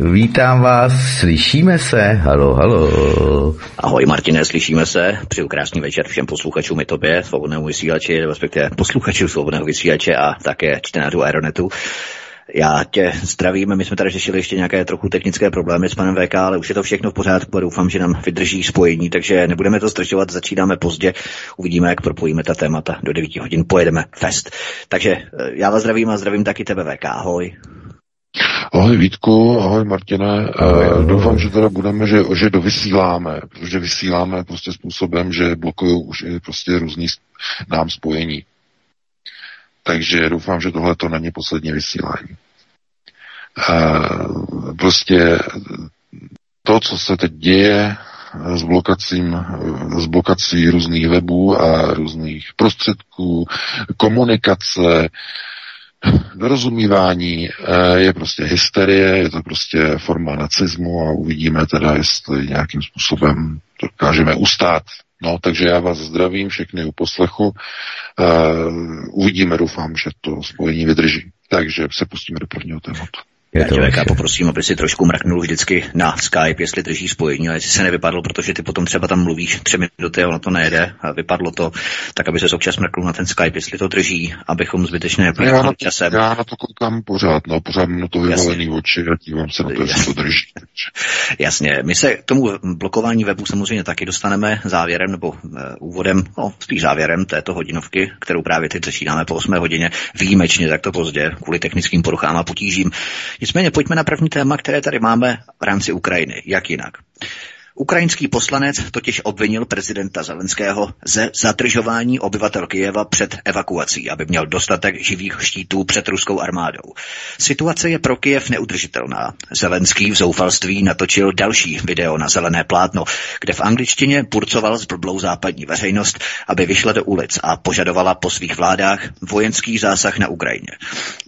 Vítám vás, slyšíme se, halo, halo. Ahoj Martine, slyšíme se, přeju krásný večer všem posluchačům i tobě, svobodného vysílače, respektive posluchačů svobodného vysílače a také čtenářů Aeronetu. Já tě zdravím, my jsme tady řešili ještě nějaké trochu technické problémy s panem VK, ale už je to všechno v pořádku a doufám, že nám vydrží spojení, takže nebudeme to zdržovat, začínáme pozdě, uvidíme, jak propojíme ta témata, do 9 hodin pojedeme fest. Takže eh, já vás zdravím a zdravím taky tebe VK, ahoj. Ahoj Vítku, ahoj Martine. Ahoj, ahoj. Doufám, že teda budeme, že, že dovysíláme, protože vysíláme prostě způsobem, že blokují už i prostě různý nám spojení. Takže doufám, že tohle to není poslední vysílání. Prostě to, co se teď děje s blokacím, s blokací různých webů a různých prostředků, komunikace, dorozumívání eh, je prostě hysterie, je to prostě forma nacismu a uvidíme teda, jestli nějakým způsobem to dokážeme ustát. No, takže já vás zdravím, všechny u poslechu. Uh, uvidíme, doufám, že to spojení vydrží. Takže se pustíme do prvního tématu. Já tě VK poprosím, aby si trošku mrknul vždycky na Skype, jestli drží spojení, a jestli se nevypadlo, protože ty potom třeba tam mluvíš tři minuty a ono to nejde a vypadlo to, tak aby se občas mrknul na ten Skype, jestli to drží, abychom zbytečně časem. Já na to koukám pořád, no, pořád na to vyvalený oči a dívám se na to, jestli to drží. Jasně, my se k tomu blokování webu samozřejmě taky dostaneme závěrem nebo uh, úvodem, no spíš závěrem této hodinovky, kterou právě teď začínáme po 8 hodině, výjimečně takto pozdě, kvůli technickým poruchám a potížím. Nicméně pojďme na první téma, které tady máme v rámci Ukrajiny. Jak jinak? Ukrajinský poslanec totiž obvinil prezidenta Zelenského ze zadržování obyvatel Kijeva před evakuací, aby měl dostatek živých štítů před ruskou armádou. Situace je pro Kijev neudržitelná. Zelenský v zoufalství natočil další video na zelené plátno, kde v angličtině purcoval zblblou západní veřejnost, aby vyšla do ulic a požadovala po svých vládách vojenský zásah na Ukrajině.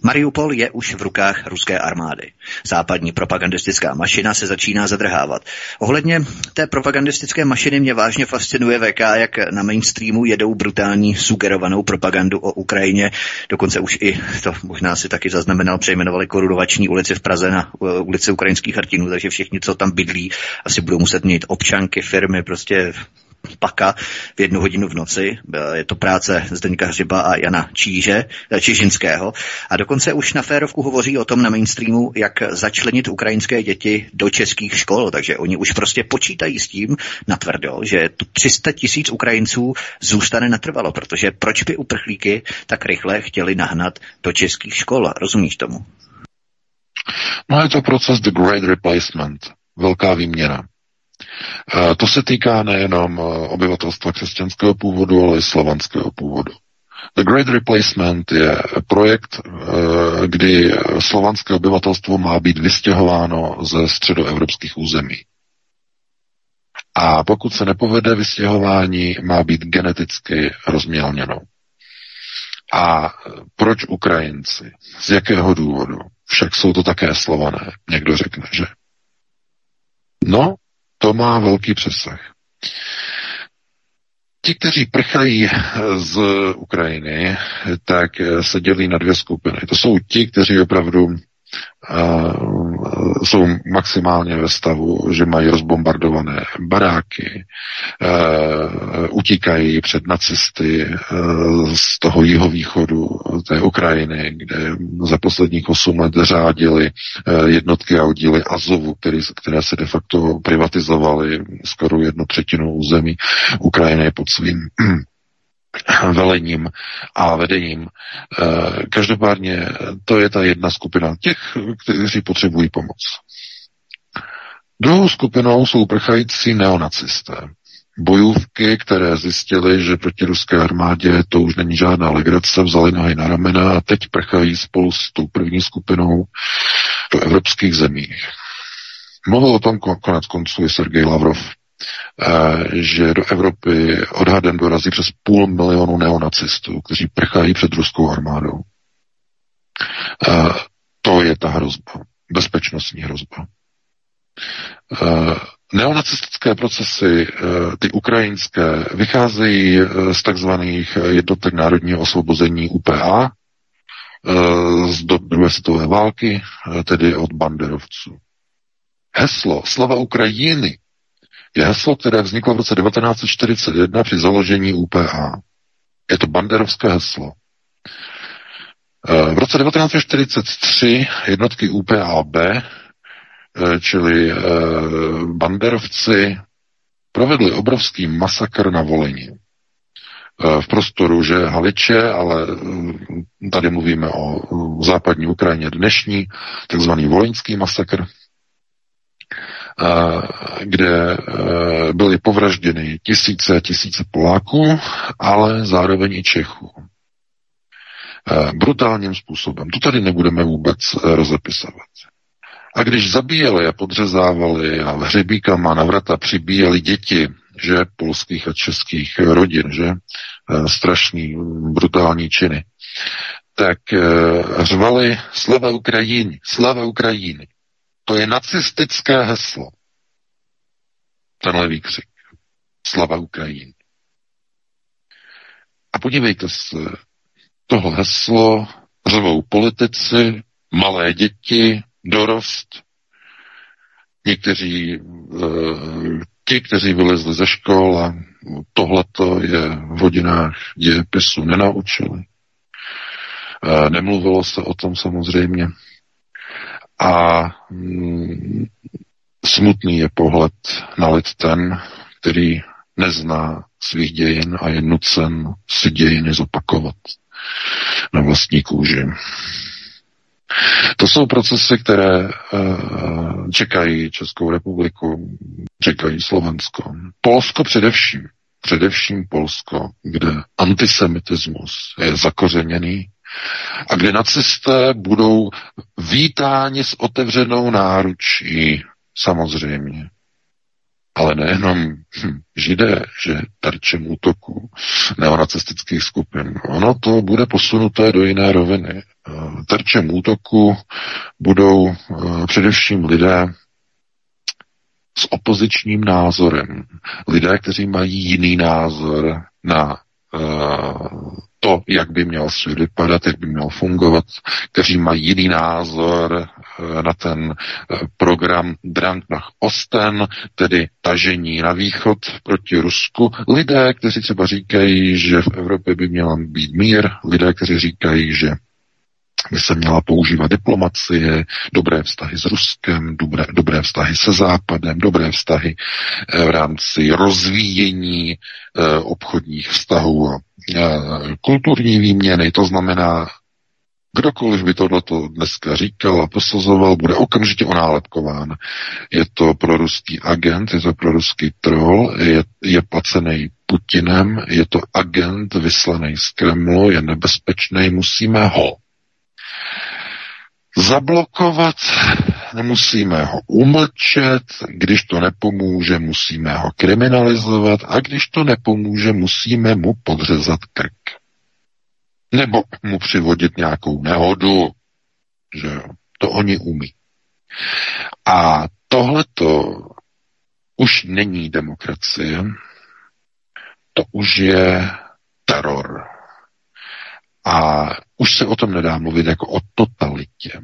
Mariupol je už v rukách ruské armády. Západní propagandistická mašina se začíná zadrhávat. Ohledně té propagandistické mašiny mě vážně fascinuje VK, jak na mainstreamu jedou brutální sugerovanou propagandu o Ukrajině. Dokonce už i, to možná si taky zaznamenal, přejmenovali korunovační ulici v Praze na ulici ukrajinských Artinů, takže všichni, co tam bydlí, asi budou muset mít občanky, firmy, prostě paka v jednu hodinu v noci. Je to práce Zdeňka Hřiba a Jana Číže, eh, Čižinského. A dokonce už na férovku hovoří o tom na mainstreamu, jak začlenit ukrajinské děti do českých škol. Takže oni už prostě počítají s tím natvrdo, že 300 tisíc Ukrajinců zůstane natrvalo, protože proč by uprchlíky tak rychle chtěli nahnat do českých škol? Rozumíš tomu? No je to proces The Great Replacement, velká výměna. To se týká nejenom eh, obyvatelstva křesťanského původu, ale i slovanského původu. The Great Replacement je projekt, eh, kdy slovanské obyvatelstvo má být vystěhováno ze středoevropských území. A pokud se nepovede vystěhování, má být geneticky rozmělněno. A proč Ukrajinci? Z jakého důvodu? Však jsou to také slované, někdo řekne, že? No, to má velký přesah. Ti, kteří prchají z Ukrajiny, tak se dělí na dvě skupiny. To jsou ti, kteří opravdu jsou maximálně ve stavu, že mají rozbombardované baráky, uh, utíkají před nacisty uh, z toho jihovýchodu té Ukrajiny, kde za posledních 8 let řádili jednotky a oddíly Azovu, který, které se de facto privatizovaly skoro jednu třetinu území Ukrajiny pod svým velením a vedením. Eh, každopádně to je ta jedna skupina těch, kteří potřebují pomoc. Druhou skupinou jsou prchající neonacisté. Bojůvky, které zjistili, že proti ruské armádě to už není žádná legrace, vzali nohy na ramena a teď prchají spolu s tou první skupinou do evropských zemí. Mohl o tom konec konců i Sergej Lavrov že do Evropy odhadem dorazí přes půl milionu neonacistů, kteří prchají před ruskou armádou. To je ta hrozba, bezpečnostní hrozba. Neonacistické procesy, ty ukrajinské, vycházejí z takzvaných jednotek národního osvobození UPA z do druhé světové války, tedy od banderovců. Heslo Slava Ukrajiny je heslo, které vzniklo v roce 1941 při založení UPA. Je to banderovské heslo. Eh, v roce 1943 jednotky UPAB, eh, čili eh, banderovci, provedli obrovský masakr na Voleni. V prostoru, že Haliče, ale tady mluvíme o západní Ukrajině dnešní, takzvaný volinský masakr, kde byly povražděny tisíce a tisíce Poláků, ale zároveň i Čechů. Brutálním způsobem. To tady nebudeme vůbec e, rozepisovat. A když zabíjeli a podřezávali a hřebíkama na vrata přibíjeli děti, že polských a českých rodin, že e, strašný, brutální činy, tak e, řvali slava Ukrajiny, slava Ukrajiny. To je nacistické heslo. Tenhle výkřik. Slava Ukrajiny. A podívejte se, toho heslo řvou politici, malé děti, dorost, někteří, e, ti, kteří vylezli ze škol a tohleto je v hodinách dějepisu nenaučili. E, nemluvilo se o tom samozřejmě. A mm, smutný je pohled na lid ten, který nezná svých dějin a je nucen si dějiny zopakovat na vlastní kůži. To jsou procesy, které uh, čekají Českou republiku, čekají Slovensko. Polsko především, především Polsko, kde antisemitismus je zakořeněný a kde nacisté budou vítáni s otevřenou náručí, samozřejmě. Ale nejenom hm, židé, že terčem útoku neonacistických skupin. Ono to bude posunuté do jiné roviny. Terčem útoku budou uh, především lidé s opozičním názorem. Lidé, kteří mají jiný názor na to, jak by měl svět vypadat, jak by měl fungovat, kteří mají jiný názor eh, na ten eh, program Drang nach Osten, tedy tažení na východ proti Rusku. Lidé, kteří třeba říkají, že v Evropě by měl být mír, lidé, kteří říkají, že by se měla používat diplomacie, dobré vztahy s Ruskem, dobré, dobré vztahy se Západem, dobré vztahy eh, v rámci rozvíjení obchodních vztahů a kulturní výměny, to znamená, kdokoliv by tohleto dneska říkal a posazoval, bude okamžitě onálepkován. Je to pro ruský agent, je to pro ruský troll, je, je placený Putinem, je to agent vyslaný z Kremlu, je nebezpečný, musíme ho zablokovat, nemusíme ho umlčet, když to nepomůže, musíme ho kriminalizovat a když to nepomůže, musíme mu podřezat krk. Nebo mu přivodit nějakou nehodu, že jo, to oni umí. A tohleto už není demokracie, to už je teror. A už se o tom nedá mluvit jako o totalitě.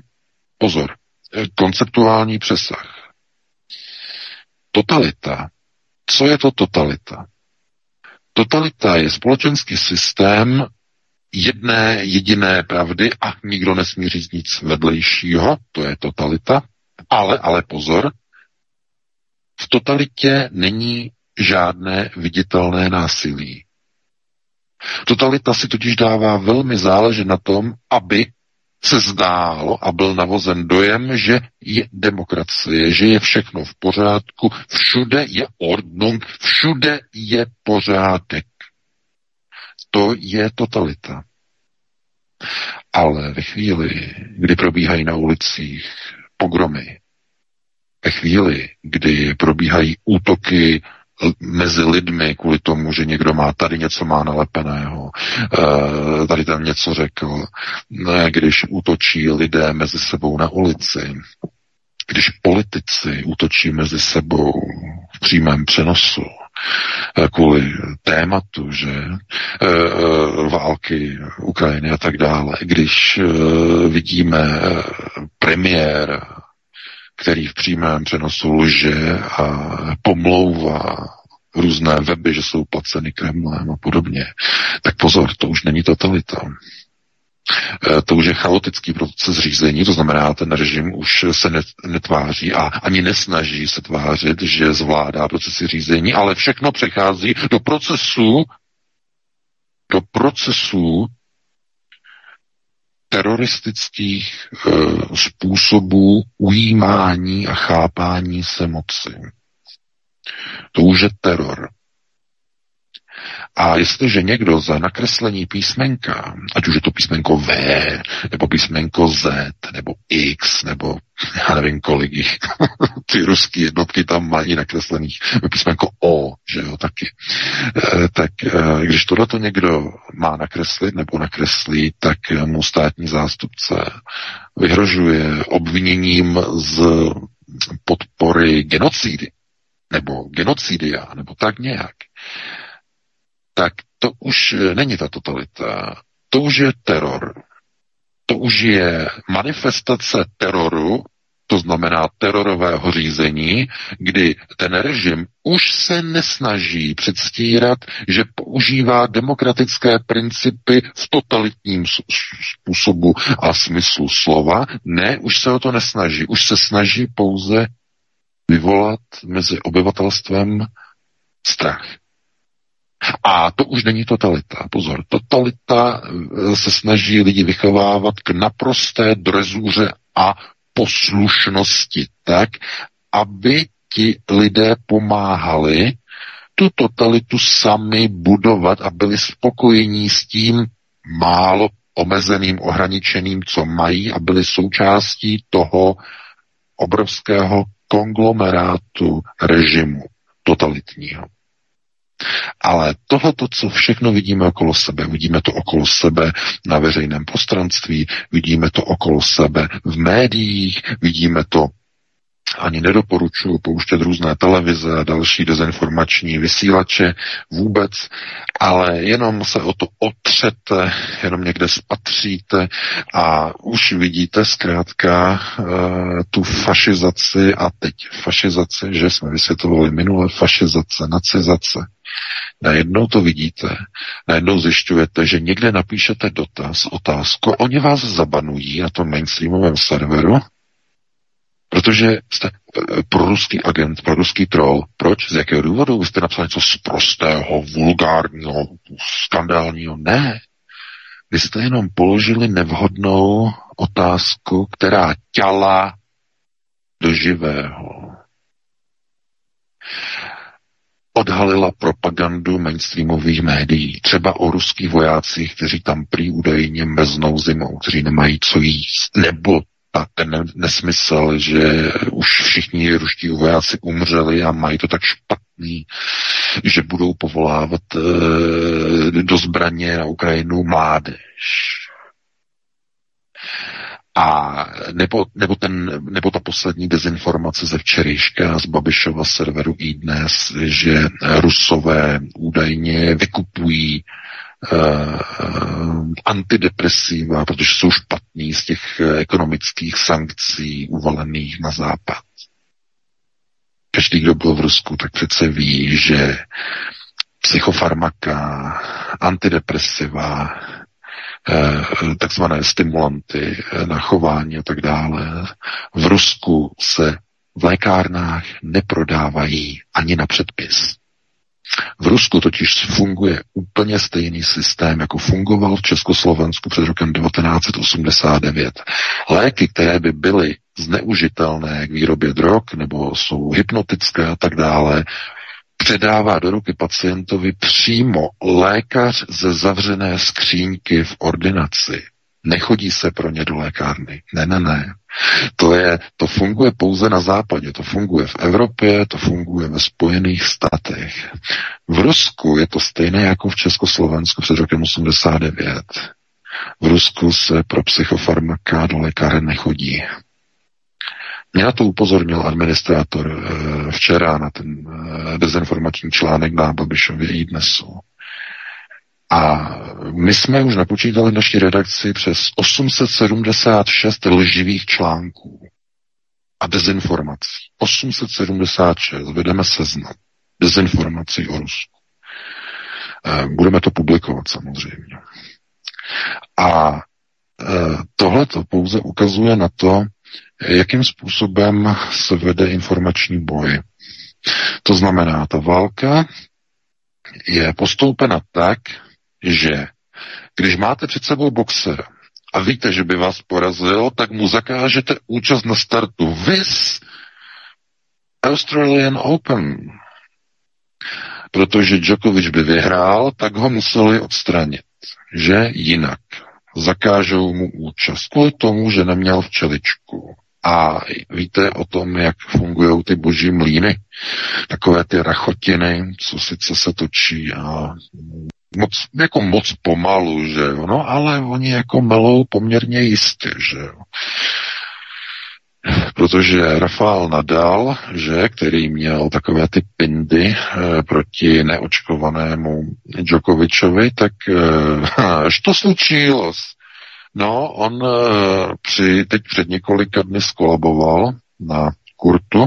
Pozor, konceptuální přesah. Totalita. Co je to totalita? Totalita je společenský systém jedné jediné pravdy a nikdo nesmí říct nic vedlejšího, to je totalita. Ale, ale pozor, v totalitě není žádné viditelné násilí. Totalita si totiž dává velmi záležet na tom, aby se zdálo a byl navozen dojem, že je demokracie, že je všechno v pořádku, všude je ordnung, všude je pořádek. To je totalita. Ale ve chvíli, kdy probíhají na ulicích pogromy, ve chvíli, kdy probíhají útoky mezi lidmi kvůli tomu, že někdo má tady něco má nalepeného, eh, tady tam něco řekl, když útočí lidé mezi sebou na ulici, když politici útočí mezi sebou v přímém přenosu, eh, kvůli tématu, že války Ukrajiny a tak dále, když vidíme premiér který v přímém přenosu lže a pomlouvá různé weby, že jsou placeny Kremlem a podobně, tak pozor, to už není totalita. E, to už je chaotický proces řízení, to znamená, ten režim už se netváří a ani nesnaží se tvářit, že zvládá procesy řízení, ale všechno přechází do procesu, do procesu teroristických e, způsobů ujímání a chápání se moci. To už je teror. A jestliže někdo za nakreslení písmenka, ať už je to písmenko V, nebo písmenko Z, nebo X, nebo já nevím kolik jich, ty ruské jednotky tam mají nakreslených, písmenko O, že jo, taky. E, tak e, když tohle to někdo má nakreslit nebo nakreslí, tak mu státní zástupce vyhrožuje obviněním z podpory genocidy, nebo genocidia, nebo tak nějak tak to už eh, není ta totalita. To už je teror. To už je manifestace teroru, to znamená terorového řízení, kdy ten režim už se nesnaží předstírat, že používá demokratické principy v totalitním způsobu a smyslu slova. Ne, už se o to nesnaží. Už se snaží pouze vyvolat mezi obyvatelstvem strach. A to už není totalita. Pozor, totalita eh, se snaží lidi vychovávat k naprosté drezuře a poslušnosti tak, aby ti lidé pomáhali tu totalitu sami budovat a byli spokojení s tím málo omezeným, ohraničeným, co mají a byli součástí toho obrovského konglomerátu režimu totalitního. Ale tohoto, co všechno vidíme okolo sebe, vidíme to okolo sebe na veřejném prostranství, vidíme to okolo sebe v médiích, vidíme to ani nedoporučuji pouštět různé televize a další dezinformační vysílače vůbec, ale jenom se o to otřete, jenom někde spatříte a už vidíte zkrátka uh, tu fašizaci a teď fašizaci, že jsme vysvětlovali minule fašizace, nacizace. Najednou to vidíte, najednou zjišťujete, že někde napíšete dotaz, otázku, oni vás zabanují na tom mainstreamovém serveru Protože jste eh, proruský agent, proruský troll. Proč? Z jakého důvodu? Vy jste napsali něco sprostého, vulgárního, skandálního. Ne. Vy jste jenom položili nevhodnou otázku, která těla do živého. Odhalila propagandu mainstreamových médií, třeba o ruských vojácích, kteří tam prý údajně meznou zimou, kteří nemají co jíst, nebo a ten nesmysl, že už všichni ruští vojáci umřeli a mají to tak špatný, že budou povolávat e, do zbraně na Ukrajinu mládež. A nebo, nebo, ten, nebo ta poslední dezinformace ze včerejška z Babišova serveru i dnes, že Rusové údajně vykupují uh, antidepresiva, protože jsou špatní z těch uh, ekonomických sankcí uvalených na západ. Každý, kdo byl v Rusku, tak přece ví, že psychofarmaka, antidepresiva, takzvané stimulanty na chování a tak dále. V Rusku se v lékárnách neprodávají ani na předpis. V Rusku totiž funguje úplně stejný systém, jako fungoval v Československu před rokem 1989. Léky, které by byly zneužitelné k výrobě drog nebo jsou hypnotické a tak dále, předává do ruky pacientovi přímo lékař ze zavřené skřínky v ordinaci. Nechodí se pro ně do lékárny. Ne, ne, ne. To, je, to funguje pouze na západě, to funguje v Evropě, to funguje ve Spojených státech. V Rusku je to stejné jako v Československu před rokem 89. V Rusku se pro psychofarmaka do lékáren nechodí. Mě na to upozornil administrátor eh, včera na ten eh, dezinformační článek na Babišově i dnesu. A my jsme už napočítali v naší redakci přes 876 lživých článků a dezinformací. 876, vedeme seznam dezinformací o Rusku. Eh, budeme to publikovat samozřejmě. A tohle to pouze ukazuje na to, jakým způsobem se vede informační boj. To znamená, ta válka je postoupena tak, že když máte před sebou boxera a víte, že by vás porazil, tak mu zakážete účast na startu. Vys Australian Open. Protože Djokovic by vyhrál, tak ho museli odstranit. Že jinak zakážou mu účast kvůli tomu, že neměl včeličku. A víte o tom, jak fungují ty boží mlíny? Takové ty rachotiny, co sice se točí a moc, jako moc pomalu, že jo? No, ale oni jako melou poměrně jistě, že jo? Protože Rafael Nadal, že, který měl takové ty pindy e, proti neočkovanému Djokovičovi, tak e, to slučilo. No, on e, při, teď před několika dny skolaboval na kurtu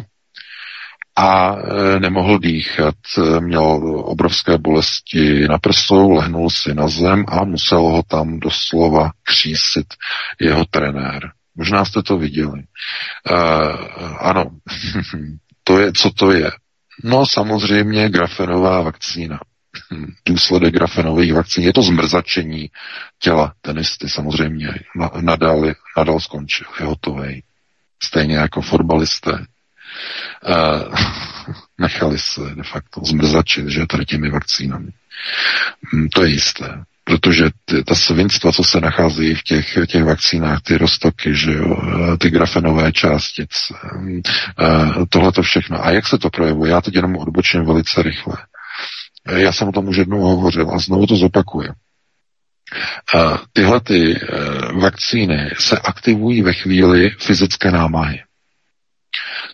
a e, nemohl dýchat. Měl obrovské bolesti na prsou, lehnul si na zem a musel ho tam doslova křísit jeho trenér. Možná jste to viděli. E, ano, to je, co to je? No samozřejmě grafenová vakcína. důsledek grafenových vakcín. Je to zmrzačení těla tenisty samozřejmě. Nadal, nadal skončil, je hotový. Stejně jako fotbalisté. Uh, nechali se de facto zmrzačit, že tady těmi vakcínami. Hmm, to je jisté protože ty, ta svinstva, co se nachází v těch, těch vakcínách, ty roztoky, že jo, ty grafenové částice, uh, tohle to všechno. A jak se to projevuje? Já teď jenom odbočím velice rychle. Já jsem o tom už jednou hovořil a znovu to zopakuju. Tyhle ty vakcíny se aktivují ve chvíli fyzické námahy.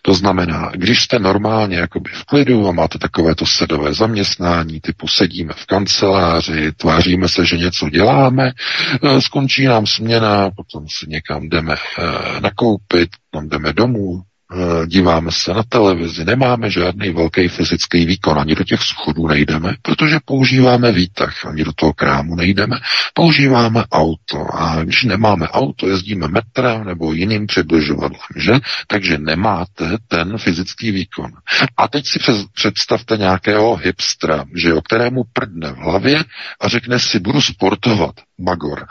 To znamená, když jste normálně jakoby v klidu a máte takovéto sedové zaměstnání, typu sedíme v kanceláři, tváříme se, že něco děláme, e, skončí nám směna, potom si někam jdeme e, nakoupit, potom jdeme domů, díváme se na televizi, nemáme žádný velký fyzický výkon, ani do těch schodů nejdeme, protože používáme výtah, ani do toho krámu nejdeme, používáme auto. A když nemáme auto, jezdíme metrem nebo jiným přibližovadlem, že? Takže nemáte ten fyzický výkon. A teď si představte nějakého hipstra, že jo, kterému prdne v hlavě a řekne si, budu sportovat, magor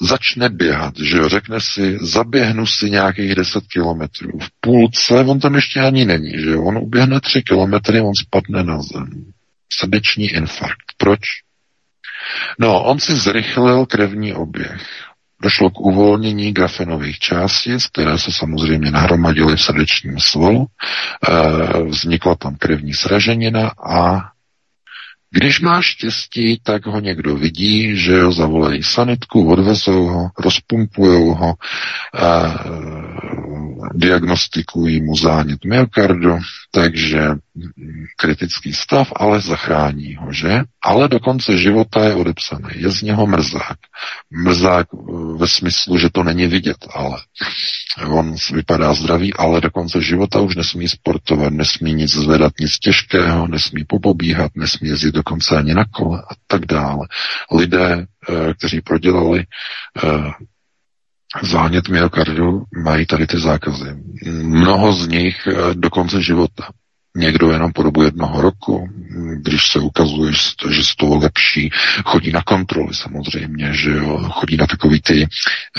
začne běhat, že jo, řekne si, zaběhnu si nějakých 10 kilometrů. V půlce on tam ještě ani není, že jo, on uběhne 3 kilometry, on spadne na zem. Srdeční infarkt. Proč? No, on si zrychlil krevní oběh. Došlo k uvolnění grafenových částic, které se samozřejmě nahromadily v srdečním svalu, e, vznikla tam krevní sraženina a když má štěstí, tak ho někdo vidí, že ho zavolají sanitku, odvezou ho, rozpumpujou ho, a diagnostikují mu zánět myokardu, takže kritický stav, ale zachrání ho, že? Ale do konce života je odepsaný. Je z něho mrzák. Mrzák ve smyslu, že to není vidět, ale on vypadá zdravý, ale do konce života už nesmí sportovat, nesmí nic zvedat, nic těžkého, nesmí popobíhat, nesmí jezdit dokonce ani na kole a tak dále. Lidé, eh, kteří prodělali eh, zánět myokardu, mají tady ty zákazy. Mnoho z nich eh, do konce života. Někdo jenom po dobu jednoho roku, když se ukazuje, že se to lepší, chodí na kontroly samozřejmě, že jo, chodí na takový ty,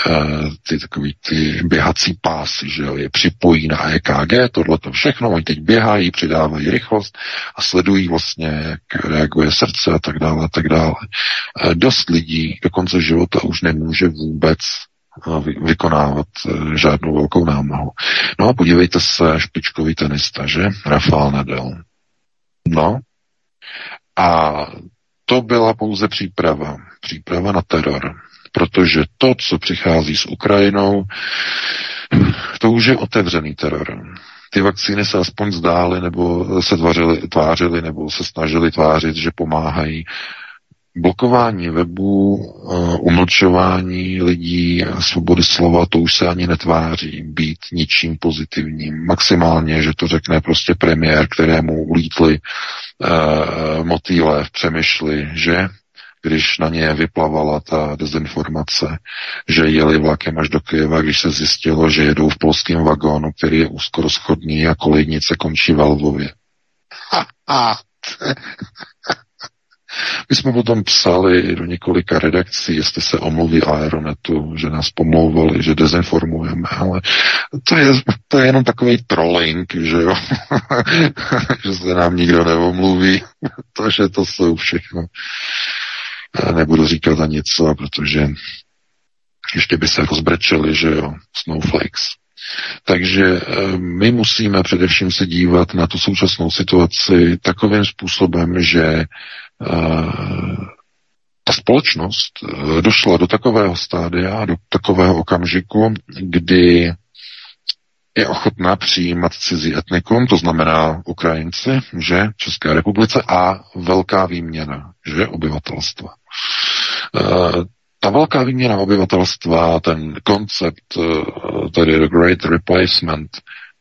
uh, ty, takový ty běhací pásy, že jo, je připojí na EKG, tohle to všechno, oni teď běhají, přidávají rychlost a sledují vlastně, jak reaguje srdce a tak dále a tak dále. Uh, dost lidí do konce života už nemůže vůbec vykonávat eh, žádnou velkou námahu. No a podívejte se, špičkový tenista, že? Rafael Nadal. No. A to byla pouze příprava. Příprava na teror. Protože to, co přichází s Ukrajinou, to už je otevřený teror. Ty vakcíny se aspoň zdály, nebo se tvářily, nebo se snažili tvářit, že pomáhají blokování webu, eh, umlčování lidí, svobody slova, to už se ani netváří být ničím pozitivním. Maximálně, že to řekne prostě premiér, kterému ulítli uh, motýle v přemýšli, že když na ně vyplavala ta dezinformace, že jeli vlakem až do Kyjeva, když se zjistilo, že jedou v polském vagónu, který je úzkoroschodný a kolejnice končí v Lvově. My jsme potom psali do několika redakcí, jestli se omluví Aeronetu, že nás pomlouvali, že dezinformujeme, ale to je, to je jenom takový trolling, že jo, že se nám nikdo neomluví, že to jsou všechno. Nebudu říkat ani co, protože ještě by se rozbrečeli, že jo, snowflakes. Takže eh, my musíme především se dívat na tu současnou situaci takovým způsobem, že ta společnost eh, došla do takového stádia, do takového okamžiku, kdy je ochotná přijímat cizí etnikum, to znamená Ukrajinci, že České republice a velká výměna, že obyvatelstva. Eh, ta velká výměna obyvatelstva, ten koncept, eh, tedy the Great Replacement,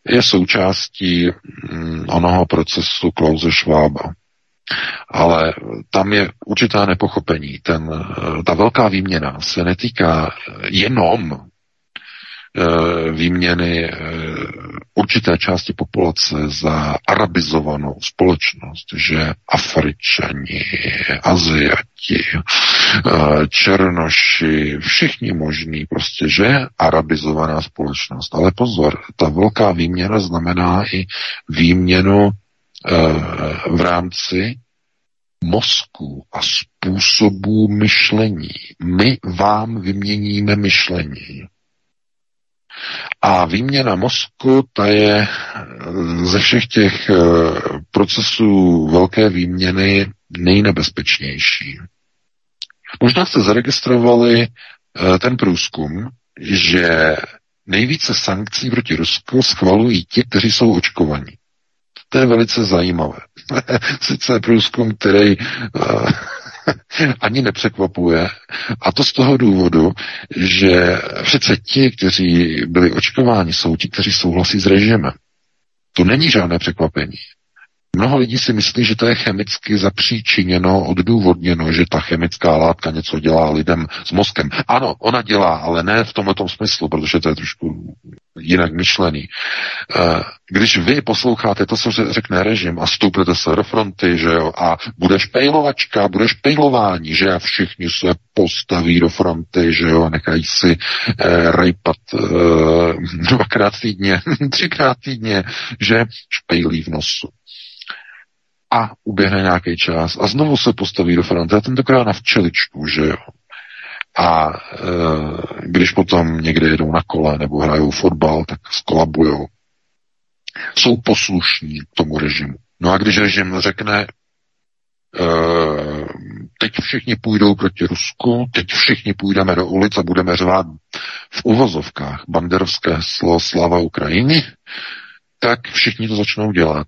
je součástí mm, onoho procesu Klause Schwaba. Ale tam je určitá nepochopení. Ten, ta velká výměna se netýká jenom eh, výměny eh, určité části populace za arabizovanou společnost, že Afričani, Aziati, eh, Černoši, všichni možní, prostě, že arabizovaná společnost. Ale pozor, ta velká výměna znamená i výměnu v rámci mozku a způsobů myšlení. My vám vyměníme myšlení. A výměna mozku, ta je ze všech těch eh, procesů velké výměny nejnebezpečnější. Možná jste zaregistrovali eh, ten průzkum, že nejvíce sankcí proti Rusku schvalují ti, kteří jsou očkovaní. To je velice zajímavé. Sice průzkum, který uh, ani nepřekvapuje. A to z toho důvodu, že přece ti, kteří byli očkováni, jsou ti, kteří souhlasí s režimem. To není žádné překvapení. Mnoho lidí si myslí, že to je chemicky zapříčiněno, odůvodněno, že ta chemická látka něco dělá lidem s mozkem. Ano, ona dělá, ale ne v tomto smyslu, protože to je trošku jinak myšlený. Eh, když vy posloucháte to, co řekne režim a stoupnete se do fronty, že jo, a budeš pejlovačka, budeš pejlování, že a všichni se postaví do fronty, že jo, nechají si eh, rejpat eh, dvakrát týdně, třikrát týdně, že špejlí v nosu a uběhne nějaký čas a znovu se postaví do fronty a tentokrát na včeličku, že jo. A e, když potom někde jedou na kole nebo hrajou fotbal, tak skolabujou. Jsou poslušní tomu režimu. No a když režim řekne, e, teď všichni půjdou proti Rusku, teď všichni půjdeme do ulic a budeme řvát v uvozovkách banderovské slovo slava Ukrajiny, tak všichni to začnou dělat.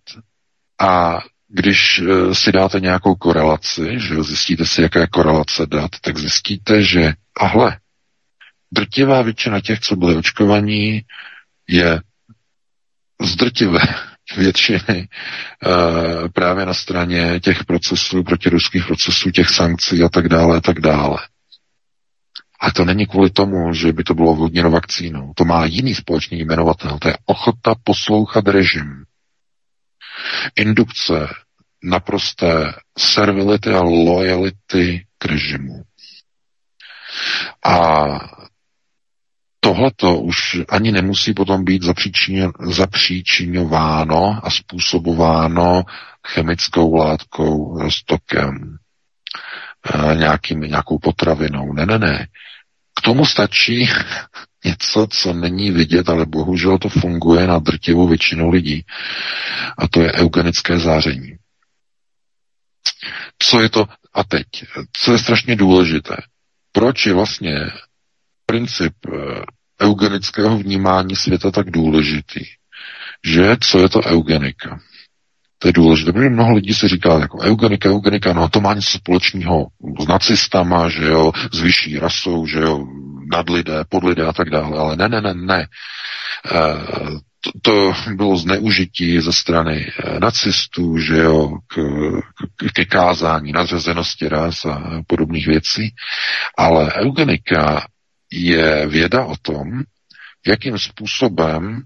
A když eh, si dáte nějakou korelaci, že zjistíte si, jaká je korelace dat, tak zjistíte, že ahle, drtivá většina těch, co byli očkovaní, je z drtivé většiny uh, právě na straně těch procesů, protiruských procesů, těch sankcí a tak dále, a tak dále. A to není kvůli tomu, že by to bylo vhodněno vakcínou. To má jiný společný jmenovatel. To je ochota poslouchat režim. Indukce naprosté servility a lojality k režimu. A tohleto už ani nemusí potom být zapříčinováno a způsobováno chemickou látkou, stokem, eh, nějakým, nějakou potravinou. Ne, ne, ne. K tomu stačí něco, co není vidět, ale bohužel to funguje na drtivou většinu lidí. A to je eugenické záření. Co je to, a teď, co je strašně důležité, proč je vlastně princip eh, eugenického vnímání světa tak důležitý, že co je to eugenika? To je důležité, protože mnoho lidí si říká, jako eugenika, eugenika, no to má něco společného s nacistama, že jo, s vyšší rasou, že jo, nadlidé, podlidé a tak dále, ale ne, ne, ne, ne. E, to, to bylo zneužití ze strany e, nacistů, že jo, k, k, ke kázání nadřazenosti ras a podobných věcí, ale eugenika je věda o tom, jakým způsobem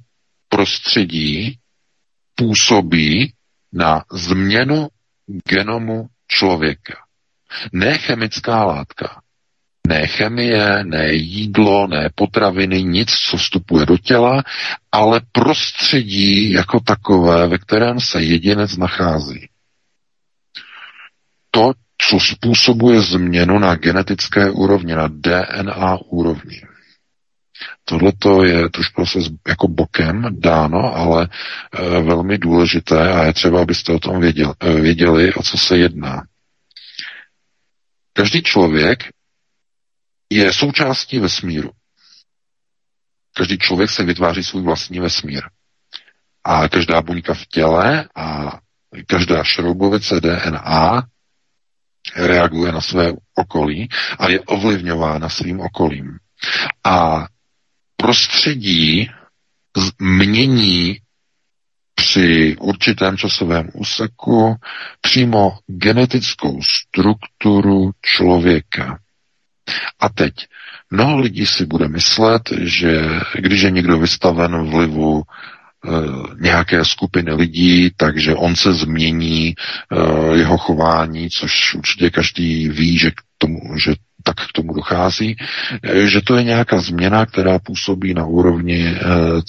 prostředí působí na změnu genomu člověka. Ne chemická látka, ne chemie, ne jídlo, ne potraviny, nic, co vstupuje do těla, ale prostředí jako takové, ve kterém se jedinec nachází. To, co způsobuje změnu na genetické úrovni, na DNA úrovni. Tohle to je trošku se jako bokem dáno, ale e, velmi důležité a je třeba, abyste o tom věděli, e, věděli, o co se jedná. Každý člověk je součástí vesmíru. Každý člověk se vytváří svůj vlastní vesmír. A každá buňka v těle a každá šroubovice DNA reaguje na své okolí a je ovlivňována svým okolím. A prostředí mění při určitém časovém úseku přímo genetickou strukturu člověka. A teď mnoho lidí si bude myslet, že když je někdo vystaven vlivu Eh, nějaké skupiny lidí, takže on se změní uh, jeho chování, což určitě každý ví, že, k tomu, že tak k tomu dochází, eh, že to je nějaká změna, která působí na úrovni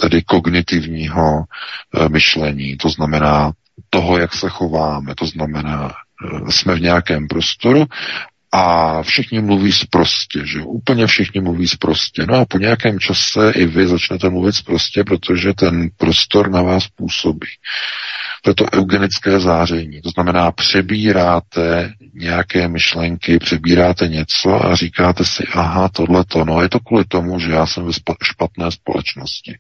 tedy kognitivního myšlení, to znamená toho, jak se chováme, to znamená, jsme v nějakém prostoru a všichni mluví zprostě, že úplně všichni mluví zprostě. No a po nějakém čase i vy začnete mluvit zprostě, protože ten prostor na vás působí. To je to eugenické záření. To znamená, přebíráte nějaké myšlenky, přebíráte něco a říkáte si, aha, tohle to, no je to kvůli tomu, že já jsem ve špatné společnosti.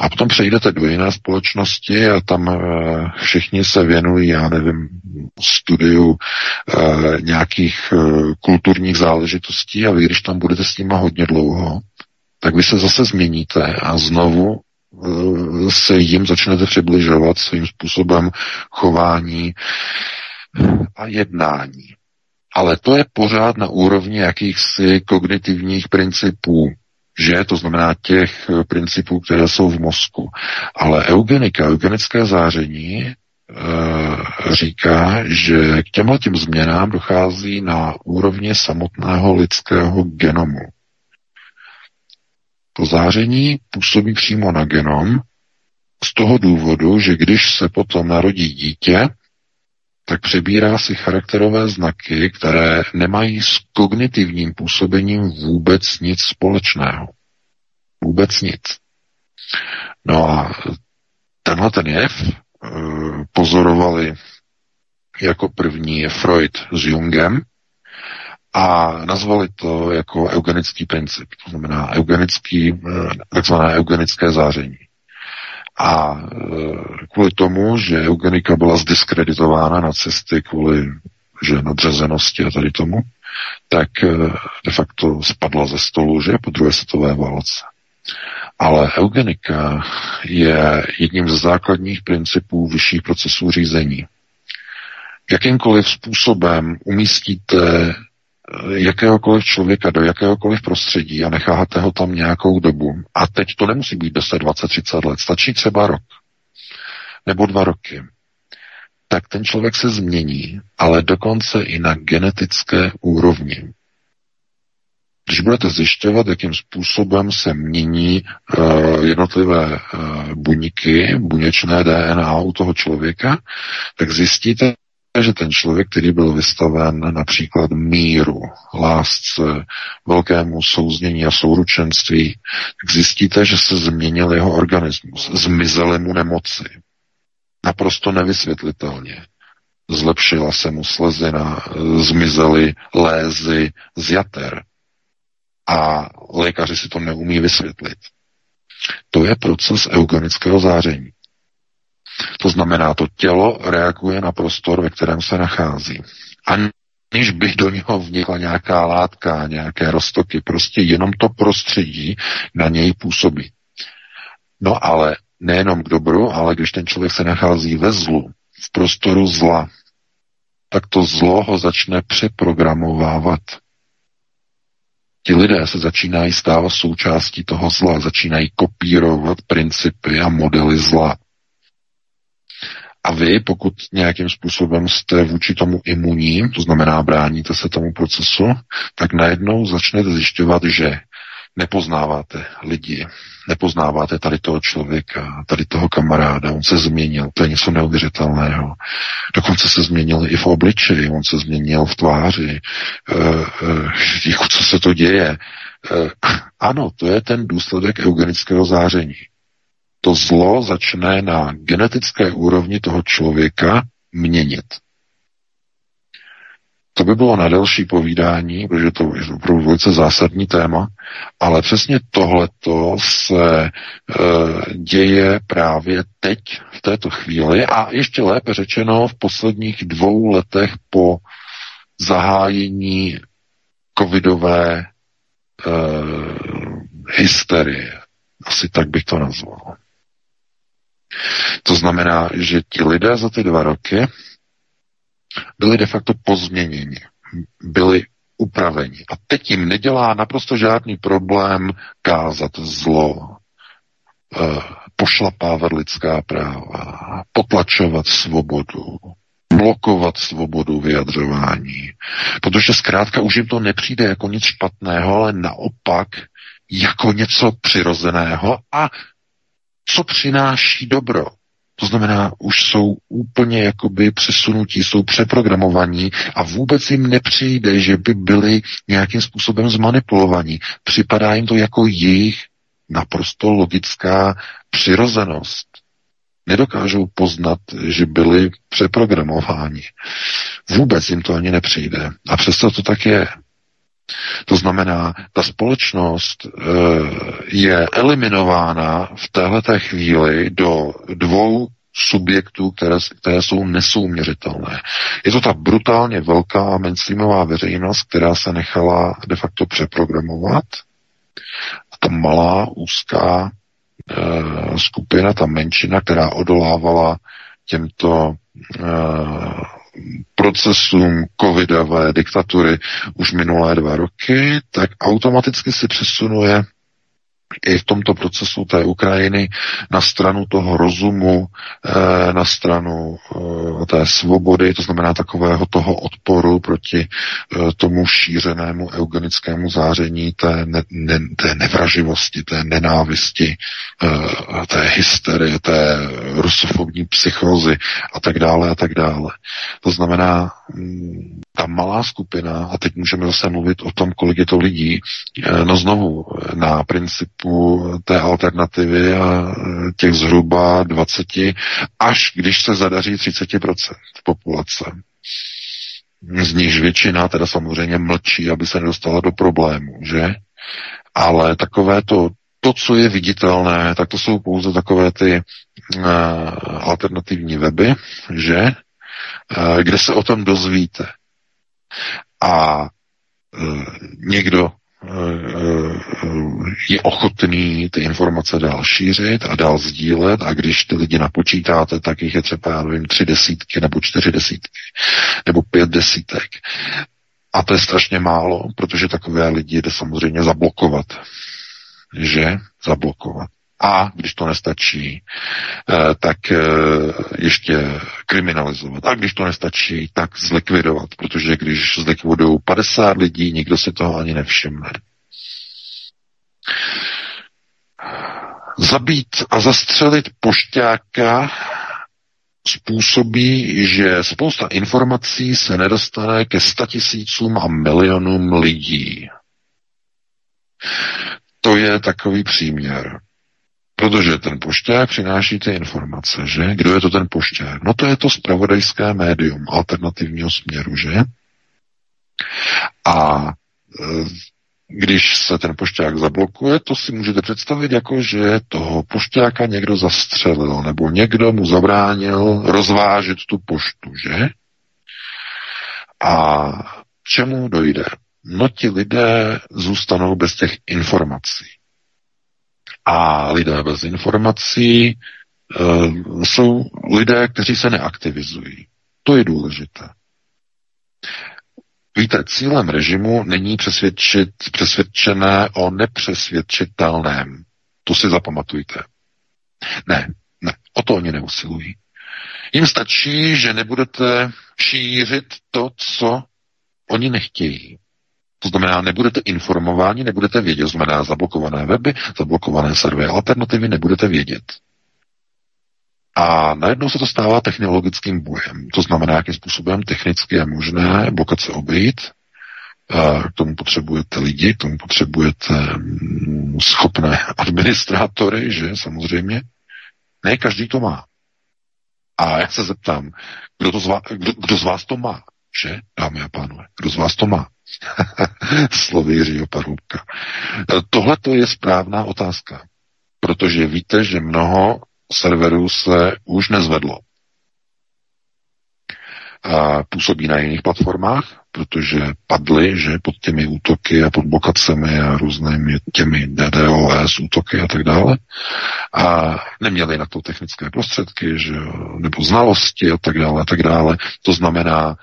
A potom přejdete do jiné společnosti a tam e, všichni se věnují, já nevím, studiu e, nějakých e, kulturních záležitostí a vy, když tam budete s nima hodně dlouho, tak vy se zase změníte a znovu se jim začnete přibližovat svým způsobem chování a jednání. Ale to je pořád na úrovni jakýchsi kognitivních principů, že to znamená těch principů, které jsou v mozku. Ale eugenika, eugenické záření e, říká, že k těmhle těm změnám dochází na úrovni samotného lidského genomu. To záření působí přímo na genom z toho důvodu, že když se potom narodí dítě, tak přebírá si charakterové znaky, které nemají s kognitivním působením vůbec nic společného. Vůbec nic. No a tenhle ten jev e, pozorovali jako první Freud s Jungem, a nazvali to jako eugenický princip, to znamená eugenický, eh, takzvané eugenické záření. A eh, kvůli tomu, že eugenika byla zdiskreditována na cesty kvůli že nadřazenosti a tady tomu, tak eh, de facto spadla ze stolu, že po druhé světové válce. Ale eugenika je jedním z základních principů vyšších procesů řízení. Jakýmkoliv způsobem umístíte jakéhokoliv člověka do jakéhokoliv prostředí a necháte ho tam nějakou dobu. A teď to nemusí být 10, 20, 30 let, stačí třeba rok nebo dva roky. tak ten člověk se změní, ale dokonce i na genetické úrovni. Když budete zjišťovat, jakým způsobem se mění uh, jednotlivé uh, buňky, buněčné DNA u toho člověka, tak zjistíte, že ten člověk, který byl vystaven například míru, lásce, velkému souznění a souručenství, tak zjistíte, že se změnil jeho organismus, zmizely mu nemoci. Naprosto nevysvětlitelně. Zlepšila se mu slezina, zmizely lézy z jater. A lékaři si to neumí vysvětlit. To je proces eugenického záření. To znamená, to tělo reaguje na prostor, ve kterém se nachází. Aniž by do něho vnikla nějaká látka, nějaké roztoky, prostě jenom to prostředí na něj působí. No ale nejenom k dobru, ale když ten člověk se nachází ve zlu, v prostoru zla, tak to zlo ho začne přeprogramovávat. Ti lidé se začínají stávat součástí toho zla, začínají kopírovat principy a modely zla. A vy, pokud nějakým způsobem jste vůči tomu imunní, to znamená bráníte se tomu procesu, tak najednou začnete zjišťovat, že nepoznáváte lidi, nepoznáváte tady toho člověka, tady toho kamaráda, on se změnil, to je něco neuvěřitelného. Dokonce se změnil i v obličeji, on se změnil v tváři. E, e, jako co se to děje? E, ano, to je ten důsledek eugenického záření to zlo začne na genetické úrovni toho člověka měnit. To by bylo na delší povídání, protože to je opravdu velice zásadní téma, ale přesně tohleto se e, děje právě teď, v této chvíli a ještě lépe řečeno v posledních dvou letech po zahájení covidové e, hysterie. Asi tak bych to nazval. To znamená, že ti lidé za ty dva roky byli de facto pozměněni, byli upraveni. A teď jim nedělá naprosto žádný problém kázat zlo, eh, pošlapávat lidská práva, potlačovat svobodu, blokovat svobodu vyjadřování. Protože zkrátka už jim to nepřijde jako nic špatného, ale naopak jako něco přirozeného a co přináší dobro. To znamená, už jsou úplně jakoby přesunutí, jsou přeprogramovaní a vůbec jim nepřijde, že by byli nějakým způsobem zmanipulovaní. Připadá jim to jako jejich naprosto logická přirozenost. Nedokážou poznat, že byli přeprogramováni. Vůbec jim to ani nepřijde. A přesto to tak je. To znamená, ta společnost eh, je eliminována v této chvíli do dvou subjektů, které, které jsou nesouměřitelné. Je to ta brutálně velká mainstreamová veřejnost, která se nechala de facto přeprogramovat a ta malá, úzká e, skupina, ta menšina, která odolávala těmto e, procesům covidové diktatury už minulé dva roky, tak automaticky se přesunuje i v tomto procesu té Ukrajiny na stranu toho rozumu, eh, na stranu eh, té svobody, to znamená takového toho odporu proti eh, tomu šířenému eugenickému záření té, ne, ne, té nevraživosti, té nenávisti, té hysterie, té rusofobní psychozy a tak dále a tak dále. To znamená, mm, ta malá skupina, a teď můžeme zase mluvit o tom, kolik je to lidí, no znovu na principu té alternativy a těch zhruba 20, až když se zadaří 30% populace. Z nichž většina teda samozřejmě mlčí, aby se nedostala do problému, že? Ale takové to, to, co je viditelné, tak to jsou pouze takové ty uh, alternativní weby, že? Uh, kde se o tom dozvíte. A uh, někdo Eh, je ochotný ty informace dál šířit a dál sdílet a když ty lidi napočítáte, tak jich je třeba, já nevím, tři desítky nebo čtyři desítky nebo pět desítek. A to je strašně málo, protože takové lidi jde samozřejmě zablokovat. Že? Zablokovat. A když to nestačí, eh, tak eh, ještě kriminalizovat. A když to nestačí, tak zlikvidovat, protože když zlikvidují 50 lidí, nikdo si toho ani nevšimne. Zabít a zastřelit pošťáka způsobí, že spousta informací se nedostane ke statisícům a milionům lidí. To je takový příměr. Protože ten pošťák přináší ty informace, že? Kdo je to ten pošťák? No to je to spravodajské médium alternativního směru, že? A e, když se ten pošťák zablokuje, to si můžete představit jako, že toho pošťáka někdo zastřelil, nebo někdo mu zabránil rozvážet tu poštu, že? A čemu dojde? No ti lidé zůstanou bez těch informací. A lidé bez informací uh, jsou lidé, kteří se neaktivizují. To je důležité. Víte, cílem režimu není přesvědčit přesvědčené o nepřesvědčitelném. To si zapamatujte. Ne, ne, o to oni neusilují. Jim stačí, že nebudete šířit to, co oni nechtějí. To znamená, nebudete informováni, nebudete vědět, znamená zablokované weby, zablokované servery alternativy, nebudete vědět. A najednou se to stává technologickým bojem. To znamená, jakým způsobem technicky je možné blokace obejít. K tomu potřebujete lidi, k tomu potřebujete mm, schopné administrátory, že samozřejmě. Ne každý to má. A já se zeptám, kdo, to z vás, kdo, kdo z vás to má? Že, dámy a pánové, kdo z vás to má? Slovy Jiřího Parubka. Tohle to je správná otázka, protože víte, že mnoho serverů se už nezvedlo. A působí na jiných platformách, protože padly, že pod těmi útoky a pod blokacemi a různými těmi DDoS útoky a tak dále. A neměli na to technické prostředky, že, nebo znalosti a tak dále a tak dále. To znamená,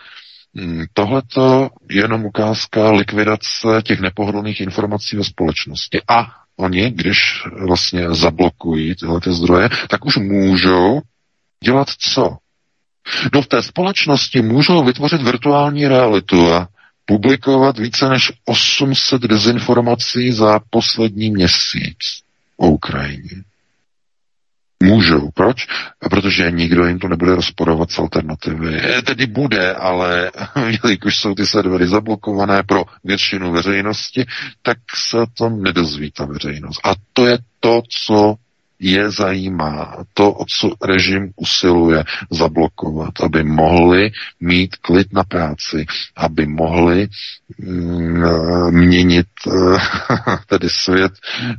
Tohleto je jenom ukázka likvidace těch nepohodlných informací ve společnosti. A oni, když vlastně zablokují tyhle ty zdroje, tak už můžou dělat co? No v té společnosti můžou vytvořit virtuální realitu a publikovat více než 800 dezinformací za poslední měsíc o Ukrajině. Můžou. Proč? Protože nikdo jim to nebude rozporovat s alternativy. E, tedy bude, ale jelikož jsou ty servery zablokované pro většinu veřejnosti, tak se to nedozví ta veřejnost. A to je to, co je zajímá to, o co režim usiluje zablokovat, aby mohli mít klid na práci, aby mohli mm, měnit uh, tedy svět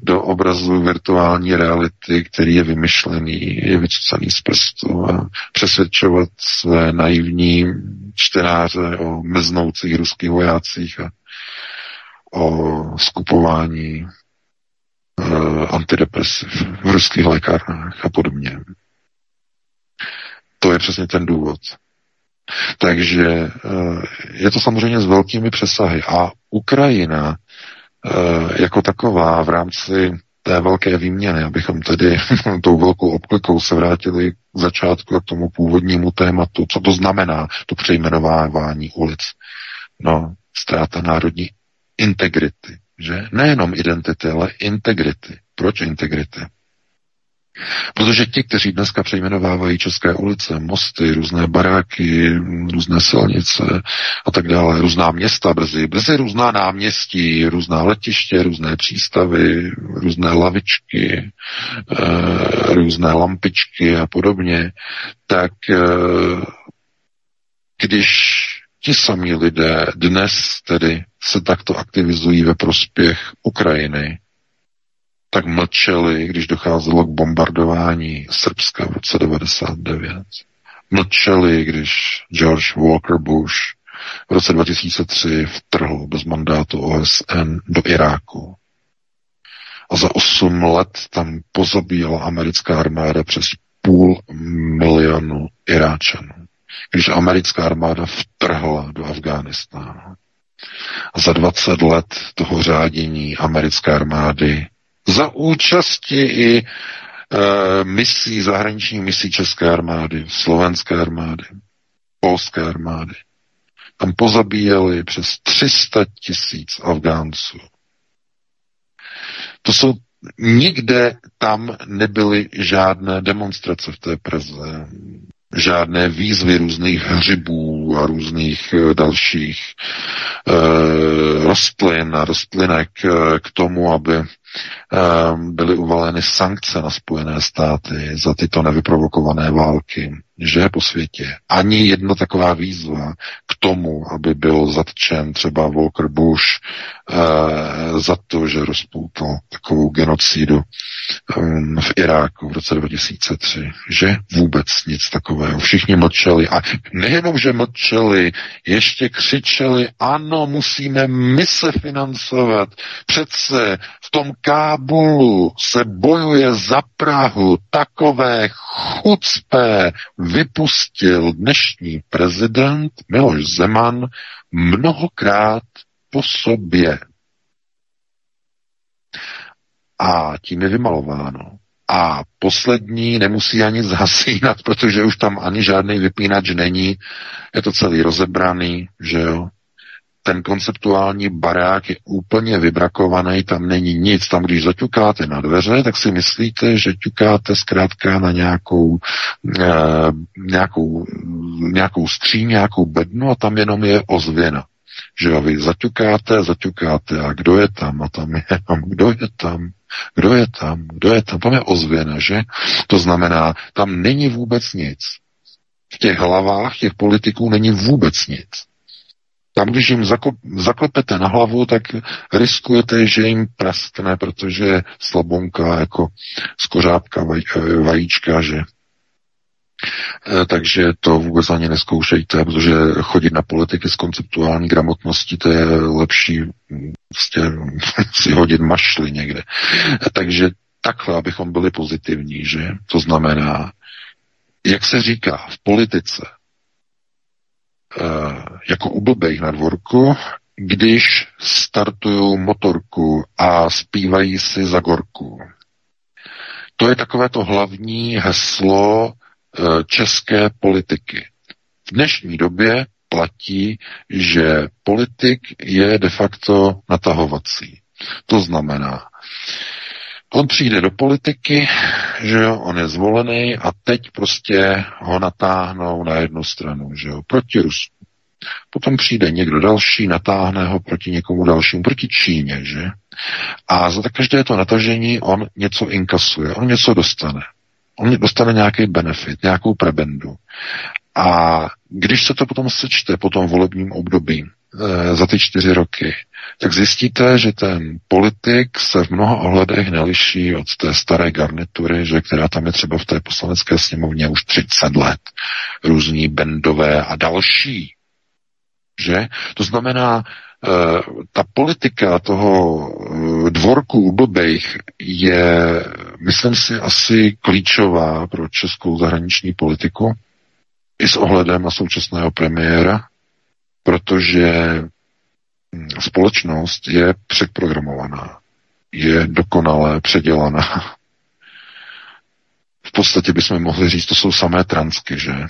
do obrazu virtuální reality, který je vymyšlený, je vycucaný z prstu a přesvědčovat své naivní čtenáře o meznoucích ruských vojácích a o skupování antidepresiv v ruských lékárnách a podobně. To je přesně ten důvod. Takže uh, je to samozřejmě s velkými přesahy. A Ukrajina uh, jako taková v rámci té velké výměny, abychom tedy tou velkou obklikou se vrátili k začátku a k tomu původnímu tématu, co to znamená, to přejmenovávání ulic. No, ztráta národní integrity, že? Nejenom identity, ale integrity. Proč integrity? Protože ti, kteří dneska přejmenovávají české ulice, mosty, různé baráky, různé silnice a tak dále, různá města brzy, brzy různá náměstí, různá letiště, různé přístavy, různé lavičky, e, různé lampičky a podobně, tak e, když ti samí lidé dnes tedy se takto aktivizují ve prospěch Ukrajiny, tak mlčeli, když docházelo k bombardování Srbska v roce 99. Mlčeli, když George Walker Bush v roce 2003 vtrhl bez mandátu OSN do Iráku. A za 8 let tam pozabíjela americká armáda přes půl milionu Iráčanů. Když americká armáda vtrhla do Afghánistánu. A za 20 let toho řádění americké armády Za účasti i e, misí, zahraniční misí České armády, slovenské armády, polské armády. Tam pozabíjeli přes 300 tisíc Afgánců. To jsou nikde tam nebyly žádné demonstrace v té Praze, žádné výzvy různých hřibů a různých eh, dalších e, rostlin a rostlinek e, k tomu, aby byly uvaleny sankce na Spojené státy za tyto nevyprovokované války že po světě ani jedna taková výzva k tomu, aby byl zatčen třeba Walker Bush eh, za to, že rozpoutal takovou genocidu eh, v Iráku v roce 2003, že vůbec nic takového. Všichni mlčeli a nejenom, že mlčeli, ještě křičeli, ano, musíme my se financovat. Přece v tom Kábulu se bojuje za Prahu takové chucpé vypustil dnešní prezident Miloš Zeman mnohokrát po sobě. A tím je vymalováno. A poslední nemusí ani zhasínat, protože už tam ani žádný vypínač není. Je to celý rozebraný, že jo ten konceptuální barák je úplně vybrakovaný, tam není nic. Tam, když zaťukáte na dveře, tak si myslíte, že ťukáte zkrátka na nějakou, e, nějakou, nějakou skříň, nějakou bednu a tam jenom je ozvěna. Že vy zaťukáte, zaťukáte a kdo je tam a tam je tam, kdo je tam, kdo je tam, kdo je tam, tam je ozvěna, že? To znamená, tam není vůbec nic. V těch hlavách těch politiků není vůbec nic. Tam, když jim zaklepete na hlavu, tak riskujete, že jim praskne, protože slabonka jako skořápka vaj, eh, vajíčka, že eh, takže to vůbec ani neskoušejte, protože chodit na politiky s konceptuální gramotností, to je lepší prostě si hodit mašly někde. Takže takhle, abychom byli pozitivní, že? To znamená, jak se říká v politice, jako u blbejch na dvorku, když startují motorku a zpívají si za gorku. To je takové to hlavní heslo eh, české politiky. V dnešní době platí, že politik je de facto natahovací. To znamená, on přijde do politiky, že jo, on je zvolený a teď prostě ho natáhnou na jednu stranu, že jo, proti Rusku. Potom přijde někdo další, natáhne ho proti někomu dalšímu, proti Číně, že? A za každé to natažení on něco inkasuje, on něco dostane. On dostane nějaký benefit, nějakou prebendu. A když se to potom sečte po tom volebním období, za ty čtyři roky, tak zjistíte, že ten politik se v mnoha ohledech neliší od té staré garnitury, že která tam je třeba v té poslanecké sněmovně už 30 let. Různí bendové a další. Že? To znamená, e, ta politika toho e, dvorku u blbejch je, myslím si, asi klíčová pro českou zahraniční politiku i s ohledem na současného premiéra, protože hm, společnost je přeprogramovaná, je dokonale předělaná. V podstatě bychom mohli říct, to jsou samé transky, že?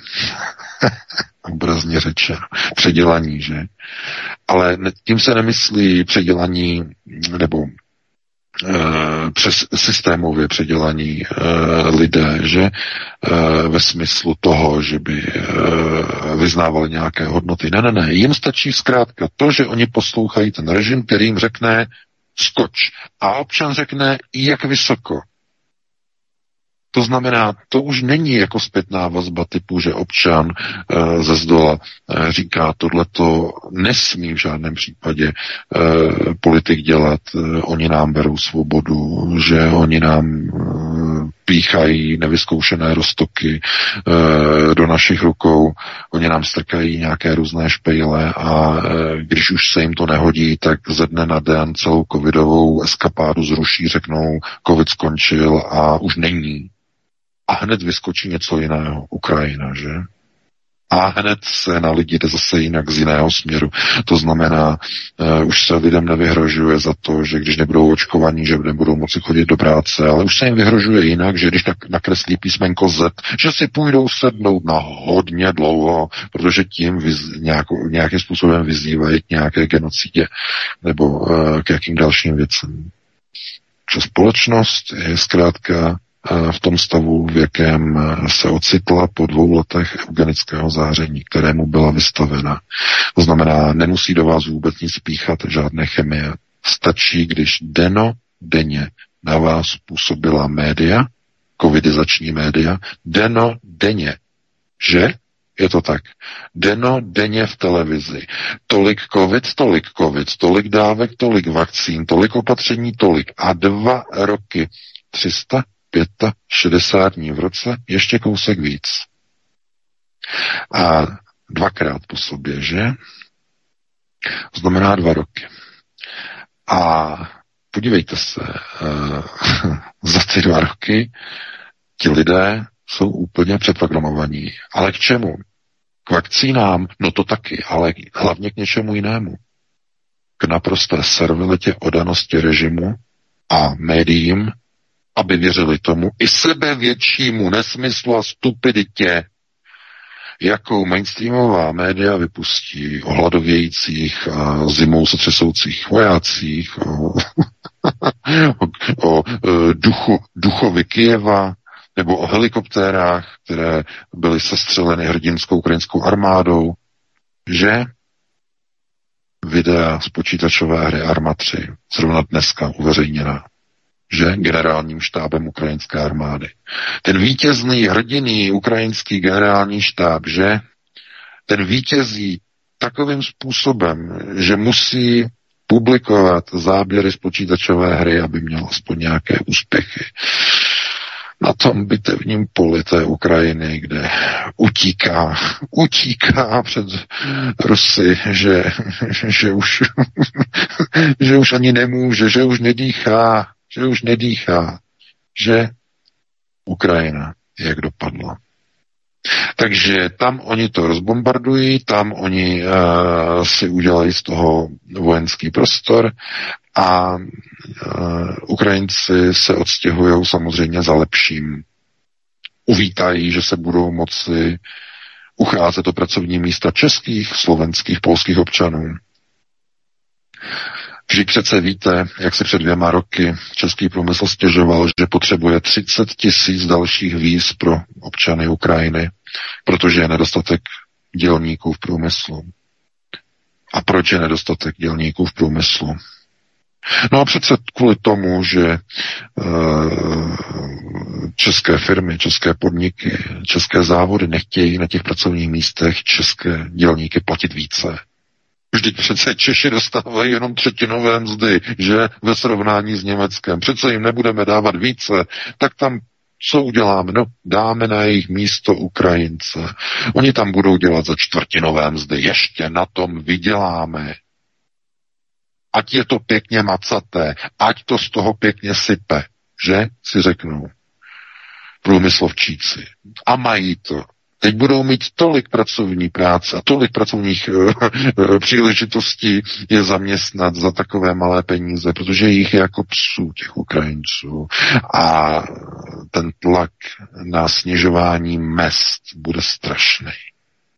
Obrazně řečeno. Předělaní, že? Ale tím se nemyslí předělaní nebo systémově předělaní e, lidé, že e, ve smyslu toho, že by e, vyznávali nějaké hodnoty. Ne, ne, ne. Jim stačí zkrátka to, že oni poslouchají ten režim, který jim řekne skoč. A občan řekne, jak vysoko. To znamená, to už není jako zpětná vazba typu, že občan e, ze zdola e, říká, tohleto nesmí v žádném případě e, politik dělat, e, oni nám berou svobodu, že oni nám e, píchají nevyzkoušené roztoky e, do našich rukou, oni nám strkají nějaké různé špejle a e, když už se jim to nehodí, tak ze dne na den celou covidovou eskapádu zruší, řeknou, covid skončil a už není a hned vyskočí něco jiného. Ukrajina, že? a hned se na lidi jde zase jinak z jiného směru. To znamená, uh, už se lidem nevyhrožuje za to, že když nebudou očkovaní, že nebudou moci chodit do práce, ale už se jim vyhrožuje jinak, že když nakreslí písmenko Z, že si půjdou sednout na hodně dlouho, protože tím vyz, nějakou, nějakým způsobem vyzývají k nějaké genocidě nebo uh, k jakým dalším věcem. Že společnost je zkrátka v tom stavu, v jakém se ocitla po dvou letech eugenického záření, kterému byla vystavena. To znamená, nemusí do vás vůbec nic píchat, žádné chemie. Stačí, když deno, denně na vás působila média, covidizační média, deno, denně, že je to tak. Deno, denně v televizi. Tolik covid, tolik covid, tolik dávek, tolik vakcín, tolik opatření, tolik. A dva roky 300 65 dní v roce, ještě kousek víc. A dvakrát po sobě, že? Znamená dva roky. A podívejte se, uh, za ty dva roky ti lidé jsou úplně přeprogramovaní. Ale k čemu? K vakcínám? No to taky, ale hlavně k něčemu jinému. K naprosté servilitě odanosti režimu a médiím aby věřili tomu i sebevětšímu nesmyslu a stupiditě, jakou mainstreamová média vypustí o hladovějících a zimou se třesoucích vojácích, o, o, o e, duchu, duchovi Kijeva, nebo o helikoptérách, které byly sestřeleny hrdinskou ukrajinskou armádou, že? Videa z počítačové hry Arma 3, zrovna dneska uveřejněna, že generálním štábem ukrajinské armády. Ten vítězný, hrdiný ukrajinský generální štáb, že ten vítězí takovým způsobem, že musí publikovat záběry z počítačové hry, aby měl aspoň nějaké úspěchy. Na tom bitevním poli té Ukrajiny, kde utíká, utíká před Rusy, že, že, už, že už ani nemůže, že už nedýchá, že už nedýchá, že Ukrajina, jak dopadla. Takže tam oni to rozbombardují, tam oni uh, si udělají z toho vojenský prostor a uh, Ukrajinci se odstěhují samozřejmě za lepším. Uvítají, že se budou moci ucházet o pracovní místa českých, slovenských, polských občanů. Vždyť přece víte, jak se před dvěma roky český průmysl stěžoval, že potřebuje 30 tisíc dalších víz pro občany Ukrajiny, protože je nedostatek dělníků v průmyslu. A proč je nedostatek dělníků v průmyslu? No a přece kvůli tomu, že e, české firmy, české podniky, české závody nechtějí na těch pracovních místech české dělníky platit více. Vždyť přece Češi dostávají jenom třetinové mzdy, že ve srovnání s Německem. Přece jim nebudeme dávat více, tak tam co uděláme? No, dáme na jejich místo Ukrajince. Oni tam budou dělat za čtvrtinové mzdy. Ještě na tom vyděláme. Ať je to pěkně macaté, ať to z toho pěkně sype, že si řeknou průmyslovčíci. A mají to. Teď budou mít tolik pracovní práce a tolik pracovních uh, příležitostí je zaměstnat za takové malé peníze, protože jich je jako psů těch Ukrajinců. A ten tlak na snižování mest bude strašný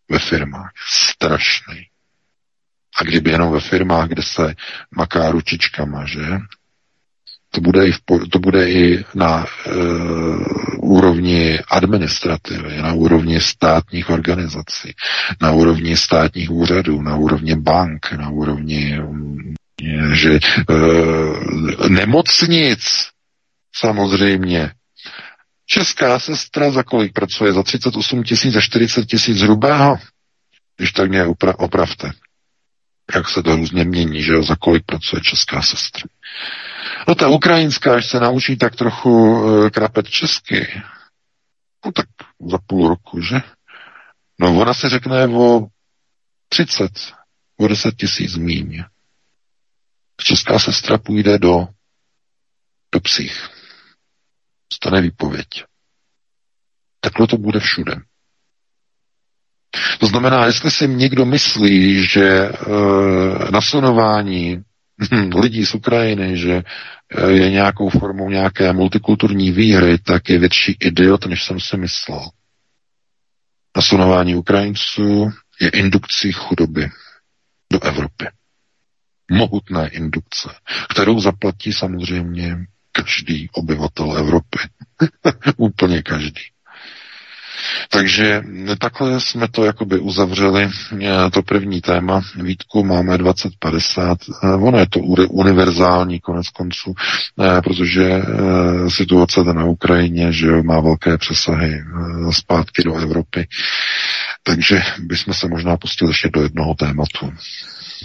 ve firmách. Strašný. A kdyby jenom ve firmách, kde se maká ručičkama, že? To bude i, v, to bude i na e, úrovni administrativy, na úrovni státních organizací, na úrovni státních úřadů, na úrovni bank, na úrovni že e, nemocnic samozřejmě. Česká sestra za kolik pracuje? Za 38 tisíc, za 40 tisíc hrubého? Když tak mě opra- opravte. Jak se to různě mění, že jo, za kolik pracuje česká sestra. No ta ukrajinská, až se naučí tak trochu e, krapet česky, no tak za půl roku, že? No ona se řekne o 30, o 10 tisíc míň. Česká sestra půjde do, do psích. Stane výpověď. Takhle to bude všude. To znamená, jestli si někdo myslí, že e, nasunování lidí z Ukrajiny, že e, je nějakou formou nějaké multikulturní výhry, tak je větší idiot, než jsem si myslel. Nasunování Ukrajinců je indukcí chudoby do Evropy. Mohutné indukce, kterou zaplatí samozřejmě každý obyvatel Evropy. Úplně každý. Takže takhle jsme to jakoby uzavřeli, eh, to první téma. Vítku máme 2050. Eh, ono je to univerzální konec konců, eh, protože situace na Ukrajině že má velké přesahy zpátky do Evropy. Takže bychom se možná pustili ještě do jednoho tématu.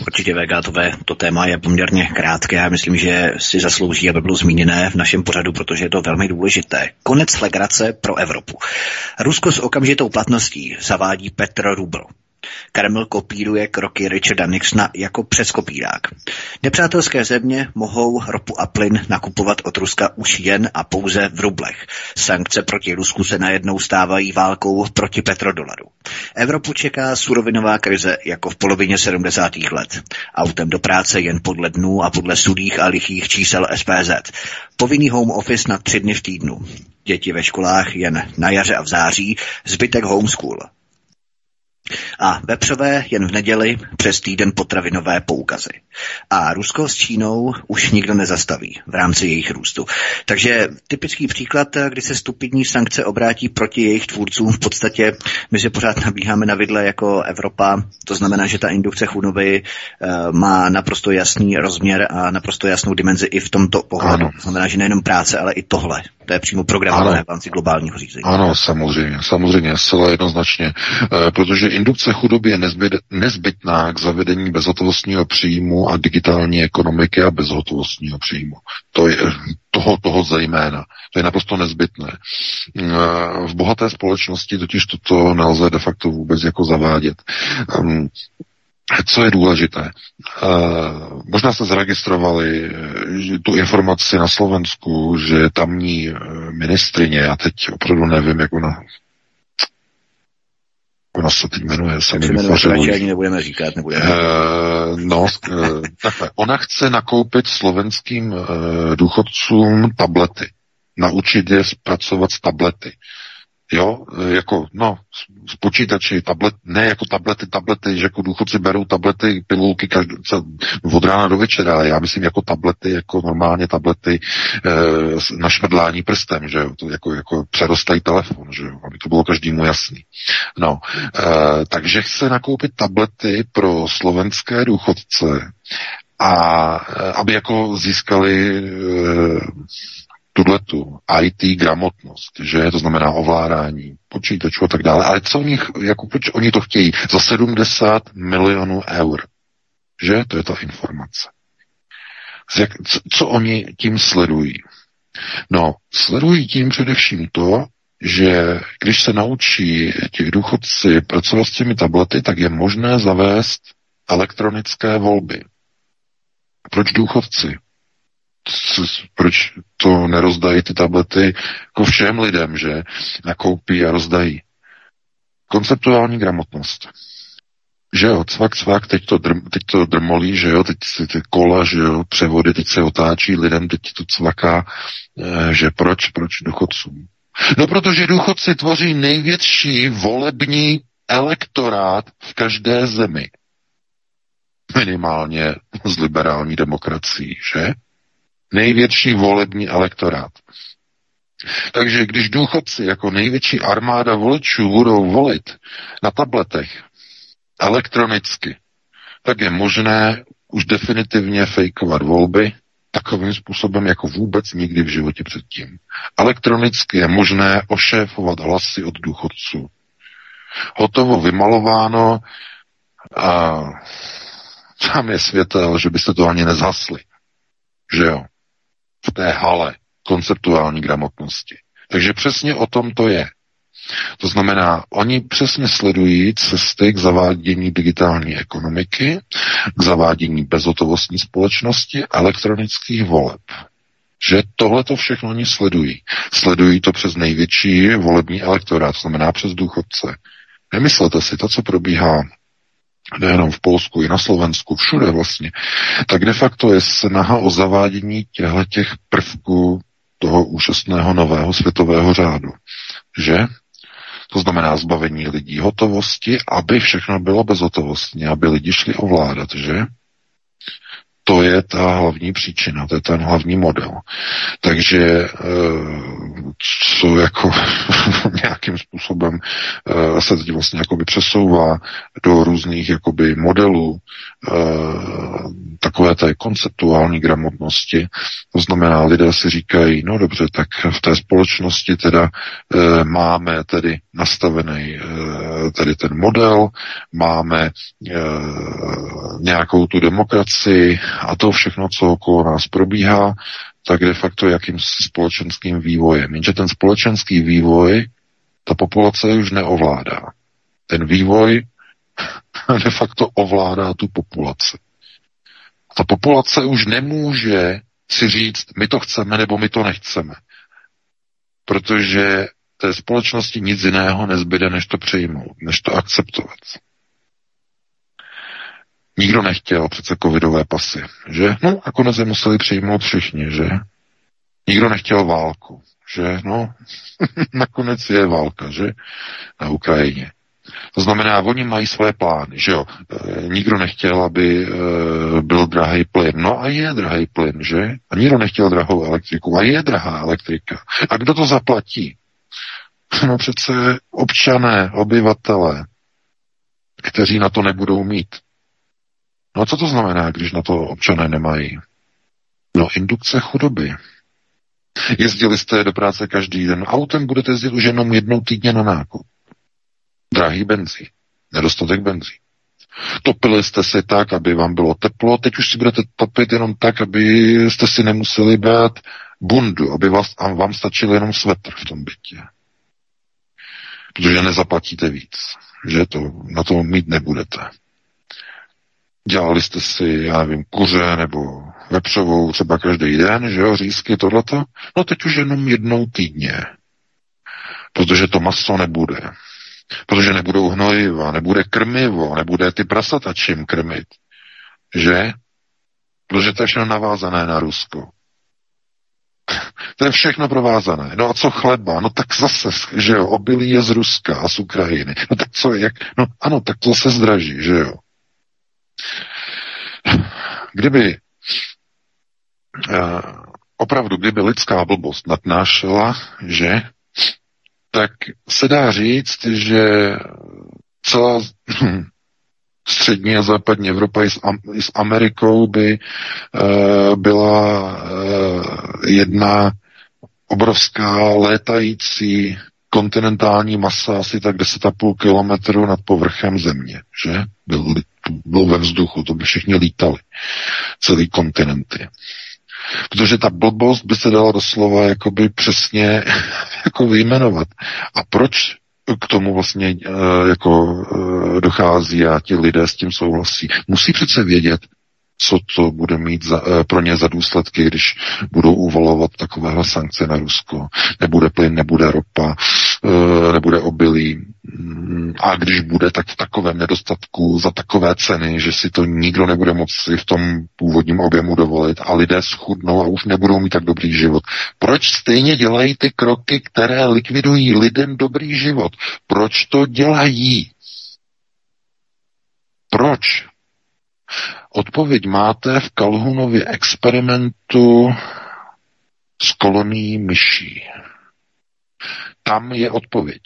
Určitě Vegátové, to téma je poměrně krátké. Já myslím, že si zaslouží, aby bylo zmíněné v našem pořadu, protože je to velmi důležité. Konec legrace pro Evropu. Rusko s okamžitou platností zavádí Petr Rubl. Kreml kopíruje kroky Richarda Nixona jako přes kopírák. Nepřátelské země mohou ropu a plyn nakupovat od Ruska už jen a pouze v rublech. Sankce proti Rusku se najednou stávají válkou proti petrodolaru. Evropu čeká surovinová krize jako v polovině 70. let. Autem do práce jen podle dnů a podle sudých a lichých čísel SPZ. Povinný home office na tři dny v týdnu. Děti ve školách jen na jaře a v září, zbytek homeschool. A vepřové jen v neděli přes týden potravinové poukazy. A Rusko s Čínou už nikdo nezastaví v rámci jejich růstu. Takže typický příklad, kdy se stupidní sankce obrátí proti jejich tvůrcům, v podstatě my se pořád nabíháme na vidle jako Evropa, to znamená, že ta indukce chudoby uh, má naprosto jasný rozměr a naprosto jasnou dimenzi i v tomto pohledu. To znamená, že nejenom práce, ale i tohle. To je přímo programované v rámci globálního řízení. Ano, samozřejmě, samozřejmě, zcela jednoznačně, e, protože indukce chudoby je nezbyt, nezbytná k zavedení bezhotovostního příjmu a digitální ekonomiky a bezhotovostního příjmu. To je toho, toho zejména. To je naprosto nezbytné. E, v bohaté společnosti totiž toto nelze de facto vůbec jako zavádět. Ehm, co je důležité? Uh, možná jste zaregistrovali že tu informaci na Slovensku, že tamní ministrině, já teď opravdu nevím, jak ona ona se teď jmenuje, se mi ani nebudeme říkat, nebudeme. Uh, no, uh, takhle. Ona chce nakoupit slovenským uh, důchodcům tablety. Naučit je zpracovat s tablety. Jo, jako, no, z počítači, tablet, ne jako tablety, tablety, že jako důchodci berou tablety, pilulky každý, od rána do večera, já myslím jako tablety, jako normálně tablety e, na šmrdlání prstem, že jo, to jako, jako přerostají telefon, že jo, aby to bylo každému jasný. No, e, takže chce nakoupit tablety pro slovenské důchodce a eh, aby jako získali e, tuhletu IT gramotnost, že to znamená ovládání počítačů a tak dále. Ale co oni, jako proč oni to chtějí? Za 70 milionů eur. Že? To je ta informace. Jak, co, co oni tím sledují? No, sledují tím především to, že když se naučí těch důchodci pracovat s těmi tablety, tak je možné zavést elektronické volby. Proč důchodci? Proč to nerozdají ty tablety jako všem lidem, že nakoupí a rozdají. Konceptuální gramotnost. Že jo, cvak, cvak, teď to, drm, teď to drmolí, že jo, teď si ty kola, že jo, převody, teď se otáčí lidem, teď to cvaká, eh, že proč, proč důchodcům. No protože důchodci tvoří největší volební elektorát v každé zemi. Minimálně z liberální demokracií, že? Největší volební elektorát. Takže když důchodci jako největší armáda voličů budou volit na tabletech elektronicky, tak je možné už definitivně fejkovat volby takovým způsobem, jako vůbec nikdy v životě předtím. Elektronicky je možné ošéfovat hlasy od důchodců. Hotovo vymalováno a tam je světel, že byste to ani nezhasli. Že jo? V té hale konceptuální gramotnosti. Takže přesně o tom to je. To znamená, oni přesně sledují cesty k zavádění digitální ekonomiky, k zavádění bezhotovostní společnosti, elektronických voleb. Že tohle to všechno oni sledují. Sledují to přes největší volební elektorát, to znamená přes důchodce. Nemyslete si, to, co probíhá nejenom v Polsku, i na Slovensku, všude vlastně, tak de facto je snaha o zavádění těchto těch prvků toho úžasného nového světového řádu. Že? To znamená zbavení lidí hotovosti, aby všechno bylo bezhotovostně, aby lidi šli ovládat, že? To je ta hlavní příčina, to je ten hlavní model. Takže eh, co jako nějakým způsobem eh, se teď vlastně jakoby přesouvá do různých jakoby modelů eh, takové té konceptuální gramotnosti. To znamená, lidé si říkají, no dobře, tak v té společnosti teda máme tedy nastavený tedy ten model, máme nějakou tu demokracii a to všechno, co okolo nás probíhá, tak de facto jakým společenským vývojem. Jenže ten společenský vývoj ta populace už neovládá. Ten vývoj de facto ovládá tu populaci. Ta populace už nemůže si říct, my to chceme nebo my to nechceme. Protože té společnosti nic jiného nezbyde, než to přijmout, než to akceptovat. Nikdo nechtěl přece covidové pasy, že? No, nakonec je museli přijmout všichni, že? Nikdo nechtěl válku, že? No, nakonec je válka, že? Na Ukrajině. To znamená, oni mají své plány, že jo. E, nikdo nechtěl, aby e, byl drahý plyn. No a je drahý plyn, že? A nikdo nechtěl drahou elektriku. A je drahá elektrika. A kdo to zaplatí? No přece občané, obyvatele, kteří na to nebudou mít. No a co to znamená, když na to občané nemají? No indukce chudoby. Jezdili jste do práce každý den. Autem budete jezdit už jenom jednou týdně na nákup. Drahý benzín. Nedostatek benzín. Topili jste si tak, aby vám bylo teplo, teď už si budete topit jenom tak, aby jste si nemuseli brát bundu, aby vás, a vám stačil jenom svetr v tom bytě. Protože nezaplatíte víc, že to na to mít nebudete. Dělali jste si, já nevím, kuře nebo vepřovou třeba každý den, že jo, řízky, tohleto. No teď už jenom jednou týdně. Protože to maso nebude. Protože nebudou hnojiva, nebude krmivo, nebude ty prasata čím krmit. Že? Protože to je všechno navázané na Rusko. To je všechno provázané. No a co chleba? No tak zase, že jo, obilí je z Ruska a z Ukrajiny. No tak co, jak? No ano, tak to se zdraží, že jo. Kdyby uh, opravdu, kdyby lidská blbost nadnášela, že, tak se dá říct, že celá střední a západní Evropa i s, Amerikou by uh, byla uh, jedna obrovská létající kontinentální masa asi tak 10,5 kilometru nad povrchem země, že? Byl, byl ve vzduchu, to by všichni lítali. Celý kontinenty. Protože ta blbost by se dala doslova jakoby přesně jako vyjmenovat. A proč k tomu vlastně uh, jako uh, dochází a ti lidé s tím souhlasí? Musí přece vědět, co to bude mít za, eh, pro ně za důsledky, když budou uvalovat takovéhle sankce na Rusko. Nebude plyn, nebude ropa, eh, nebude obilí. Mm, a když bude, tak v takovém nedostatku za takové ceny, že si to nikdo nebude moci v tom původním objemu dovolit a lidé schudnou a už nebudou mít tak dobrý život. Proč stejně dělají ty kroky, které likvidují lidem dobrý život? Proč to dělají? Proč? Odpověď máte v Kalhunově experimentu s kolonií myší. Tam je odpověď.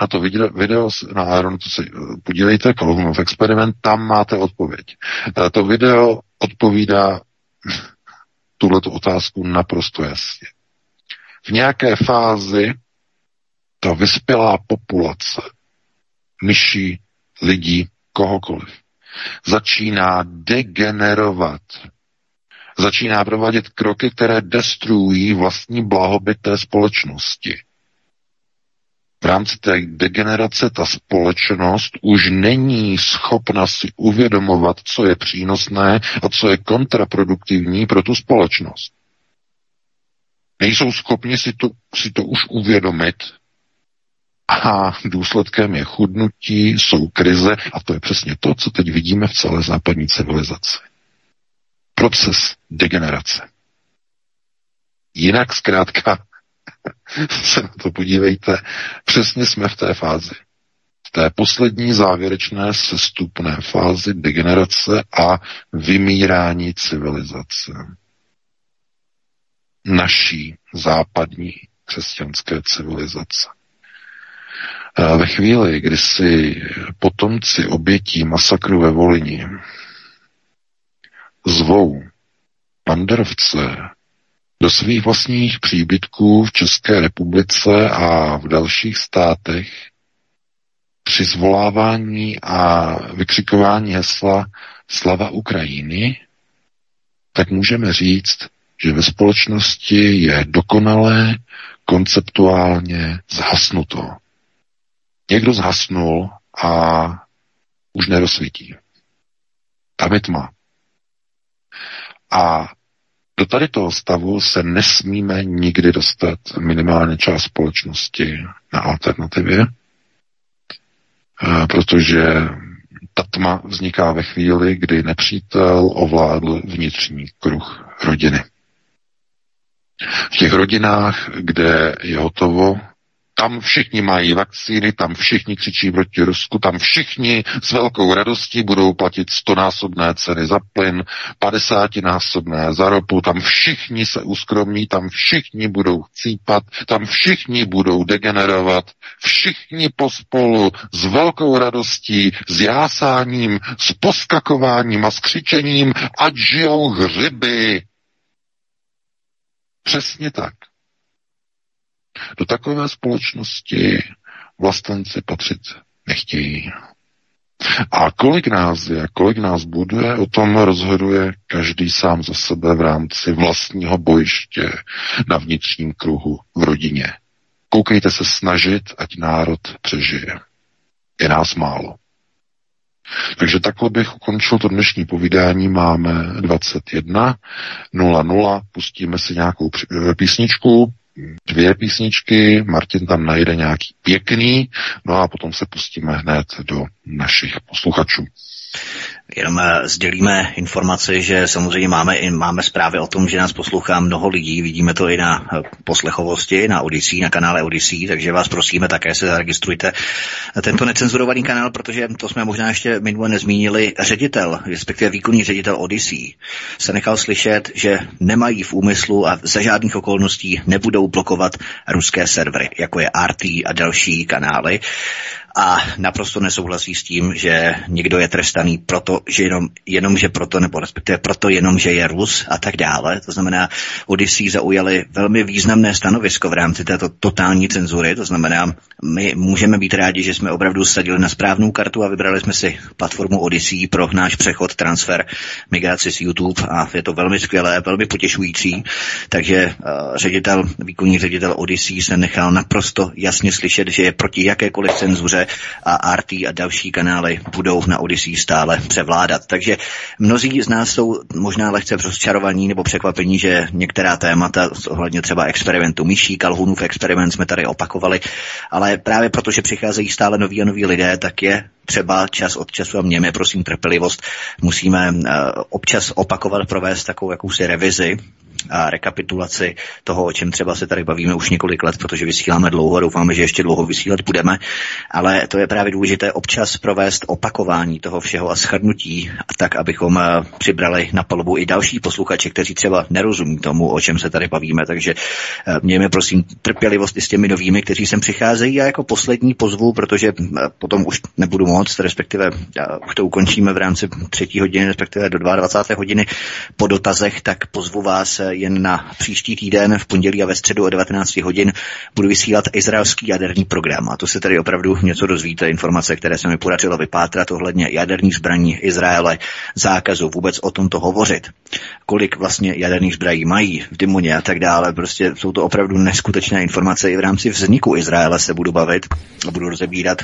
Na to video, na Aeron, to se podívejte, Kalhunov experiment, tam máte odpověď. E, to video odpovídá tuhleto otázku naprosto jasně. V nějaké fázi ta vyspělá populace myší, lidí, kohokoliv, začíná degenerovat. Začíná provádět kroky, které destruují vlastní blahobyt té společnosti. Rámci té degenerace ta společnost už není schopna si uvědomovat, co je přínosné a co je kontraproduktivní pro tu společnost. Nejsou schopni si to, si to už uvědomit A důsledkem je chudnutí, jsou krize a to je přesně to, co teď vidíme v celé západní civilizaci. Proces degenerace. Jinak zkrátka se na to podívejte, přesně jsme v té fázi. V té poslední závěrečné sestupné fázi degenerace a vymírání civilizace. Naší západní křesťanské civilizace. Ve chvíli, kdy si potomci obětí masakru ve Volini zvou panderovce do svých vlastních příbytků v České republice a v dalších státech při zvolávání a vykřikování hesla Slava Ukrajiny, tak můžeme říct, že ve společnosti je dokonalé konceptuálně zhasnuto. Někdo zhasnul a už nerozsvítí. Tam je tma. A do tady toho stavu se nesmíme nikdy dostat minimálně část společnosti na alternativě, protože ta tma vzniká ve chvíli, kdy nepřítel ovládl vnitřní kruh rodiny. V těch rodinách, kde je hotovo, tam všichni mají vakcíny, tam všichni křičí proti Rusku, tam všichni s velkou radostí budou platit stonásobné ceny za plyn, 50násobné za ropu, tam všichni se uskromní, tam všichni budou chcípat, tam všichni budou degenerovat, všichni pospolu s velkou radostí, s jásáním, s poskakováním a s křičením, ať žijou hřiby. Přesně tak. Do takové společnosti vlastenci patřit nechtějí. A kolik nás je, kolik nás buduje, o tom rozhoduje každý sám za sebe v rámci vlastního bojiště na vnitřním kruhu v rodině. Koukejte se snažit, ať národ přežije. Je nás málo. Takže takhle bych ukončil to dnešní povídání. Máme 21.00, pustíme si nějakou písničku, dvě písničky, Martin tam najde nějaký pěkný, no a potom se pustíme hned do našich posluchačů. Jenom eh, sdělíme informaci, že samozřejmě máme, máme zprávy o tom, že nás poslouchá mnoho lidí, vidíme to i na eh, poslechovosti, na Odyssey, na kanále Odyssey, takže vás prosíme, také se zaregistrujte tento necenzurovaný kanál, protože to jsme možná ještě minule nezmínili. Ředitel, respektive výkonný ředitel Odyssey, se nechal slyšet, že nemají v úmyslu a za žádných okolností nebudou blokovat ruské servery, jako je RT a další kanály a naprosto nesouhlasí s tím, že někdo je trestaný proto, že jenom, jenom že proto, nebo respektive proto jenom, že je Rus a tak dále. To znamená, Odyssey zaujali velmi významné stanovisko v rámci této totální cenzury. To znamená, my můžeme být rádi, že jsme opravdu sadili na správnou kartu a vybrali jsme si platformu Odyssey pro náš přechod, transfer, migraci z YouTube a je to velmi skvělé, velmi potěšující. Takže uh, ředitel, výkonný ředitel Odyssey se nechal naprosto jasně slyšet, že je proti jakékoliv cenzuře a RT a další kanály budou na Odyssey stále převládat. Takže mnozí z nás jsou možná lehce rozčarovaní nebo překvapení, že některá témata ohledně třeba experimentu myší, kalhunův experiment jsme tady opakovali, ale právě protože přicházejí stále noví a noví lidé, tak je třeba čas od času a měme prosím trpělivost. Musíme uh, občas opakovat, provést takovou jakousi revizi rekapitulaci toho, o čem třeba se tady bavíme už několik let, protože vysíláme dlouho a doufáme, že ještě dlouho vysílat budeme, ale to je právě důležité občas provést opakování toho všeho a shrnutí, tak abychom eh, přibrali na palubu i další posluchače, kteří třeba nerozumí tomu, o čem se tady bavíme. Takže eh, mějme prosím trpělivost i s těmi novými, kteří sem přicházejí a jako poslední pozvu, protože eh, potom už nebudu moc, respektive už to ukončíme v rámci třetí hodiny, respektive do 22. hodiny po dotazech, tak pozvu vás jen na příští týden v pondělí a ve středu o 19 hodin budu vysílat izraelský jaderný program. A to se tady opravdu něco dozvíte, informace, které se mi podařilo vypátrat ohledně jaderných zbraní Izraele, zákazu vůbec o tomto hovořit. Kolik vlastně jaderných zbraní mají v Dimoně a tak dále. Prostě jsou to opravdu neskutečné informace. I v rámci vzniku Izraele se budu bavit a budu rozebírat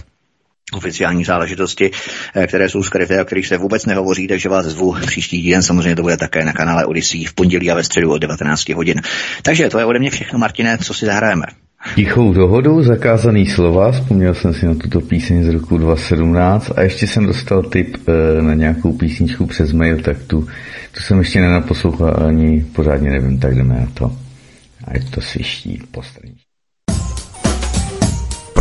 oficiální záležitosti, eh, které jsou skryté a kterých se vůbec nehovoří, takže vás zvu příští týden, samozřejmě to bude také na kanále Odyssey v pondělí a ve středu od 19 hodin. Takže to je ode mě všechno, Martine, co si zahrajeme. Tichou dohodou zakázaný slova, vzpomněl jsem si na tuto píseň z roku 2017 a ještě jsem dostal tip e, na nějakou písničku přes mail, tak tu, tu jsem ještě nenaposlouchal ani pořádně nevím, tak jdeme na to. Ať to sviští postraní.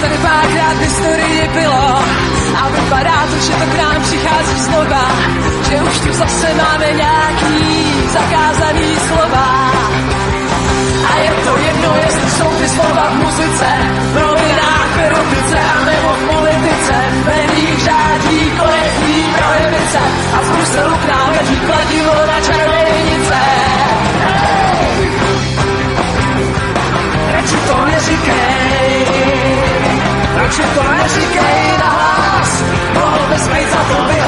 tady párkrát v historii bylo a vypadá to, že to k nám přichází znova, že už tu zase máme nějaký zakázaný slova. A je to jedno, jestli jsou ty slova v muzice, v novinách, v erotice a nebo v politice. V médiích žádí kolektivní prohibice a v Bruselu k nám leží kladivo svobodný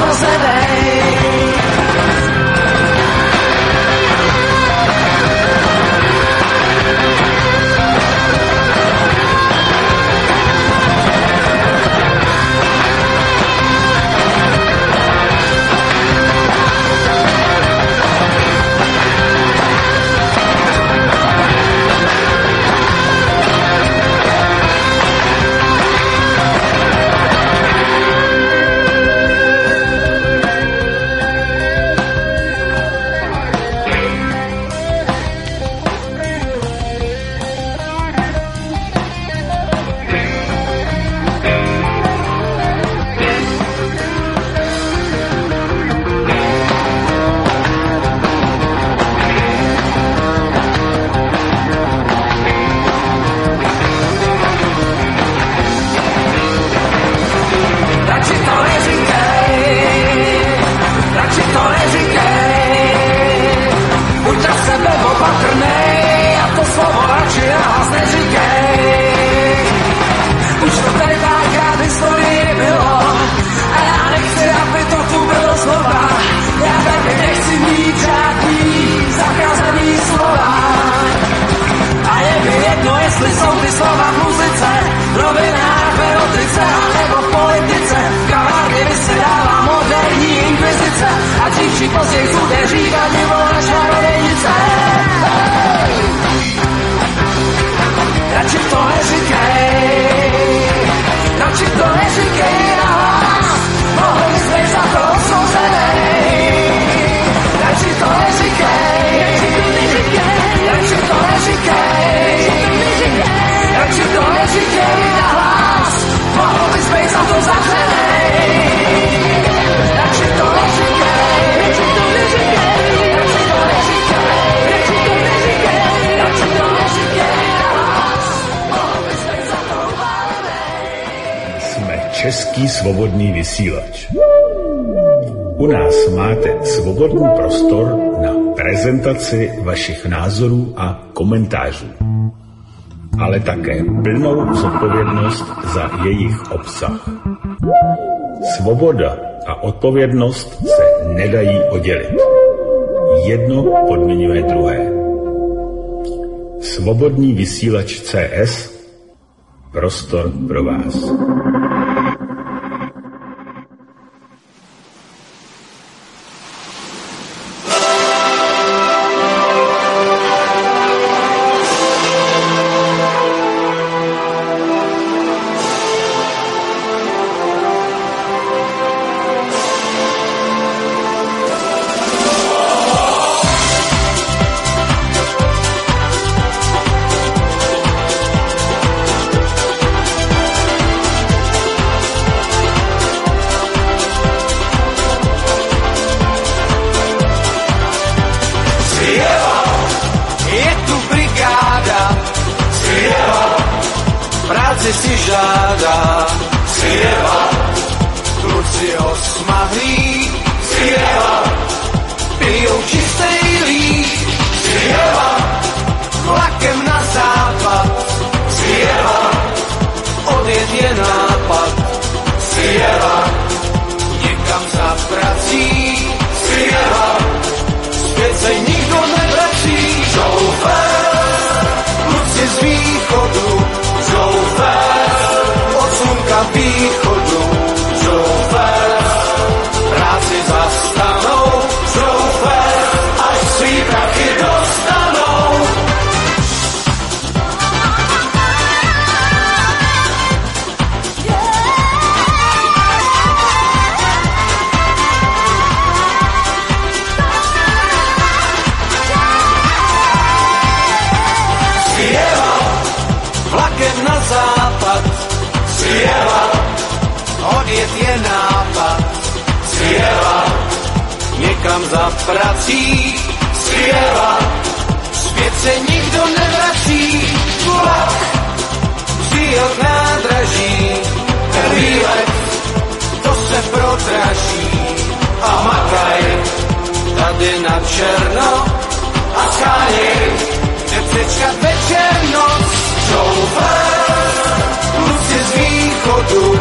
vysílač. U nás máte svobodný prostor na prezentaci vašich názorů a komentářů, ale také plnou zodpovědnost za jejich obsah. Svoboda a odpovědnost se nedají oddělit. Jedno podmiňuje druhé. Svobodný vysílač CS Prostor pro vás. A makaj, tady na černo, a scháněj, kde přečkat večer noc, šoufér, kluci z východu,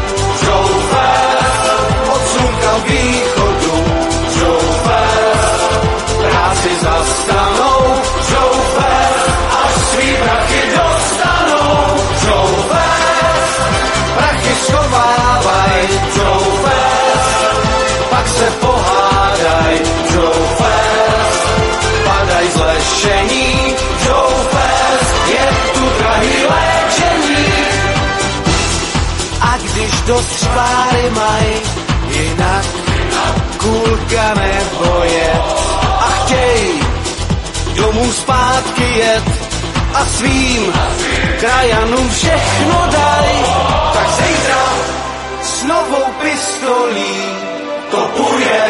dost šváry maj, jinak kulka nebo jet. A chtěj domů zpátky jet a svým krajanům všechno daj. Tak zítra s novou pistolí to půjde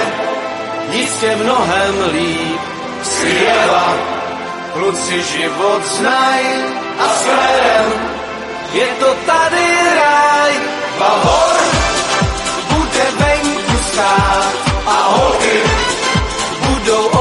jistě mnohem líp. Slieva, kluci život znaj a směrem je to tady ráj. Bahor bude venku stát a holky budou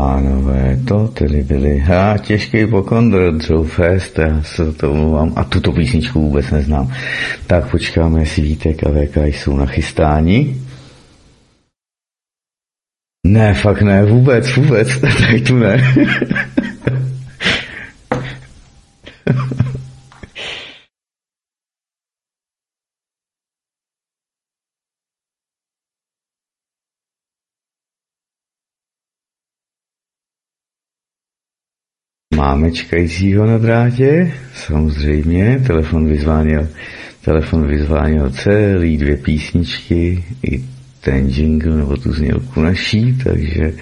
pánové, to tedy byly ha, těžký pokondr, Joe Fest, já se to omlouvám a tuto písničku vůbec neznám. Tak počkáme, jestli Vítek a VK jsou na chystání. Ne, fakt ne, vůbec, vůbec, tak tu ne. Máme čekajícího na drátě, samozřejmě, telefon vyzváněl, telefon vyzváněl celý dvě písničky, i ten jingle nebo tu znělku naší, takže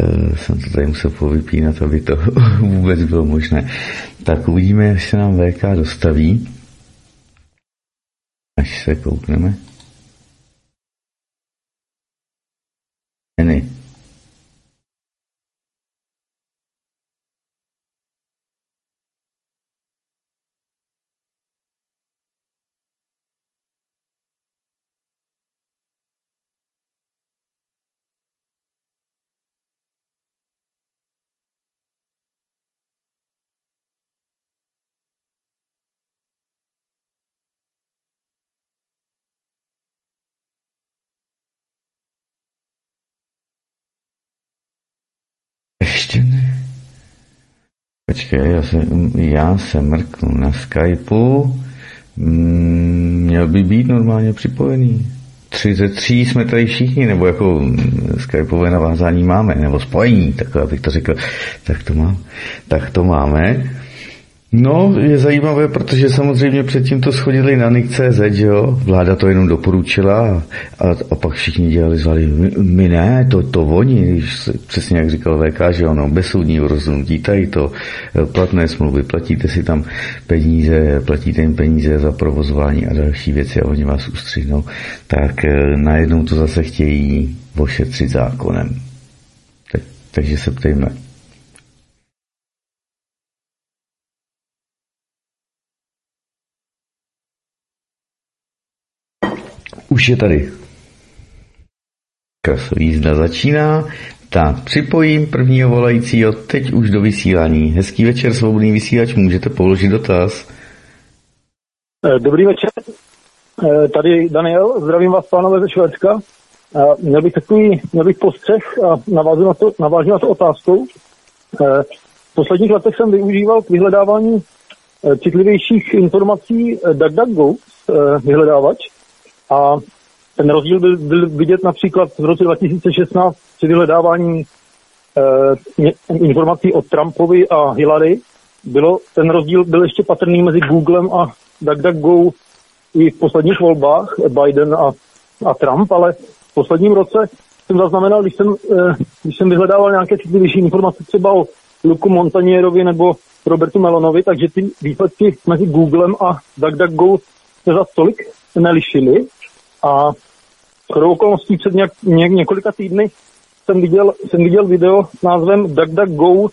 uh, jsem to tady musel povypínat, aby to vůbec bylo možné. Tak uvidíme, až se nám VK dostaví, až se koukneme. Ne? Počkej, já se, já se mrknu na Skypeu. Mm, měl by být normálně připojený. Tři ze tří jsme tady všichni, nebo jako Skypeové navázání máme, nebo spojení, tak abych to řekl. Tak to, mám, tak to máme. No, je zajímavé, protože samozřejmě předtím to schodili na NIC.cz, že jo? Vláda to jenom doporučila a, a pak všichni dělali, zvali, my, my ne, to, to oni, přesně jak říkal VK, že jo, no, bez soudního rozhodnutí, tady to, e, platné smlouvy, platíte si tam peníze, platíte jim peníze za provozování a další věci a oni vás ustřihnou, tak e, najednou to zase chtějí ošetřit zákonem. Tak, takže se ptejme. Už je tady. Jízda začíná. Tak, připojím prvního volajícího teď už do vysílání. Hezký večer, svobodný vysílač, můžete položit dotaz. Eh, Dobrý večer, Eh, tady Daniel, zdravím vás pánové ze Švédska. Eh, Měl bych takový, měl bych postřeh a navážu na to, navážu na to otázkou. V posledních letech jsem využíval k vyhledávání citlivějších informací DuckDuckGo, vyhledávač, a ten rozdíl byl, byl vidět například v roce 2016 při vyhledávání eh, informací o Trumpovi a Hillary. Bylo, ten rozdíl byl ještě patrný mezi Googlem a DuckDuckGo i v posledních volbách, Biden a, a Trump, ale v posledním roce jsem zaznamenal, když jsem, eh, když jsem vyhledával nějaké citlivější informace třeba o Luku Montanierovi nebo Robertu Melonovi, takže ty výsledky mezi Googlem a DuckDuckGo se za tolik nelišily. A shodou okolností před něk, ně, několika týdny jsem viděl, jsem viděl video s názvem DuckDuckGo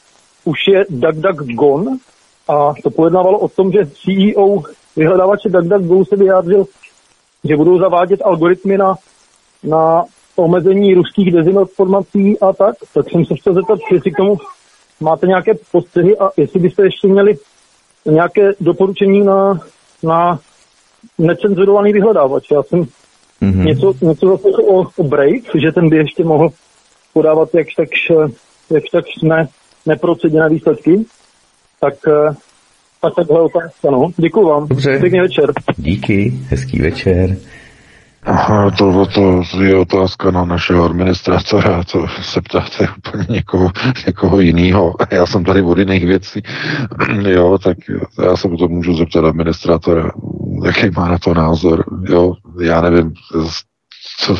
už je DuckDuck Gone a to pojednávalo o tom, že CEO vyhledávače DuckDuckGo se vyjádřil, že budou zavádět algoritmy na, na omezení ruských dezinformací a tak. Tak jsem se chtěl zeptat, jestli k tomu máte nějaké postřehy a jestli byste ještě měli nějaké doporučení na, na necenzurovaný vyhledávač. Já jsem mm-hmm. něco, něco zaslechl o, o Brave, že ten by ještě mohl podávat jakž takž, jakž takž ne, neproceděné výsledky. Tak, eh, tak takhle otázka, no. Děkuji vám. Dobře. Pěkný večer. Díky, hezký večer. Aha, to, to je otázka na našeho administrátora, to se ptáte úplně někoho, někoho jiného. Já jsem tady od jiných věcí, jo, tak já se potom můžu zeptat administrátora, jaký má na to názor, jo, já nevím, co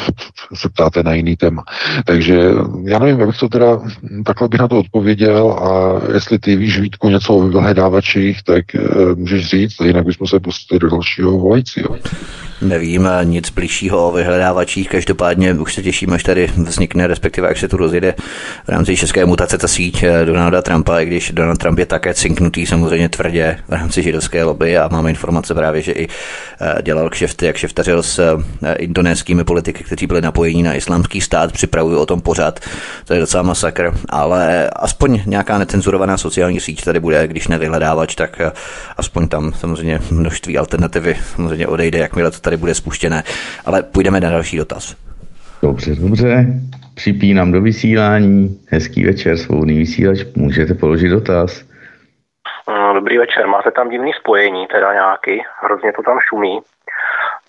se ptáte na jiný téma. Takže já nevím, abych to teda, takhle bych na to odpověděl a jestli ty víš, Vítku, něco o vyhledávačích, tak uh, můžeš říct, jinak bychom se pustili do dalšího volajícího. Nevím nic bližšího o vyhledávačích, každopádně už se těším, až tady vznikne, respektive jak se tu rozjede v rámci české mutace ta síť eh, Donalda Trumpa, i když Donald Trump je také cinknutý samozřejmě tvrdě v rámci židovské lobby a máme informace právě, že i eh, dělal kšefty, jak šeftařil s eh, indonéskými politiky, kteří byli napojení na islámský stát, připravují o tom pořád, to je docela masakr, ale aspoň nějaká necenzurovaná sociální síť tady bude, když nevyhledávač, tak aspoň tam samozřejmě množství alternativy samozřejmě odejde, jakmile to tady bude spuštěné. Ale půjdeme na další dotaz. Dobře, dobře. Připínám do vysílání. Hezký večer, svobodný vysílač. Můžete položit dotaz. Mm, Dobrý večer, máte tam divný spojení, teda nějaký, hrozně to tam šumí.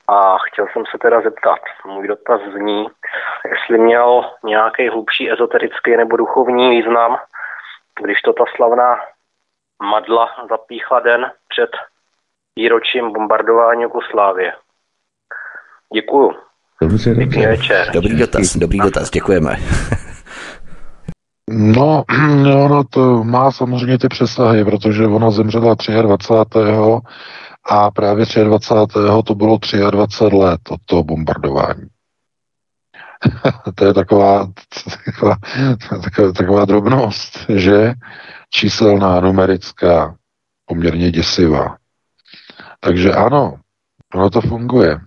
A chtěl jsem se teda zeptat, můj dotaz zní, jestli měl nějaký hlubší ezoterický nebo duchovní význam, když to ta slavná madla zapíchla den před výročím bombardování Jugoslávie. Děkuju. Dobře, Pěkný večer. Dobrý dotaz, dobrý dotaz, děkujeme. No, ono to má samozřejmě ty přesahy, protože ona zemřela 23. a právě 23. to bylo 23 let od toho bombardování. to je taková, taková, taková, taková drobnost, že číselná, numerická, poměrně děsivá. Takže ano, ono to funguje.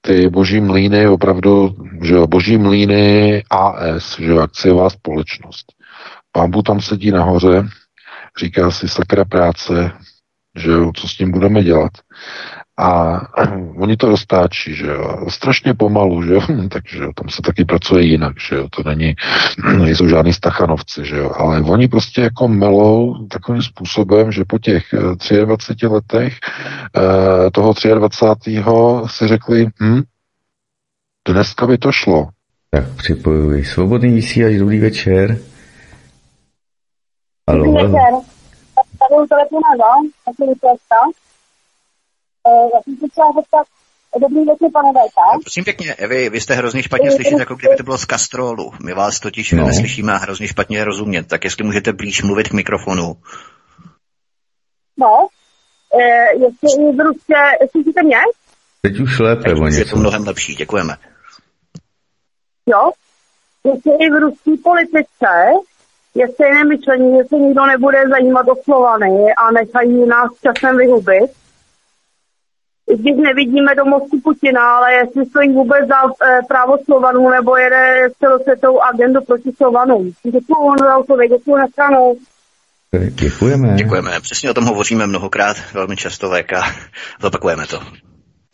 Ty boží mlýny opravdu, že jo, boží mlýny AS, že jo, akciová společnost. Bůh tam sedí nahoře, říká si sakra práce, že jo, co s tím budeme dělat. A oni to roztáčí, že jo, strašně pomalu, že jo, takže tam se taky pracuje jinak, že jo, to není, nejsou žádný stachanovci, že jo, ale oni prostě jako melou takovým způsobem, že po těch 23 letech eh, toho 23. si řekli, hm, dneska by to šlo. Tak připojuji. Svobodný vysílač, dobrý večer. Halo, Dobrý halo. Večer. Tady u telefonáda, taky Vykleška. Já jsem se chtěla zeptat, dobrý večer, pane Vajta. Prosím pěkně, vy, vy jste hrozně špatně slyšet, jako kdyby to bylo z kastrolu. My vás totiž No. neslyšíme a hrozně špatně rozumět. Tak jestli můžete blíž mluvit k mikrofonu. No, eh, jestli i v Rusě, slyšíte mě? Teď už lépe Teď o je to mnohem lepší, děkujeme. Jo. Jestli i v ruské politice je stejné myšlení, že se nikdo nebude zajímat o Slovany a nechají nás časem vyhubit. I když nevidíme do mozku Putina, ale jestli stojí vůbec za eh, právo Slovanů nebo jede celosvětovou agendu proti Slovanům. Děkuju za odpověď, děkuju na stranu. Děkujeme. Děkujeme. Přesně o tom hovoříme mnohokrát, velmi často VK. Zopakujeme to.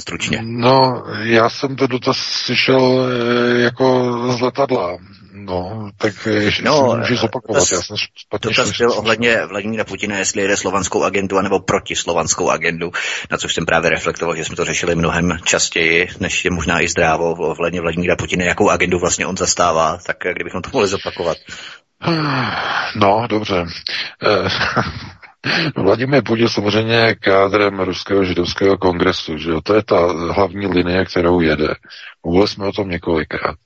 Stručně. No, já jsem to dotaz slyšel eh, jako z letadla. No, tak ještě No, můžu zopakovat. dotaz- já jsem Dotaz byl ohledně Vladimíra Putina, jestli jede slovanskou agendu anebo proti slovanskou agendu, na což jsem právě reflektoval, že jsme to řešili mnohem častěji, než je možná i zdrávo ohledně Vladimíra Putina, jakou agendu vlastně on zastává, tak eh, kdybychom to mohli zopakovat. No, dobře. Eh, Vladimír Putin samozřejmě je kádrem Ruského židovského kongresu, že jo? To je ta hlavní linie, kterou jede. Mluvili jsme o tom několikrát.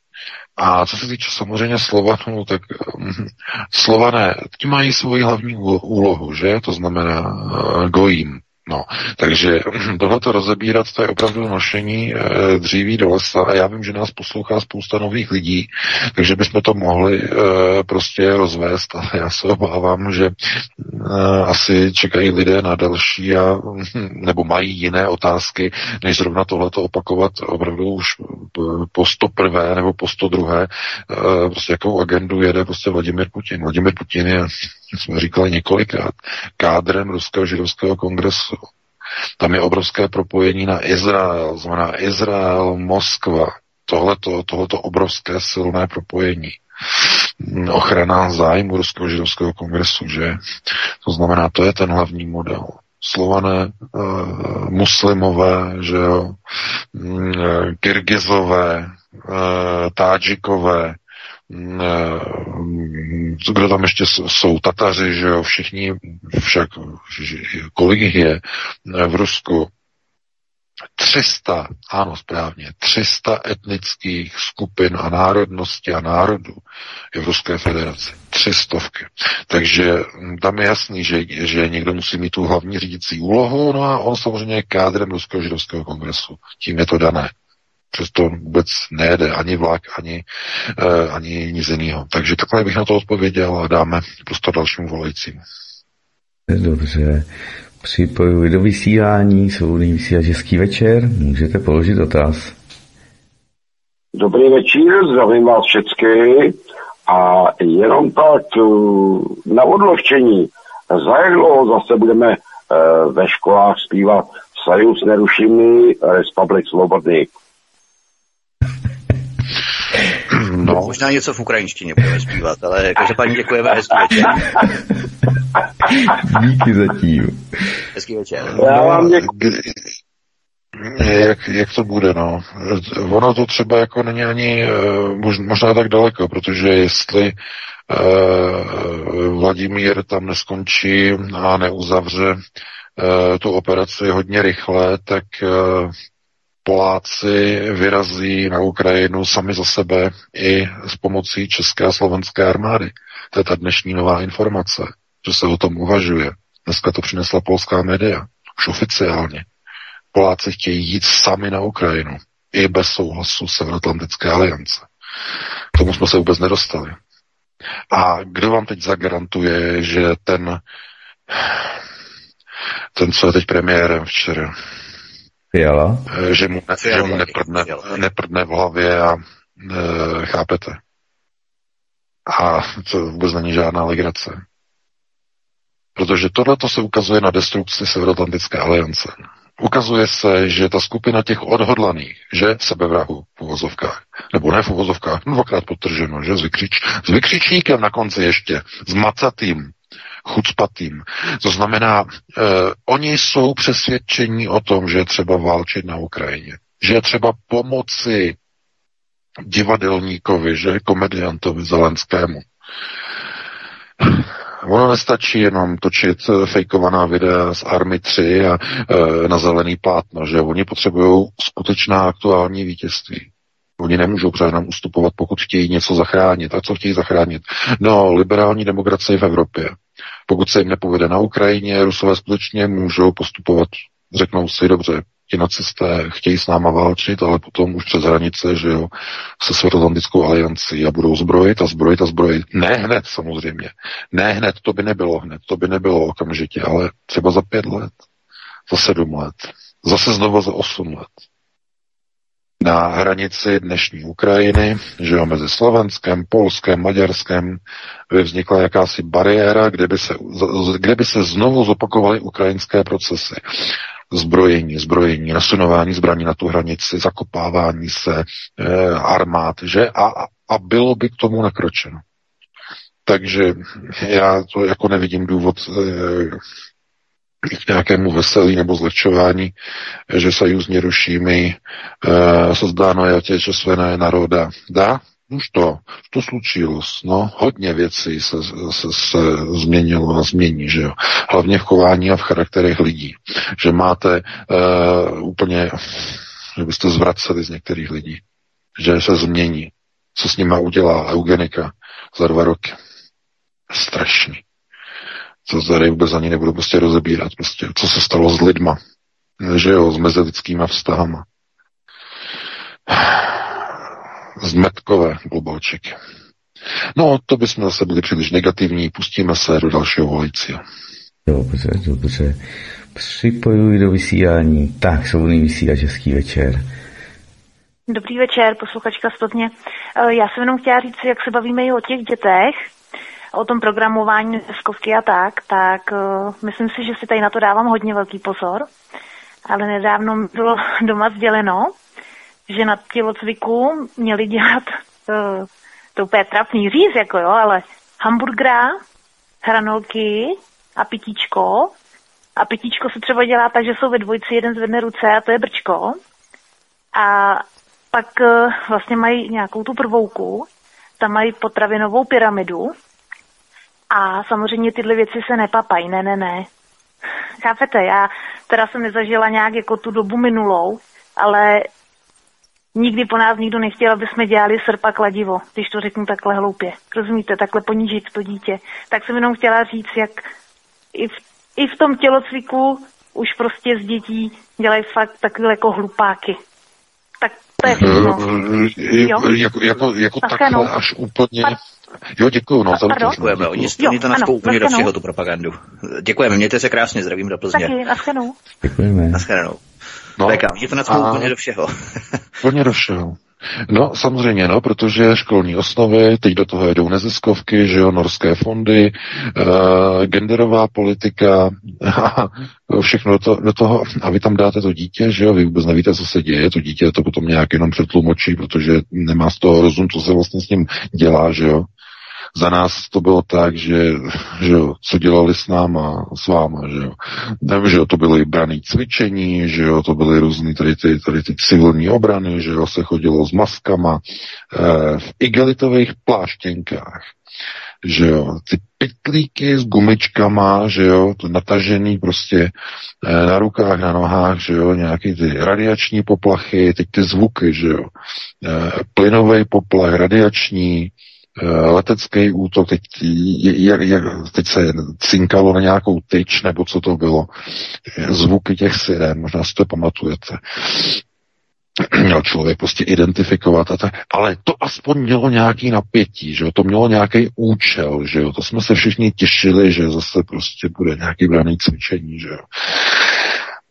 A co se týče samozřejmě Slovanů, tak hm, Slované, ti mají svoji hlavní úlo- úlohu, že? To znamená uh, gojím. No, takže tohleto rozebírat, to je opravdu nošení e, dříví do lesa a já vím, že nás poslouchá spousta nových lidí, takže bychom to mohli e, prostě rozvést, ale já se obávám, že e, asi čekají lidé na další a, hm, nebo mají jiné otázky, než zrovna tohleto opakovat opravdu už po 101. nebo po 102. E, prostě jakou agendu jede prostě Vladimir Putin. Vladimir Putin je, jsme říkali několikrát, kádrem Ruského židovského kongresu. Tam je obrovské propojení na Izrael, znamená Izrael, Moskva, tohleto, tohleto obrovské silné propojení. Mm, Ochrana zájmu Ruského židovského kongresu, že? To znamená, to je ten hlavní model. Slované, uh, muslimové, že jo, mm, eh, Kyrgyzové, uh, Tádžikové, eh, kdo tam ještě jsou, Tataři, že jo, všichni, však, kolik jich je eh, v Rusku, 300, ano správně, 300 etnických skupin a národností a národů je v Ruské federaci. Tři stovky. Takže mm, tam je jasný, že, že někdo musí mít tu hlavní řídící úlohu, no a on samozřejmě je kádrem Ruského židovského kongresu. Tím je to dané. Přesto vůbec nejede ani vlak, ani, eh, ani nic jiného. Takže takhle bych na to odpověděl a dáme prostor dalšímu volajícímu. Dobře. Připojuji do vysílání, svobodný vysílač, hezký večer. Můžete položit dotaz. Dobrý večer, zdravím vás všechny a jenom tak eh, na odlehčení. Za jak dlouho zase budeme eh, ve školách zpívat Sajus nerušimý, Republik svobodný. No, Možná něco v ukrajinštině budeme zpívat, ale každopádně děkujeme, hezký večer. Díky zatím. Hezký večer. Já vám děkuji. jak, jak to bude, no. Ono to třeba jako není ani eh, mož- možná tak daleko, protože jestli uh, Vladimír tam neskončí a neuzavře uh, tu operaci hodně rychle, tak Poláci vyrazí na Ukrajinu sami za sebe i s pomocí české a slovenské armády. To je ta dnešní nová informace, že se o tom uvažuje. Dneska to přinesla polská média, už oficiálně. Poláci chtějí jít sami na Ukrajinu, i bez souhlasu Severoatlantické aliance. K tomu jsme se vůbec nedostali. A kdo vám teď zagarantuje, že ten, ten, co je teď premiérem včera, Fiala? eh, že mu, ne, že Fiala, mu neprdne, neprdne v hlavě a e, chápete. A to vůbec není žádná legrace. Protože tohle se ukazuje na destrukci Severoatlantické aliance. ukazuje se, že ta skupina těch odhodlaných, že sebevrahu v uvozovkách, nebo ne v uvozovkách, dvakrát potrženo, že s, vykřič, s vykřičníkem na konci ještě, s macatým, chucpatým. To znamená, eh, oni jsou přesvědčení o tom, že je třeba válčit na Ukrajině. Že je třeba pomoci divadelníkovi, že komediantovi Zelenskému. Ono nestačí jenom točit eh, fejkovaná videa z Army 3 a e, na zelený plátno, že oni potřebují skutečná aktuální vítězství. Oni nemůžou přece nám ustupovat, pokud chtějí něco zachránit. A co chtějí zachránit? No, liberální demokracie v Evropě. Pokud se jim nepovede na Ukrajině, Rusové skutečně můžou postupovat, řeknou si, dobře, ti nacisté chtějí s náma válčit, ale potom už přes hranice, že jo, se Světoatlantickou aliancí a budou zbrojit a zbrojit a zbrojit. Ne hned samozřejmě. Ne hned, to by nebylo hned, to by nebylo okamžitě, ale třeba za pět let, za sedm let, zase znova za osm let na hranici dnešní Ukrajiny, že jo, mezi Slovenskem, Polskem, Maďarskem, by vznikla jakási bariéra, kde by se, kde by se znovu zopakovaly ukrajinské procesy. Zbrojení, zbrojení, nasunování zbraní na tu hranici, zakopávání se, e, armád, že? A, a bylo by k tomu nakročeno. Takže já to jako nevidím důvod e, k nějakému veselí nebo zlehčování, že se juzně rušíme e, sozdáno je otečesvené národa. Dá? Už to, to slučilo. No, hodně věcí se, se, se změnilo a změní, že jo. Hlavně v chování a v charakterech lidí. Že máte e, úplně, že byste zvraceli z některých lidí. Že se změní. Co s nima udělá eugenika za dva roky. Strašný co tady vůbec ani nebudu prostě rozebírat, prostě, co se stalo s lidma, že jo, s mezilidskýma vztahama. Zmetkové globalčeky. No, to bychom zase byli příliš negativní, pustíme se do dalšího volicia. Dobře, dobře. Připojuji do vysílání. Tak, svobodný vysílač, hezký večer. Dobrý večer, posluchačka Stotně. Eh, já jsem jenom chtěla říct, jak se bavíme i o těch dětech, o tom programování deskovky a tak, tak uh, myslím si, že si tady na to dávám hodně velký pozor. Ale nedávno mi bylo doma sděleno, že na tělocviku měli dělat uh, to úplně trapný říz, jako jo, ale hamburgera, hranolky a pitíčko. A pitíčko se třeba dělá tak, že jsou ve dvojci, jeden zvedne ruce a to je brčko. A pak uh, vlastně mají nějakou tu prvouku, tam mají potravinovou pyramidu a samozřejmě tyhle věci se nepapají, ne, ne, ne. Chápete, já teda jsem nezažila nějak jako tu dobu minulou, ale nikdy po nás nikdo nechtěl, aby jsme dělali srpa kladivo, když to řeknu takhle hloupě. Rozumíte, takhle ponížit to dítě. Tak jsem jenom chtěla říct, jak i v, i v tom tělocviku už prostě z dětí dělají fakt takové jako hlupáky. Tak to je všechno. Jo? Jako, jako, jako takhle no. až úplně... Jo, děkuju. No, za Děkujeme. Oni, oni to naspou úplně do všeho, tu propagandu. Děkujeme, mějte se krásně, zdravím do Plzně. Taky, naschledanou. Děkujeme. Naschledanou. No, Beka, oni to naspou úplně do všeho. úplně do všeho. No, samozřejmě, no, protože školní osnovy, teď do toho jedou neziskovky, že jo, norské fondy, uh, genderová politika, všechno do, to, do toho, a vy tam dáte to dítě, že jo, vy vůbec nevíte, co se děje, to dítě to potom nějak jenom přetlumočí, protože nemá z toho rozum, co se vlastně s ním dělá, že jo. Za nás to bylo tak, že, že jo, co dělali s náma, s váma, že jo. Nevím, že jo, to byly braný cvičení, že jo, to byly různé tady ty, tady ty civilní obrany, že jo, se chodilo s maskama, eh, v igelitových pláštěnkách že jo, ty pytlíky s gumičkama, že jo, to natažený prostě e, na rukách, na nohách, že jo, nějaký ty radiační poplachy, teď ty zvuky, že jo, e, plynový poplach, radiační, Eh, letecký útok, teď, jak, jak, teď se cinkalo na nějakou tyč, nebo co to bylo, zvuky těch sirén, možná si to pamatujete. Měl člověk prostě identifikovat a tak, ale to aspoň mělo nějaký napětí, že jo, to mělo nějaký účel, že jo, to jsme se všichni těšili, že zase prostě bude nějaký braný cvičení, že jo.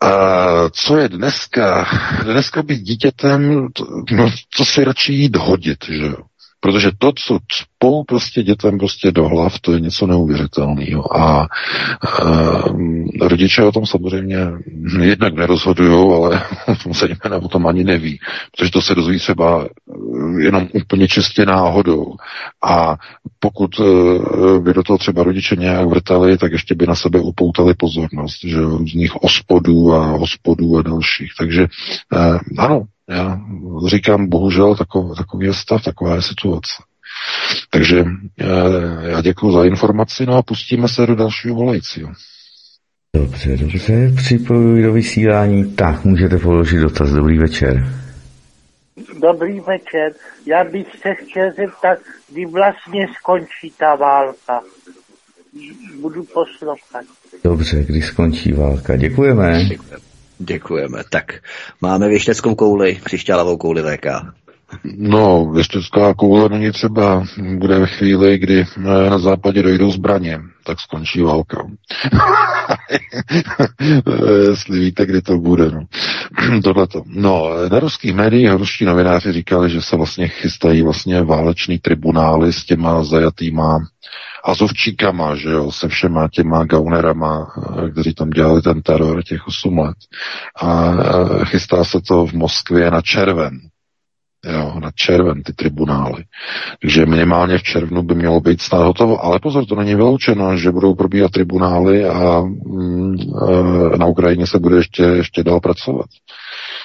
A co je dneska? Dneska být dítětem, no, to si radši jít hodit, že jo Protože to, co cpou prostě dětem prostě do hlav, to je něco neuvěřitelného. A e, rodiče o tom samozřejmě jednak nerozhodují, ale zejména o tom ani neví. Protože to se dozví třeba jenom úplně čistě náhodou. A pokud e, by do toho třeba rodiče nějak vrtali, tak ještě by na sebe upoutali pozornost, že různých ospodů a hospodů a dalších. Takže e, ano, já říkám, bohužel takový, takový je stav, taková je situace. Takže eh, já děkuji za informaci, no a pustíme se do dalšího volajícího. Dobře, dobře, připojuji do vysílání. Tak, můžete položit dotaz. Dobrý večer. Dobrý večer. Já bych se chtěl zeptat, kdy vlastně skončí ta válka. Budu poslouchat. Dobře, kdy skončí válka. Děkujeme. Děkujeme. Tak, máme věšteckou kouli, křišťálovou kouli VK. No, věštecká koule není třeba. Bude ve chvíli, kdy eh, na západě dojdou zbraně, tak skončí válka. Jestli víte, kdy to bude. No. Tohleto. No, na ruských médiích ruští novináři říkali, že se vlastně chystají vlastně váleční tribunály s těma zajatýma azovčíkama, že jo, se všema těma gaunerama, eh, kteří tam dělali ten teror těch 8 let. A eh, chystá se to v Moskvě na červen jo, na červen ty tribunály. Takže minimálně v červnu by mělo být snad hotovo. Ale pozor, to není vyloučeno, že budou probíhat tribunály a mm, e, na Ukrajině se bude ještě, ještě dál pracovat.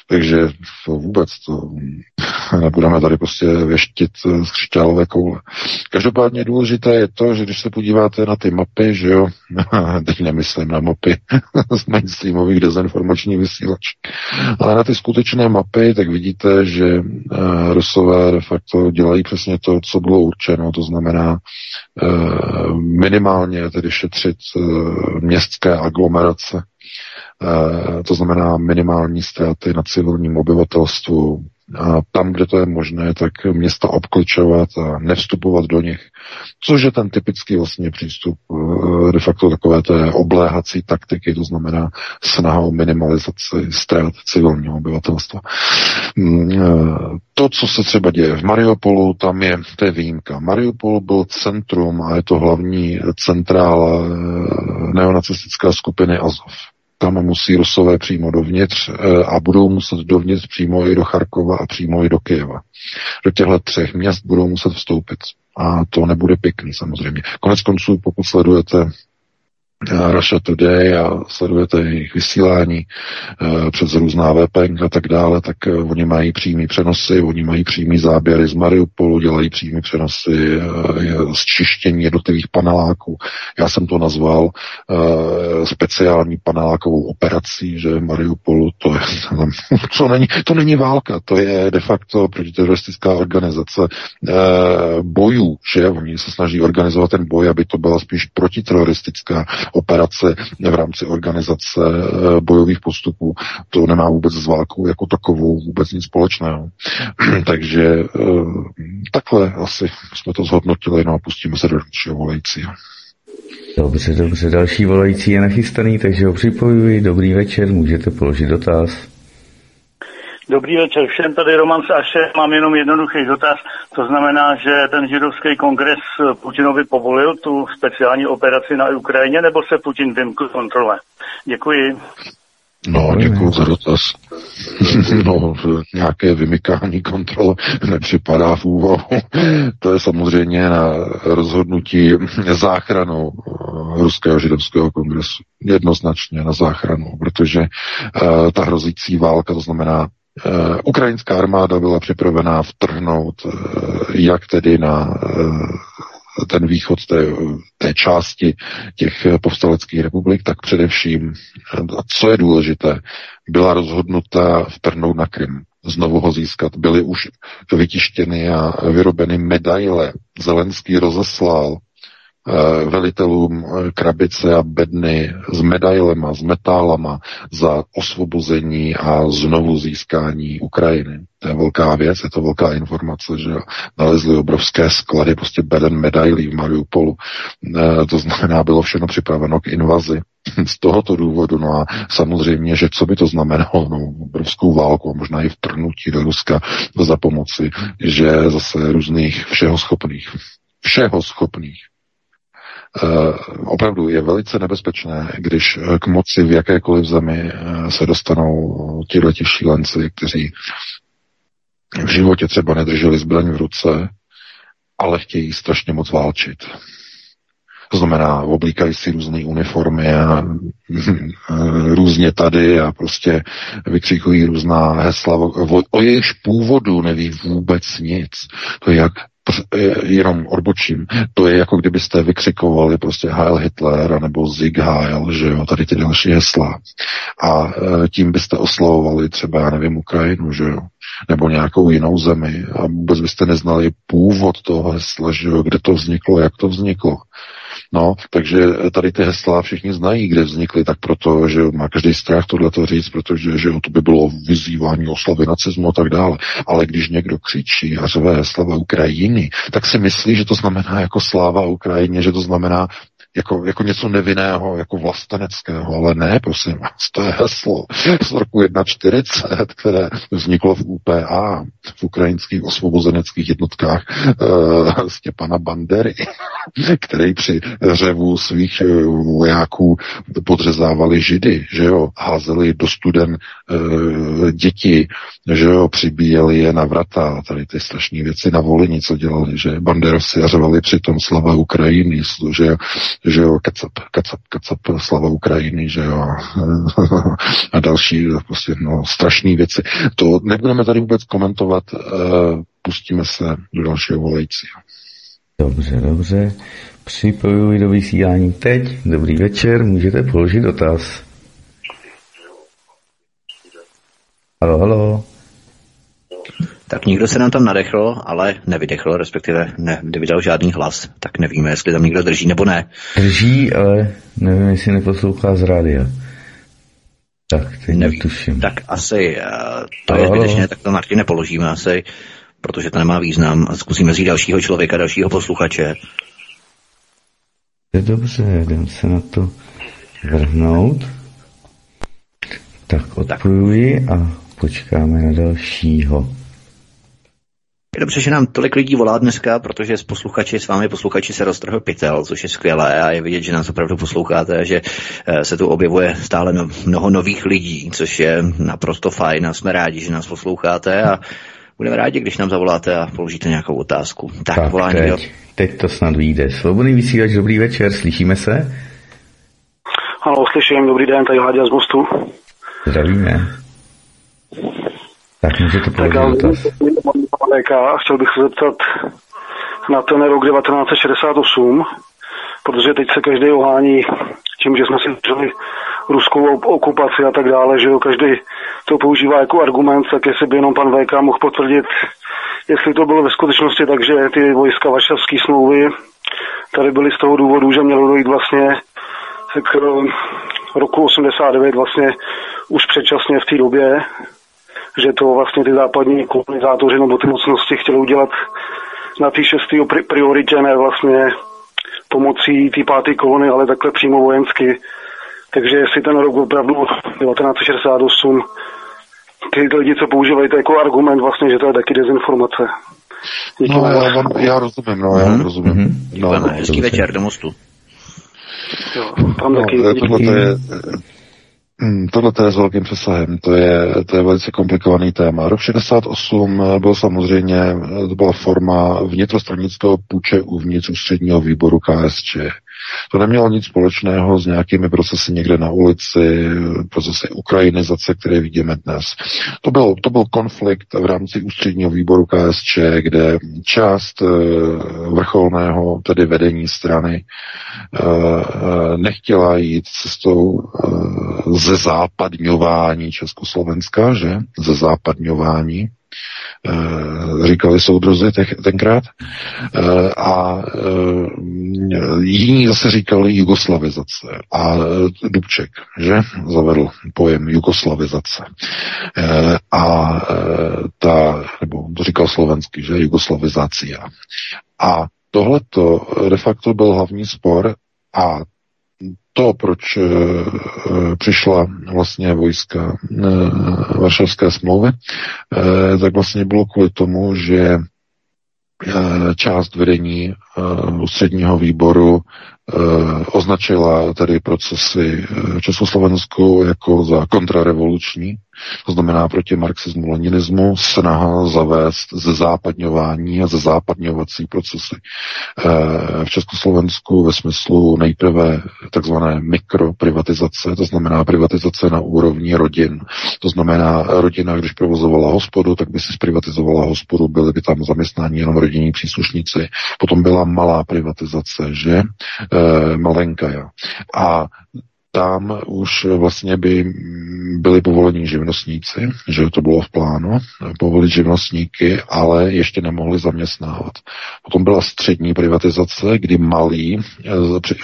Takže to vůbec to nebudeme tady prostě věštit z křišťálové koule. Každopádně důležité je to, že když se podíváte na ty mapy, že jo, teď nemyslím na mapy z mainstreamových dezinformační vysílač, ale na ty skutečné mapy, tak vidíte, že uh, Rusové de facto dělají přesně to, co bylo určeno, to znamená uh, minimálně tedy šetřit městské aglomerace, Eh, to znamená minimální ztráty na civilním obyvatelstvu. A tam, kde to je možné, tak města obklíčovat a nevstupovat do nich, což je ten typický vlastně přístup eh, de facto takové té obléhací taktiky, to znamená snaha o minimalizaci ztrát civilního obyvatelstva. Mm, eh, to, co se třeba děje v Mariupolu, tam je, to je výjimka. Mariupol byl centrum a je to hlavní centrála neonacistické skupiny Azov tam musí Rusové přímo dovnitř eh, a budou muset dovnitř přímo i do Charkova a přímo i do Kyjeva. Do těchto třech měst budou muset vstoupit. A to nebude pěkný samozřejmě. Konec konců, pokud sledujete Russia Today a sledujete jejich vysílání uh, přes různá VPN a tak dále, tak uh, oni mají přímý přenosy, oni mají přímý záběry z Mariupolu, dělají přímý přenosy z čištění jednotlivých paneláků. Já jsem to nazval speciální panelákovou operací, že Mariupolu to je, to není, to není válka, to je de facto protiteroristická organizace bojů, že oni se snaží organizovat ten boj, aby to byla spíš protiteroristická operace v rámci organizace eh, bojových postupů. To nemá vůbec s válkou jako takovou vůbec nic společného. Takže eh, takhle asi jsme to zhodnotili, no a pustíme se do dalšího volajícího. Dobře, dobře, další volající je nachystaný, takže ho připojuji. Dobrý večer, můžete položit dotaz. Dobrý večer všem, tady Roman Saše, mám jenom jednoduchý dotaz. To znamená, že ten židovský kongres Putinovi povolil tu speciální operaci na Ukrajině, nebo se Putin vymkl kontrole? Děkuji. No, děkuji za dotaz. no, nějaké vymykání kontrole nepřipadá v úvahu. to je samozřejmě na rozhodnutí záchranou eh, Ruského židovského kongresu. Jednoznačně na záchranu, protože uh, ta hrozící válka, to znamená ukrajinská armáda byla připravená vtrhnout uh, jak tedy na uh, ten východ té, té části těch povstaleckých republik, tak především, co je důležité, byla rozhodnuta vtrhnout na Krym znovu ho získat. Byly už vytištěny a vyrobeny medaile. Zelenský rozeslal Eh, velitelům eh, krabice a bedny s medailema, s metálama za osvobození a znovu získání Ukrajiny. To je velká věc, je to velká informace, že nalezli obrovské sklady prostě beden medailí v Mariupolu. E, to znamená, bylo všechno připraveno k invazi. z tohoto důvodu. No a samozřejmě, že co by to znamenalo, no, obrovskou válku, a možná i vtrnutí do Ruska za pomoci, že zase různých všeho schopných, všeho schopných opravdu je velice nebezpečné, když k moci v jakékoliv zemi uh, se dostanou tihleti šílenci, kteří v životě třeba nedrželi zbraň v ruce, ale chtějí strašně moc válčit. To znamená, oblíkají si různé uniformy a různě tady a prostě vykřikují různá hesla. O, o jejich původu neví vůbec nic. To je jak jenom odbočím, to je jako kdybyste vykřikovali prostě Heil Hitler nebo Zig Heil, že jo, tady ty další hesla. A e, tím byste oslovovali třeba, já nevím, Ukrajinu, že jo, nebo nějakou jinou zemi a vůbec byste neznali původ toho hesla, že jo, kde to vzniklo, jak to vzniklo. No, takže tady ty hesla všichni znají, kde vznikly, tak proto, že má každý strach tohle to říct, protože že to by bylo vyzývání oslavy nacismu a tak dále. Ale když někdo křičí a řve slava Ukrajiny, tak si myslí, že to znamená jako sláva Ukrajině, že to znamená jako, jako něco nevinného, jako vlasteneckého, ale ne, prosím vás, to je heslo z roku 1.40, které vzniklo v UPA, v ukrajinských osvobozeneckých jednotkách uh, Stěpana Bandery, který při řevu svých eh, vojáků podřezávali židy, že jo, házeli do studen uh, děti, že jo, přibíjeli je na vrata, tady ty strašné věci na volení, co dělali, že banderovci a řevali přitom slava Ukrajiny, že že jo, kacap, kacap, kacap, slava Ukrajiny, že jo, a další prostě, no, strašné věci. To nebudeme tady vůbec komentovat, uh, pustíme se do dalšího volajícího. Dobře, dobře. Připojuji do vysílání teď. Dobrý večer, můžete položit dotaz. Halo, halo. Tak někdo se nám tam nadechl, ale nevydechl, respektive ne, nevydal žádný hlas, tak nevíme, jestli tam někdo drží nebo ne. Drží, ale nevím, jestli neposlouchá z rádia. Tak, teď nevím. tuším. Tak asi, uh, to je zbytečné, tak to Martine položíme asi, protože to nemá význam. Zkusíme vzít dalšího člověka, dalšího posluchače. Je dobře, jdem se na to vrhnout. Tak odpojuji a počkáme na dalšího. Je dobře, že nám tolik lidí volá dneska, protože s posluchači, s vámi posluchači se roztrhl pytel, což je skvělé a je vidět, že nás opravdu posloucháte a že eh, se tu objevuje stále no, mnoho nových lidí, což je naprosto fajn a jsme rádi, že nás posloucháte a budeme rádi, když nám zavoláte a položíte nějakou otázku. Tak, tak volá teď, někdo. teď to snad vyjde. Svobodný vysílač, dobrý večer, slyšíme se? Halo, slyším, dobrý den, tady Háďa z Mostu. Zdravíme. Tak můžete položit dotaz. VK, chtěl bych se zeptat na ten rok 1968, protože teď se každý ohání tím, že jsme si drželi ruskou okupaci a tak dále, že jo, každý to používá jako argument, tak jestli by jenom pan VK mohl potvrdit, jestli to bylo ve skutečnosti tak, že ty vojska Varšavské smlouvy tady byly z toho důvodu, že mělo dojít vlastně k roku 89 vlastně už předčasně v té době, že to vlastně ty západní kolonizátoři nebo ty mocnosti chtěli udělat na té šesté prioritě, ne vlastně pomocí té páté kolony, ale takhle přímo vojensky. Takže jestli ten rok opravdu 1968 ty lidi, co používají to jako argument vlastně, že to je taky dezinformace. Díky no, já, vám, já rozumím, no, já mm-hmm. rozumím. Mm-hmm. No, hezký večer do mostu. Jo, tam no, taky, tohle je, Hmm, tohle je s velkým přesahem, to je, to je velice komplikovaný téma. Rok 68 byl samozřejmě, to byla forma vnitrostranického půče uvnitř ústředního výboru KSČ. To nemělo nic společného s nějakými procesy někde na ulici, procesy ukrajinizace, které vidíme dnes. To byl, to byl konflikt v rámci ústředního výboru KSČ, kde část eh, vrcholného, tedy vedení strany, eh, eh, nechtěla jít cestou ze západňování Československa, že? Ze západňování Eh, říkali soudruzi tenkrát. Eh, a eh, jiní zase říkali jugoslavizace. A Dubček, že, zavedl pojem jugoslavizace. A ta, nebo to říkal slovenský, že, jugoslavizacia. A tohleto de facto byl hlavní spor a to, proč e, přišla vlastně vojska e, Varšavské smlouvy, e, tak vlastně bylo kvůli tomu, že část vedení ústředního výboru Eh, označila tady procesy v Československu jako za kontrarevoluční, to znamená proti marxismu, leninismu, snaha zavést ze západňování a ze západňovací procesy. Eh, v Československu ve smyslu nejprve takzvané mikroprivatizace, to znamená privatizace na úrovni rodin. To znamená, rodina, když provozovala hospodu, tak by si zprivatizovala hospodu, byly by tam zaměstnání jenom rodinní příslušníci. Potom byla malá privatizace, že? e, Malenkaja. A tam už vlastně by byli povolení živnostníci, že to bylo v plánu, povolit živnostníky, ale ještě nemohli zaměstnávat. Potom byla střední privatizace, kdy malí e,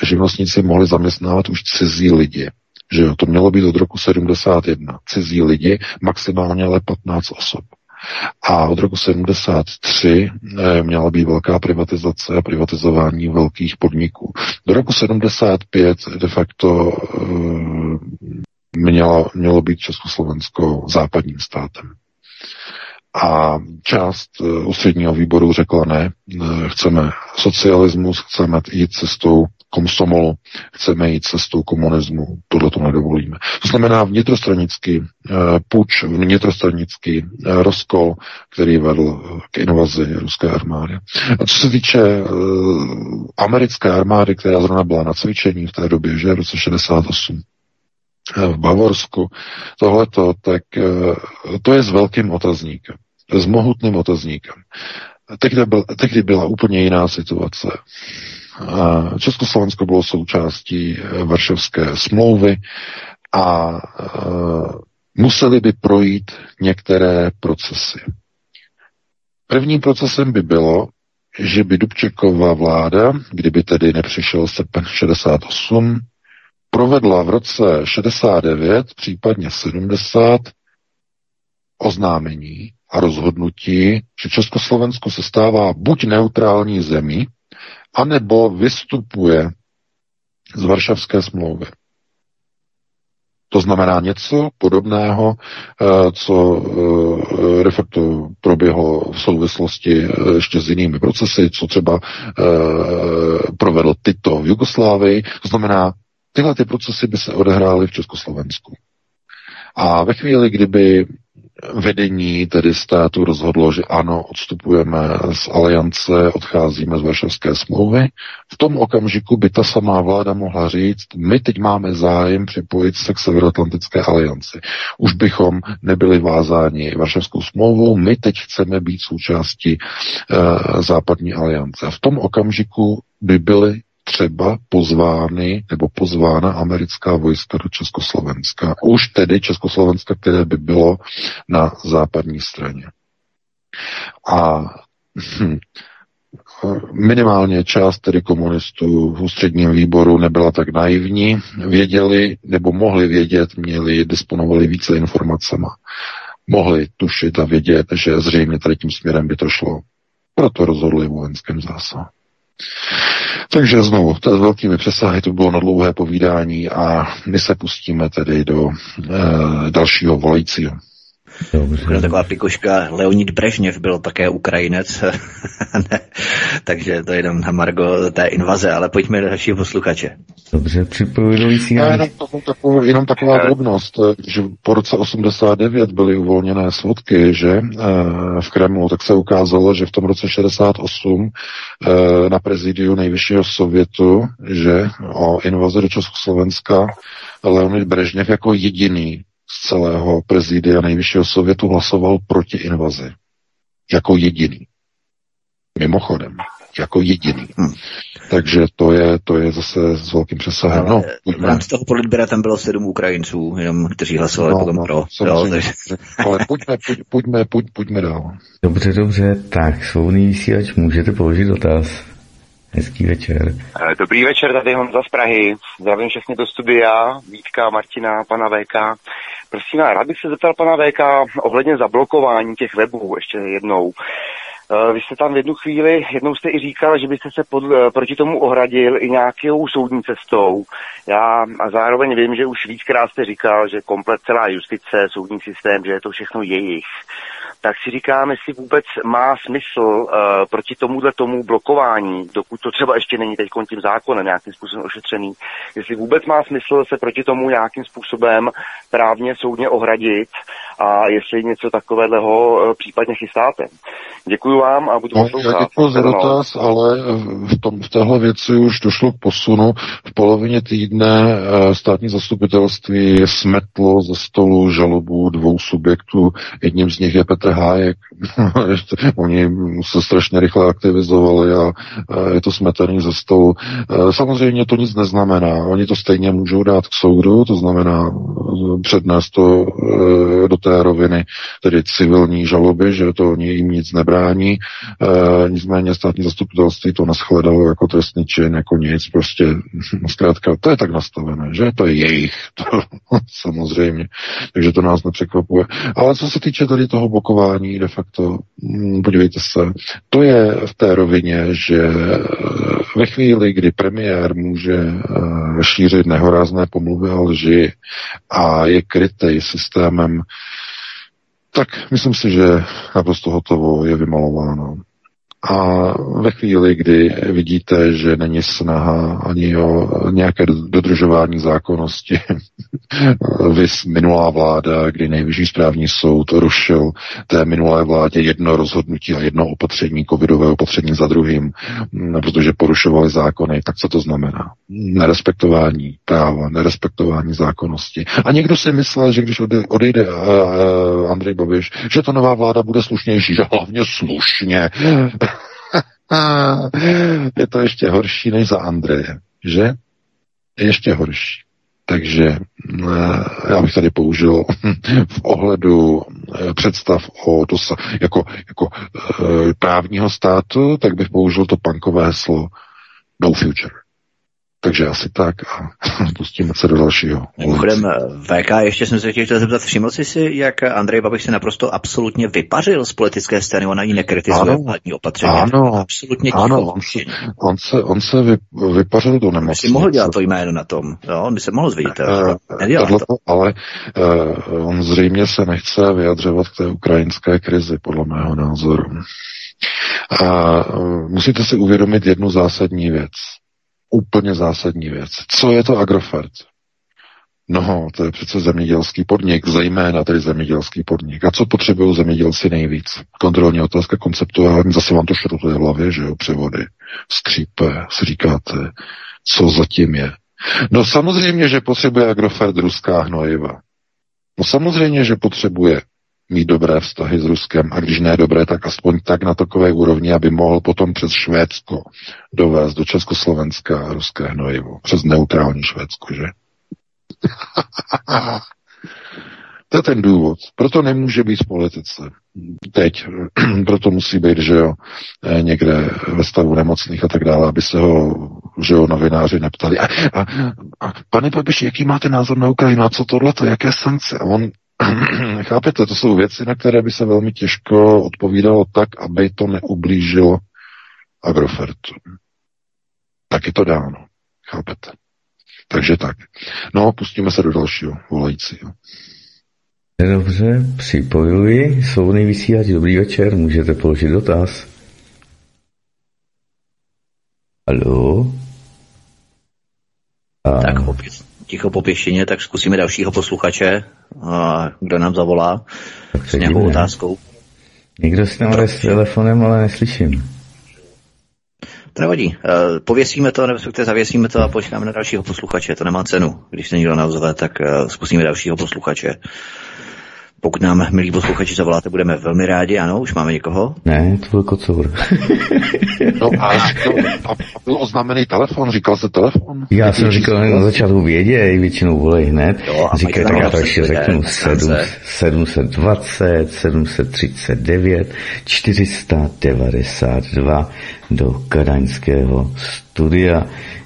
živnostníci mohli zaměstnávat už cizí lidi. Že jo, to mělo být od roku 71. Cizí lidi, maximálně ale 15 osob. A od roku 73 eh, měla být velká privatizace a privatizování velkých podniků. Do roku 75 de facto eh, mělo, mělo být Československo západním státem. A část eh, ústředního výboru řekla ne, chceme socialismus, chceme jít cestou komsomolu, chceme jít cestou komunismu, tohle to nedovolíme. To znamená vnitrostranický uh, puč, vnitrostranický uh, rozkol, který vedl k invazi ruské armády. A co se týče uh, americké armády, která zrovna byla na cvičení v té době, že v roce 68, v Bavorsku, tohleto, tak to je s velkým otazníkem, s mohutným otazníkem. Tehdy, byl, tehdy byla úplně jiná situace. Československo bylo součástí eh, Varšavské smlouvy a eh, museli by projít některé procesy. Prvním procesem by bylo, že by Dubčekova vláda, kdyby tedy nepřišel srpen 68, provedla v roce 69, případně 70, oznámení a rozhodnutí, že Československo se stává buď neutrální zemí, anebo vystupuje z Varšavské smlouvy. To znamená něco podobného, eh, co eh, de facto proběhlo v souvislosti eh, ještě s jinými procesy, co třeba provedl Tito v Jugoslávii. To znamená, tyhle ty procesy by se odehrály v Československu. A ve chvíli, kdyby vedení tedy státu rozhodlo, že ano, odstupujeme z aliance, odcházíme z Varšavské smlouvy, v tom okamžiku by ta samá vláda mohla říct, my teď máme zájem připojit se k Severoatlantické alianci. Už bychom nebyli vázáni Varšavskou smlouvou, my teď chceme být součástí e, západní aliance. V tom okamžiku by byly třeba pozvány nebo pozvána americká vojska do Československa. Už tedy Československa, které by bylo na západní straně. A hm, minimálně část tedy komunistů v ústředním výboru nebyla tak naivní, věděli nebo mohli vědět, měli, disponovali více informacemi. Mohli tušit a vědět, že zřejmě tady tím směrem by to šlo. Proto rozhodli vojenském zásahu. Takže znovu, to s velkými přesahy, to bylo na dlouhé povídání a my se pustíme tedy do e, dalšího volajícího. Dobře. Taková pikoška, Leonid Brežněv byl také Ukrajinec, ne, takže to je jenom na Margo té invaze, ale pojďme do dalšího posluchače. Dobře, připojující nám... Jenom, takovou, jenom taková drobnost, že po roce 89 byly uvolněné svodky, že eh, v Kremlu, tak se ukázalo, že v tom roce 68 eh, na prezidiu nejvyššího sovětu, že o invazi do Československa Leonid Brežněv jako jediný z celého prezidia nejvyššího sovětu hlasoval proti invazi. Jako jediný. Mimochodem, jako jediný. Hmm. Takže to je, to je zase s velkým přesahem. No, v rámci toho politběra tam bylo sedm Ukrajinců, jenom kteří hlasovali no, potom no, pro. Jo, takže... Ale pojďme, pojď, pojďme, pojď, pojďme dál. Dobře, dobře, tak svobodný vysílač, můžete položit dotaz. Hezký večer. Eh, dobrý večer, tady Honza z Prahy. Zdravím všechny do studia, Vítka, Martina, pana VK. Prosím, rád bych se zeptal pana VK ohledně zablokování těch webů ještě jednou. Eh, Vy jste tam v jednu chvíli, jednou jste i říkal, že byste se pod, eh, proti tomu ohradil i nějakou soudní cestou. Já a zároveň vím, že už víckrát jste říkal, že komplet celá justice, soudní systém, že je to všechno jejich. Tak si říkám, jestli vůbec má smysl uh, proti tomuhle tomu blokování, dokud to třeba ještě není teď tím zákonem nějakým způsobem ošetřený, jestli vůbec má smysl se proti tomu nějakým způsobem právně soudně ohradit a jestli něco takového uh, případně chystáte. Děkuji vám a budu No, poslouchat. já děkuji za dotaz, ale v, tom, v téhle věci už došlo k posunu. V polovině týdne eh, státní zastupitelství smetlo ze stolu žalobu dvou subjektů. Jedním z nich je Petr Hájek. Oni se strašně rychle aktivizovali a eh, je to smetený ze stolu. Eh, Samozřejmě to nic neznamená. Oni to stejně můžou dát k soudu, to znamená eh, přednést to eh, do té roviny, tedy civilní žaloby, že to jim nic nebrání. E, nicméně státní zastupitelství to nashledalo jako trestný čin, jako nic, prostě no, zkrátka, to je tak nastavené, že to je jejich, to, samozřejmě, takže to nás nepřekvapuje. Ale co se týče tady toho blokování, de facto, podívejte se, to je v té rovině, že ve chvíli, kdy premiér může eh, šířit nehorázné pomluvy a lži a je krytej systémem tak myslím si, že naprosto hotovo je vymalováno. A ve chvíli, kdy vidíte, že není snaha ani o nějaké dodržování zákonnosti, vys minulá vláda, kdy nejvyšší správní soud rušil té minulé vládě jedno rozhodnutí a jedno opatření, covidové opatření za druhým, protože porušovali zákony, tak co to znamená? Nerespektování práva, nerespektování zákonnosti. A někdo si myslel, že když ode- odejde uh, Andrej Babiš, že ta nová vláda bude slušnější, že hlavně slušně. je to ještě horší než za Andreje, že? Je ještě horší. Takže eh, já bych tady použil v ohledu eh, představ o dosa, jako, jako eh, právního státu, tak bych použil to punkové heslo no future. Takže asi tak a pustíme se do dalšího. Mimochodem, VK, ještě jsem se chtěl zeptat, všiml jsi si, jak Andrej Babiš se naprosto absolutně vypařil z politické scény, on ani nekritizuje Ano. vládní opatření. Ano, absolutně ano on, se, on, se, on se vy, vypařil do On si nemocnice. mohl dělat to jméno na tom, jo, on by se mohl zvidět. Nedělá to. Tohleto, ale uh, on zřejmě se nechce vyjadřovat k té ukrajinské krizi, podle mého názoru. A uh, musíte si uvědomit jednu zásadní věc. Úplně zásadní věc. Co je to Agrofert? No, to je přece zemědělský podnik, zejména tedy zemědělský podnik. A co potřebují zemědělci nejvíc? Kontrolní otázka konceptuální, zase vám to šrotuje hlavě, že jo, převody, skřípe, si říkáte, co zatím je. No samozřejmě, že potřebuje Agrofert ruská hnojiva. No samozřejmě, že potřebuje mít dobré vztahy s Ruskem a když ne dobré, tak aspoň tak na takové úrovni, aby mohl potom přes Švédsko dovést do Československa ruské hnojivo. Přes neutrální Švédsko, že? To je ten důvod. Proto nemůže být v politice. Teď. Proto musí být, že jo, eh, někde ve stavu nemocných a tak dále, aby se ho, že jo, novináři neptali. A, a, a pane Babiši, jaký máte názor na Ukrajinu? A co tohleto? Jaké sankce? A on, chápete, to jsou věci, na které by se velmi těžko odpovídalo tak, aby to neublížilo Agrofertu. Tak je to dáno. Chápete? Takže tak. No, pustíme se do dalšího volajícího. Dobře, připojuji. Svobodný vysílač, dobrý večer, můžete položit dotaz. Halo? A... Tak opět ticho po pěšině, tak zkusíme dalšího posluchače, a kdo nám zavolá s nějakou divné. otázkou. Někdo si tam s telefonem, ale neslyším. To nevadí. Eh, Pověsíme to, nebo respektive zavěsíme to a počkáme na dalšího posluchače. To nemá cenu. Když se někdo naozve, tak eh, zkusíme dalšího posluchače. Pokud nám, milí posluchači, zavoláte, budeme velmi rádi. Ano, už máme někoho. Ne, to byl kocour. No a, a, a byl oznámený telefon, říkal se telefon? Já jsem říkal na začátku věděj, většinou volej hned. Jo, a Říkají, mají tak já to ještě řeknu na 7, stránce. 720, 739, 492 do kadaňského studia.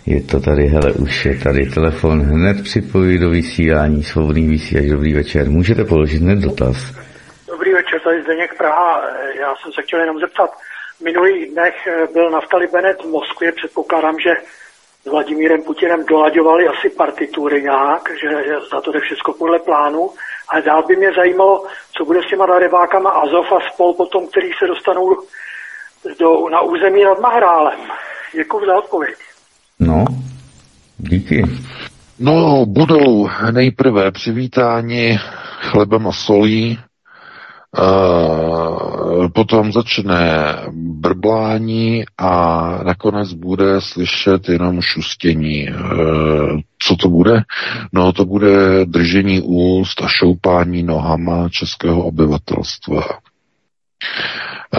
Je to tady, hele, už je tady telefon, hned připojí do vysílání, svobodný vysílač, dobrý večer. Můžete položit hned dotaz. Dobrý večer. tady Zdeněk Praha. Já jsem se chtěl jenom zeptat. V minulých dnech eh, byl Naftali Bennett v Moskvě, předpokládám, že s Vladimírem Putinem dolaďovali asi partitury nějak, že, že za to jde všechno podle plánu. Ale dál by mě zajímalo, co bude s těma darebákama Azov a spol potom, který se dostanou do, na území nad Mahrálem. Děkuji za odpověď. No, díky. No, budou nejprve přivítáni chlebem a solí, Uh, potom začne brblání a nakonec bude slyšet jenom šustění. Uh, co to bude? No to bude držení úst a šoupání nohama českého obyvatelstva.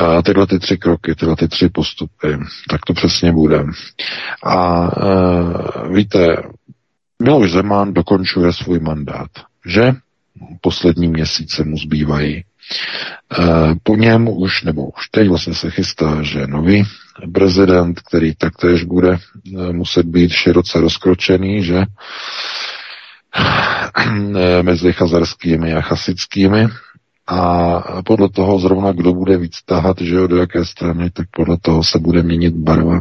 Uh, tyhle ty tři kroky, tyhle ty tři postupy, tak to přesně bude. A uh, víte, Miloš Zeman dokončuje svůj mandát, že? Poslední měsíce mu zbývají. Po něm už, nebo už teď vlastně se chystá, že nový prezident, který taktéž bude muset být široce rozkročený, že mezi chazarskými a chasickými a podle toho zrovna kdo bude víc tahat, že jo, do jaké strany, tak podle toho se bude měnit barva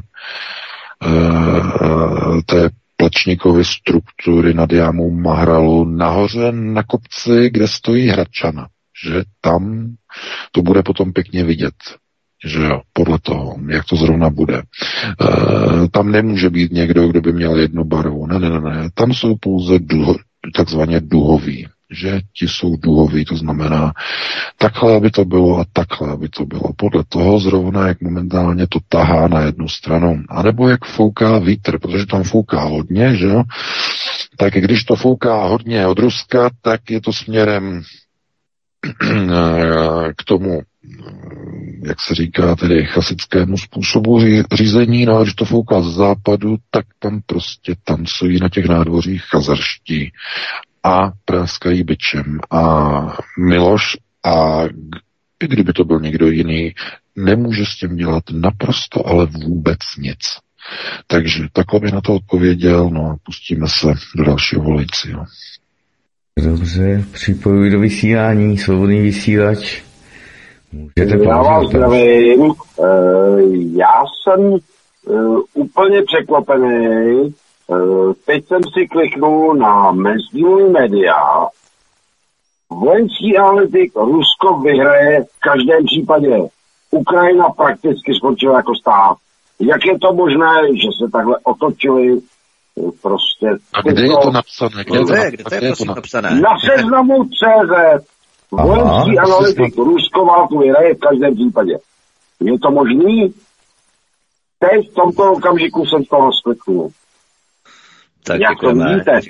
té Plečníkovy struktury nad jámou Mahralu nahoře na kopci, kde stojí Hradčana. Že tam to bude potom pěkně vidět. Že jo, podle toho, jak to zrovna bude. E, tam nemůže být někdo, kdo by měl jednu barvu. Ne, ne, ne, ne. Tam jsou pouze duho, takzvaně duhoví že ti jsou duhoví, to znamená takhle, aby to bylo a takhle, aby to bylo. Podle toho zrovna, jak momentálně to tahá na jednu stranu. A nebo jak fouká vítr, protože tam fouká hodně, že jo? Tak když to fouká hodně od Ruska, tak je to směrem k tomu, jak se říká, tedy chasickému způsobu řízení, no a když to fouká z západu, tak tam prostě tancují na těch nádvořích chazarští a praskají byčem. A Miloš a i kdyby to byl někdo jiný, nemůže s tím dělat naprosto, ale vůbec nic. Takže takhle by na to odpověděl, no a pustíme se do dalšího volajícího. Dobře, připojuji do vysílání, svobodný vysílač. Můžete Já vás zdravím. Já jsem e, úplně překvapený, Eh, teď jsem si kliknul na mezdílní média. Vojenský analytik Rusko vyhraje v každém případě. Ukrajina prakticky skončila jako stát. Jak je to možné, že se takhle otočili eh, prostě... A kde je to napsané? Kde, kde, je, kde to je, kde prosím, napsané? Na seznamu CZ. Vojenský analytik Rusko válku vyhraje v každém případě. Je to možný? Teď v tomto okamžiku jsem z toho skliknul. Tak Jak to vidíte?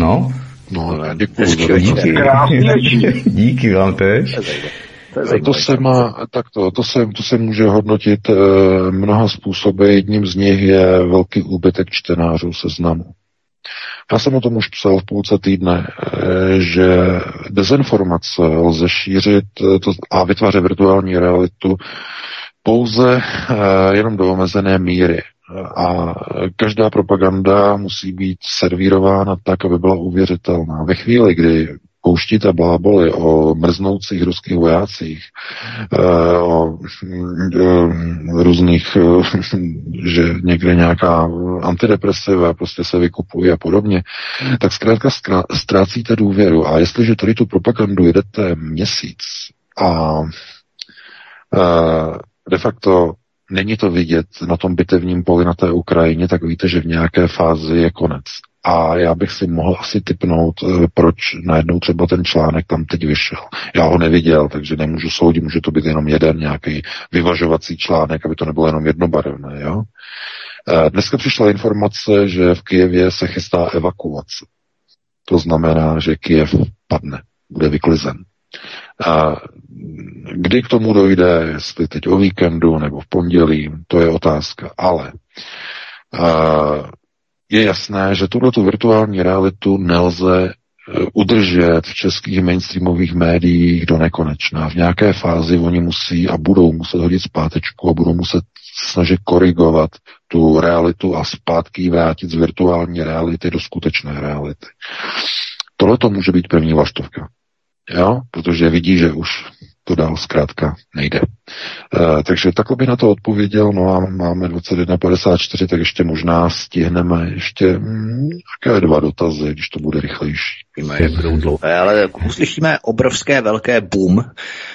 No, No, děkuji. díky. díky vám tež. To se má, tak to, to se, to se může hodnotit e, mnoha způsoby. Jedním z nich je velký úbytek čtenářů seznamu. Já jsem o tom už psal v půlce týdne, e, že dezinformace lze šířit e, to, a vytvářet virtuální realitu pouze e, jenom do omezené míry. A každá propaganda musí být servírována tak, aby byla uvěřitelná. Ve chvíli, kdy pouštíte bláboly o mrznoucích ruských vojácích, eh, o eh, různých, eh, že někde nějaká antidepresiva prostě se vykupuje a podobně, tak zkrátka ztrácíte důvěru. A jestliže tady tu propagandu jedete měsíc a de facto není to vidět na tom bitevním poli na té Ukrajině, tak víte, že v nějaké fázi je konec. A já bych si mohl asi typnout, eh, proč najednou třeba ten článek tam teď vyšel. Já ho neviděl, takže nemůžu soudit, může to být jenom jeden nějaký vyvažovací článek, aby to nebylo jenom jednobarevné. Jo? Eh, dneska přišla informace, že v Kijevě se chystá evakuace. To znamená, že Kijev padne, bude vyklizen. A kdy k tomu dojde, jestli teď o víkendu nebo v pondělí, to je otázka. Ale je jasné, že tuto tu virtuální realitu nelze e, udržet v českých mainstreamových médiích do nekonečna. V nějaké fázi oni musí a budou muset hodit zpátečku a budou muset snažit korigovat tu realitu a zpátky vrátit z virtuální reality do skutečné reality. Tohle to může být první vlaštovka. Jo? Protože vidí, že už To dál zkrátka nejde. E, takže takhle by na to odpověděl, no a máme 21.54, tak ještě možná stihneme ještě hm, jaké dva dotazy, když to bude rychlejší. Víme, jak budou dlouhé, ale uslyšíme obrovské velké boom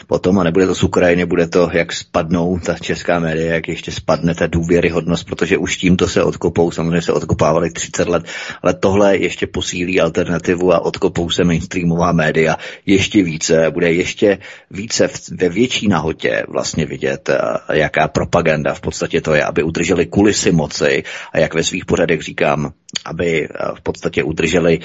potom a nebude to z Ukrajiny, bude to, jak spadnou ta česká média, jak ještě spadne ta důvěryhodnost, protože už tímto se odkopou, samozřejmě se odkopávali 30 let, ale tohle ještě posílí alternativu a odkopou se mainstreamová média ještě více, bude ještě více ve větší nahotě vlastně vidět, jaká propaganda v podstatě to je, aby udrželi kulisy moci a jak ve svých pořadech říkám, aby v podstatě udrželi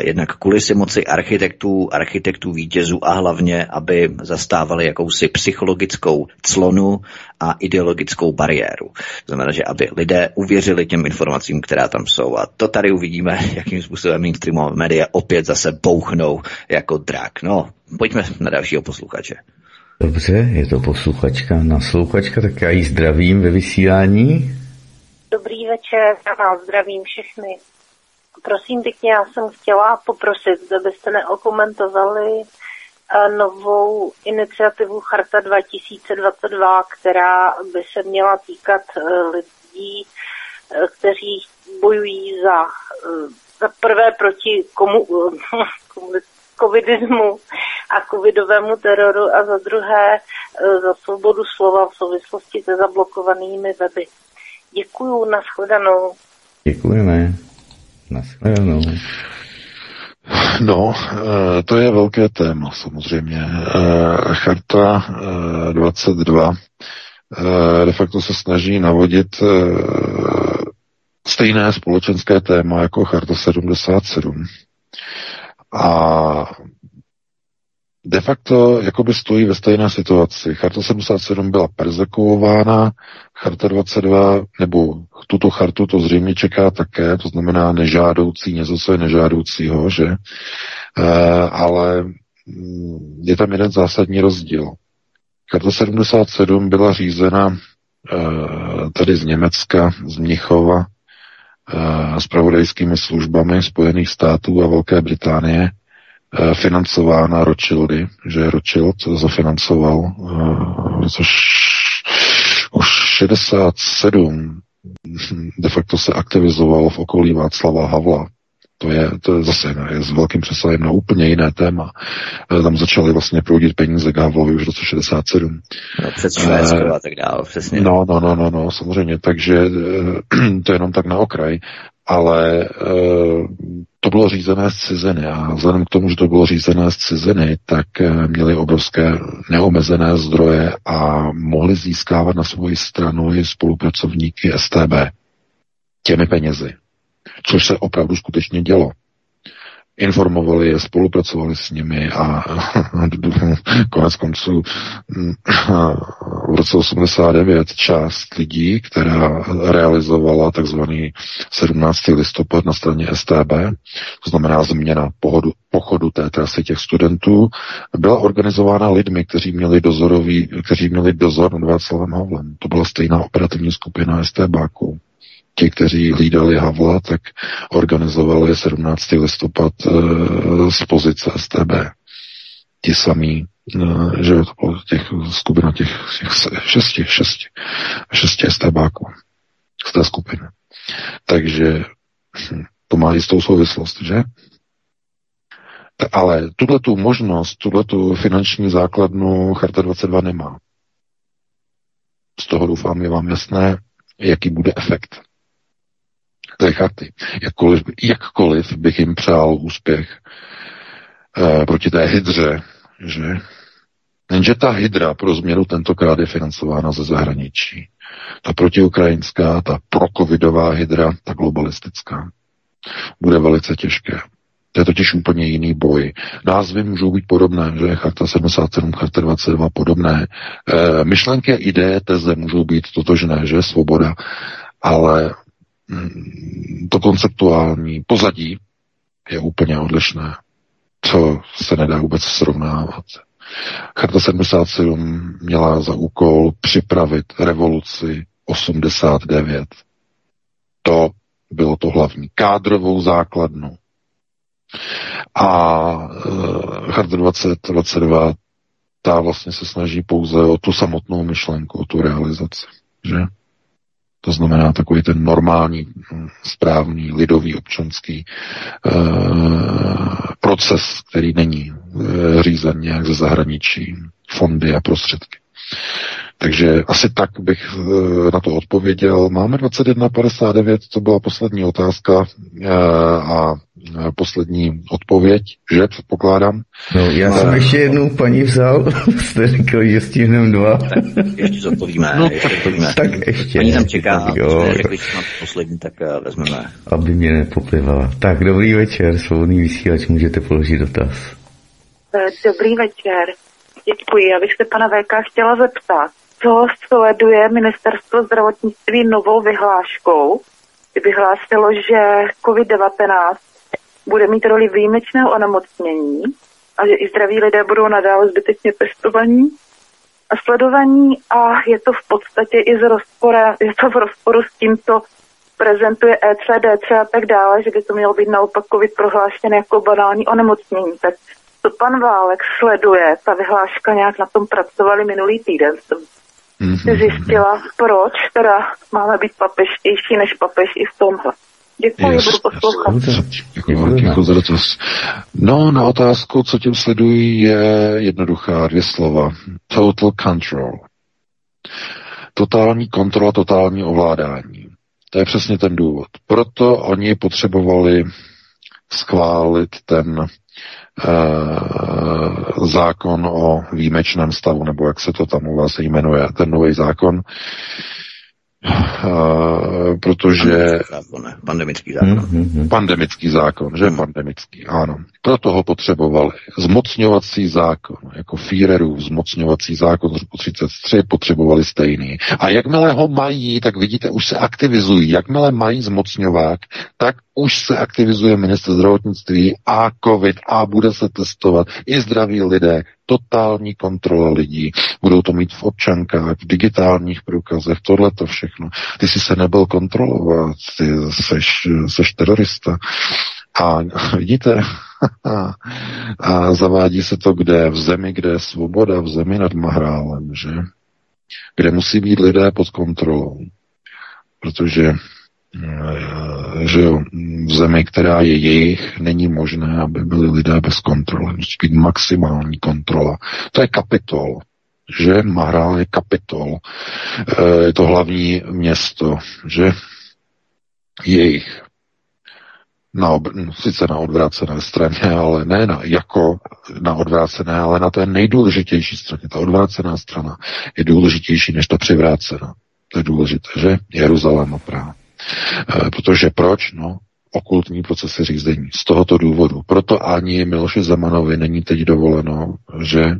jednak kulisy moci architektů, architektů vítězů a hlavně, aby zastávali jakousi psychologickou clonu a ideologickou bariéru. To znamená, že aby lidé uvěřili těm informacím, která tam jsou. A to tady uvidíme, jakým způsobem mainstreamové média opět zase bouchnou jako drak. No, pojďme na dalšího posluchače. Dobře, je to posluchačka, naslouchačka, tak já ji zdravím ve vysílání. Dobrý večer, a zdravím všechny. Prosím pěkně, já jsem chtěla poprosit, abyste neokomentovali eh, novou iniciativu Charta 2022, která by se měla týkat eh, lidí, eh, kteří bojují za, za prvé proti komu, covidismu a covidovému teroru a za druhé za svobodu slova v souvislosti se zablokovanými weby. Děkuju, nashledanou. Děkujeme. Naschledanou. No, eh, to je velké téma samozřejmě. Eh, Charta 22 eh, de facto se snaží navodit stejné společenské téma jako Charta 77. A de facto jakoby stojí ve stejné situaci. Charta 77 byla persekuována, Charta 22, nebo tuto chartu to zřejmě čeká také, to znamená nežádoucí, něco, co je nežádoucího, že? E, ale mm, je tam jeden zásadní rozdíl. Charta 77 byla řízena e, tady z Německa, z Mnichova, e, s pravodajskými službami Spojených států a Velké Británie, Eh, financována Rothschildy, že Rothschild zafinancoval, eh, což už 67 de facto se aktivizoval v okolí Václava Havla. To je, to je zase je s velkým přesahem na úplně jiné téma. Eh, tam začaly vlastně proudit peníze k Havlovi už v roce 67. No, před Švédsko a tak dále, přesně. No, no, no, no, no, samozřejmě, takže to je jenom tak na okraj ale e, to bylo řízené z ciziny a vzhledem k tomu, že to bylo řízené z ciziny, tak e, měli obrovské neomezené zdroje a mohli získávat na svoji stranu i spolupracovníky STB těmi penězi, což se opravdu skutečně dělo informovali je, spolupracovali s nimi a konec konců v roce 89 část lidí, která realizovala takzvaný 17. listopad na straně STB, to znamená změna pohodu, pochodu té trasy těch studentů, byla organizována lidmi, kteří měli, dozorový, kteří měli dozor nad Václavem Havlem. To byla stejná operativní skupina STBáků ti, kteří hlídali Havla, tak organizovali 17. listopad e, z pozice STB. Ti samí, e, že to těch skupina těch, těch šesti, šesti, šesti STBáků z té skupiny. Takže hm, to má jistou souvislost, že? Ale tuhle tu možnost, tuhle tu finanční základnu Charta 22 nemá. Z toho doufám je vám jasné, jaký bude efekt té charty. Jakkoliv, jakkoliv bych jim přál úspěch eh, proti té hydře, že? Jenže ta hydra pro změnu tentokrát je financována ze zahraničí. Ta protiukrajinská, ta procovidová hydra, ta globalistická. Bude velice těžké. To je totiž úplně jiný boj. Názvy můžou být podobné, že Charta 77, Charta 22 podobné. E, myšlenky, ideje, teze můžou být totožné, že svoboda, ale to konceptuální pozadí je úplně odlišné. To se nedá vůbec srovnávat. Charta 77 měla za úkol připravit revoluci 89. To bylo to hlavní. Kádrovou základnu. A uh, Charta 2022 ta vlastně se snaží pouze o tu samotnou myšlenku, o tu realizaci. Že? To znamená takový ten normální, hm, správný, lidový, občanský e, proces, který není e, řízen nějak ze zahraničí, fondy a prostředky. Takže asi tak bych eh, na to odpověděl. Máme 21.59, to byla poslední otázka eh, a poslední odpověď, že předpokládám. No, já jsem ještě jednu paní vzal, jste říkal, že stihneme dva. Tak ještě zodpovíme, no, ještě zodpovíme. Tak ještě. Paní tam čeká, tak jo. řekli, že poslední, tak eh, vezmeme. Aby mě nepoplivala. Tak, dobrý večer, svobodný vysílač, můžete položit dotaz. Dobrý večer. Děkuji. Já bych se pana VK chtěla zeptat, co sleduje ministerstvo zdravotnictví novou vyhláškou, kdy vyhlásilo, že COVID-19 bude mít roli výjimečného onemocnění a že i zdraví lidé budou nadále zbytečně testovaní a sledovaní a je to v podstatě i z rozpora, je to v rozporu s tím, co prezentuje ECDC a tak dále, že by to mělo být naopak COVID prohlášen jako banální onemocnění. Tak to pan Válek sleduje, ta vyhláška nějak na tom pracovali minulý týden, mm-hmm. zjistila, proč teda máme být papeštější než papež i v tomhle. Děkuji, Yes, budu poslouchat. Děkuji, děkuji za dotaz. No, na otázku, co tím sledují, je jednoduchá dvě slova. Total control. Totální kontrola, totální ovládání. To je přesně ten důvod. Proto oni potřebovali schválit ten uh, zákon o výjimečném stavu, nebo jak se to tam u vás jmenuje, ten nový zákon, Uh, protože... Pandemický zákon. Mm-hmm. Pandemický zákon, že pandemický, ano. Proto ho potřebovali. Zmocňovací zákon, jako Führerův zmocňovací zákon z roku 33 potřebovali stejný. A jakmile ho mají, tak vidíte, už se aktivizují. Jakmile mají zmocňovák, tak už se aktivizuje minister zdravotnictví a covid a bude se testovat i zdraví lidé, totální kontrola lidí. Budou to mít v občankách, v digitálních průkazech, tohle to všechno. Ty si se nebyl kontrolovat, ty seš, seš terorista. A vidíte, a zavádí se to kde? V zemi, kde je svoboda, v zemi nad Mahrálem, že? Kde musí být lidé pod kontrolou. Protože že jo, v zemi, která je jejich, není možné, aby byli lidé bez kontroly. Musí být maximální kontrola. To je kapitol, že Mahrál je kapitol. Je to hlavní město, že jejich na ob, sice na odvrácené straně, ale ne na, jako na odvrácené, ale na té nejdůležitější straně. Ta odvrácená strana je důležitější než ta přivrácená. To je důležité, že? Jeruzalém a Praha. E, protože proč? No, okultní procesy řízení. Z tohoto důvodu. Proto ani Miloši Zemanovi není teď dovoleno, že e,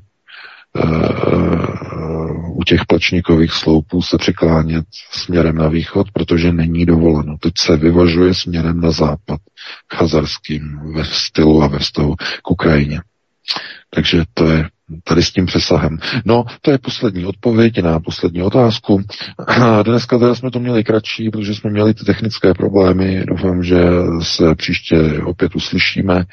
u těch plačníkových sloupů se přiklánět směrem na východ, protože není dovoleno. Teď se vyvažuje směrem na západ k hazarským ve stylu a ve vztahu k Ukrajině. Takže to je tady s tím přesahem. No, to je poslední odpověď na poslední otázku. Dneska teda jsme to měli kratší, protože jsme měli ty technické problémy. Doufám, že se příště opět uslyšíme.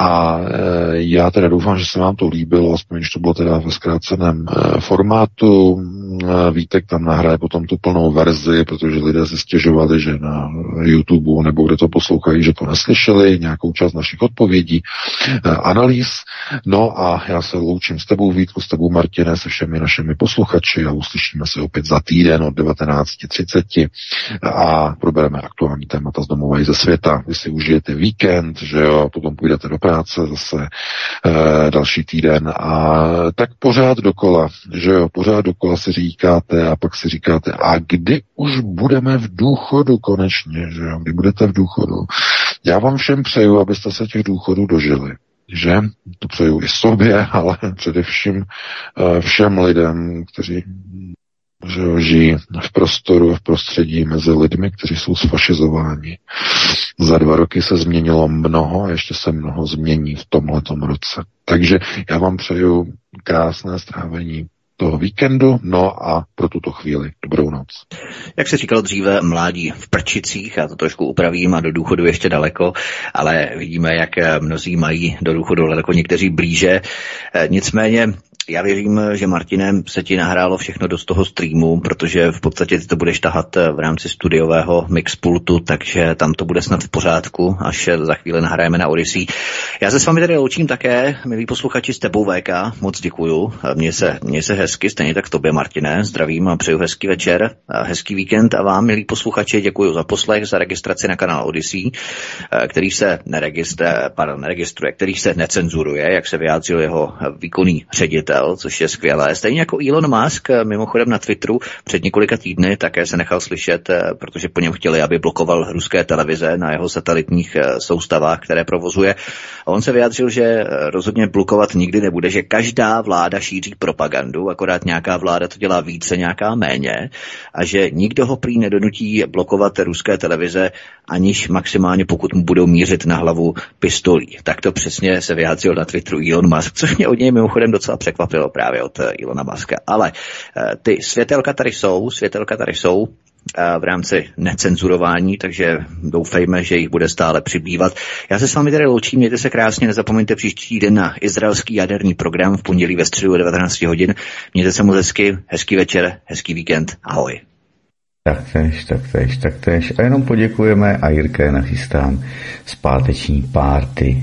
A e, já teda doufám, že se vám to líbilo, aspoň když to bylo teda ve zkráceném e, formátu. E, Vítek tam nahraje potom tu plnou verzi, protože lidé se stěžovali, že na YouTube nebo kde to poslouchají, že to neslyšeli, nějakou část našich odpovědí, analýz. No a já se loučím s tebou Vítku, s tebou Martine, se všemi našimi posluchači a uslyšíme se opět za týden od 19.30 a probereme aktuální témata z domova i ze světa. Vy si užijete víkend, že jo, potom půjdete do práce zase e, další týden a tak pořád dokola, že jo, pořád dokola si říkáte a pak si říkáte, a kdy už budeme v důchodu konečně, že jo, kdy budete v důchodu. Já vám všem přeju, abyste se těch důchodů dožili že to přeju i sobě, ale především všem lidem, kteří žijí v prostoru, v prostředí mezi lidmi, kteří jsou sfašizováni. Za dva roky se změnilo mnoho a ještě se mnoho změní v tomhletom roce. Takže já vám přeju krásné strávení toho víkendu, no a pro tuto chvíli dobrou noc. Jak se říkal dříve, mládí v prčicích, já to trošku upravím a do důchodu ještě daleko, ale vidíme, jak mnozí mají do důchodu daleko, někteří blíže. Nicméně Já věřím, že Martinem se ti nahrálo všechno do toho streamu, protože v podstatě ty to budeš tahat eh, v rámci studiového mixpultu, takže tam to bude snad v pořádku, až za chvíli nahrajeme na Odyssey. Já se s vámi tady loučím také, milí posluchači, s tebou VK, moc děkuju. Mně se, mně se hezky, stejně tak tobě, Martine, zdravím a přeju hezký večer, hezký víkend a vám, milí posluchači, děkuji za poslech, za registraci na kanál Odyssey, eh, který se neregistruje, pardon, neregistruje, který se necenzuruje, jak se vyjádřil jeho výkonný ředitel, což je skvělé. Stejně jako Elon Musk, eh, mimochodem na Twitteru před několika týdny také se nechal slyšet, eh, protože po něm chtěli, aby blokoval ruské televize na jeho satelitních soustavách, které provozuje. A on se vyjádřil, že rozhodně blokovat nikdy nebude, že každá vláda šíří propagandu, akorát nějaká vláda to dělá více, nějaká méně a že nikdo ho prý nedonutí blokovat ruské televize, aniž maximálně pokud mu budou mířit na hlavu pistolí. Tak to přesně se vyjádřil na Twitteru Elon Musk, což mě od něj mimochodem docela překvapilo právě od Elona Muska. Ale eh, ty světelka tady jsou, světelka tady jsou, v rámci necenzurování, takže doufejme, že jich bude stále přibývat. Já se s vámi tady loučím, mějte se krásně, nezapomeňte příští den na izraelský jaderný program v pondělí ve středu 19 hodin. Mějte se moc hezky, hezký večer, hezký víkend, ahoj. Taktéž, taktéž, taktéž. A jenom poděkujeme a Jirka nachystám zpáteční párty.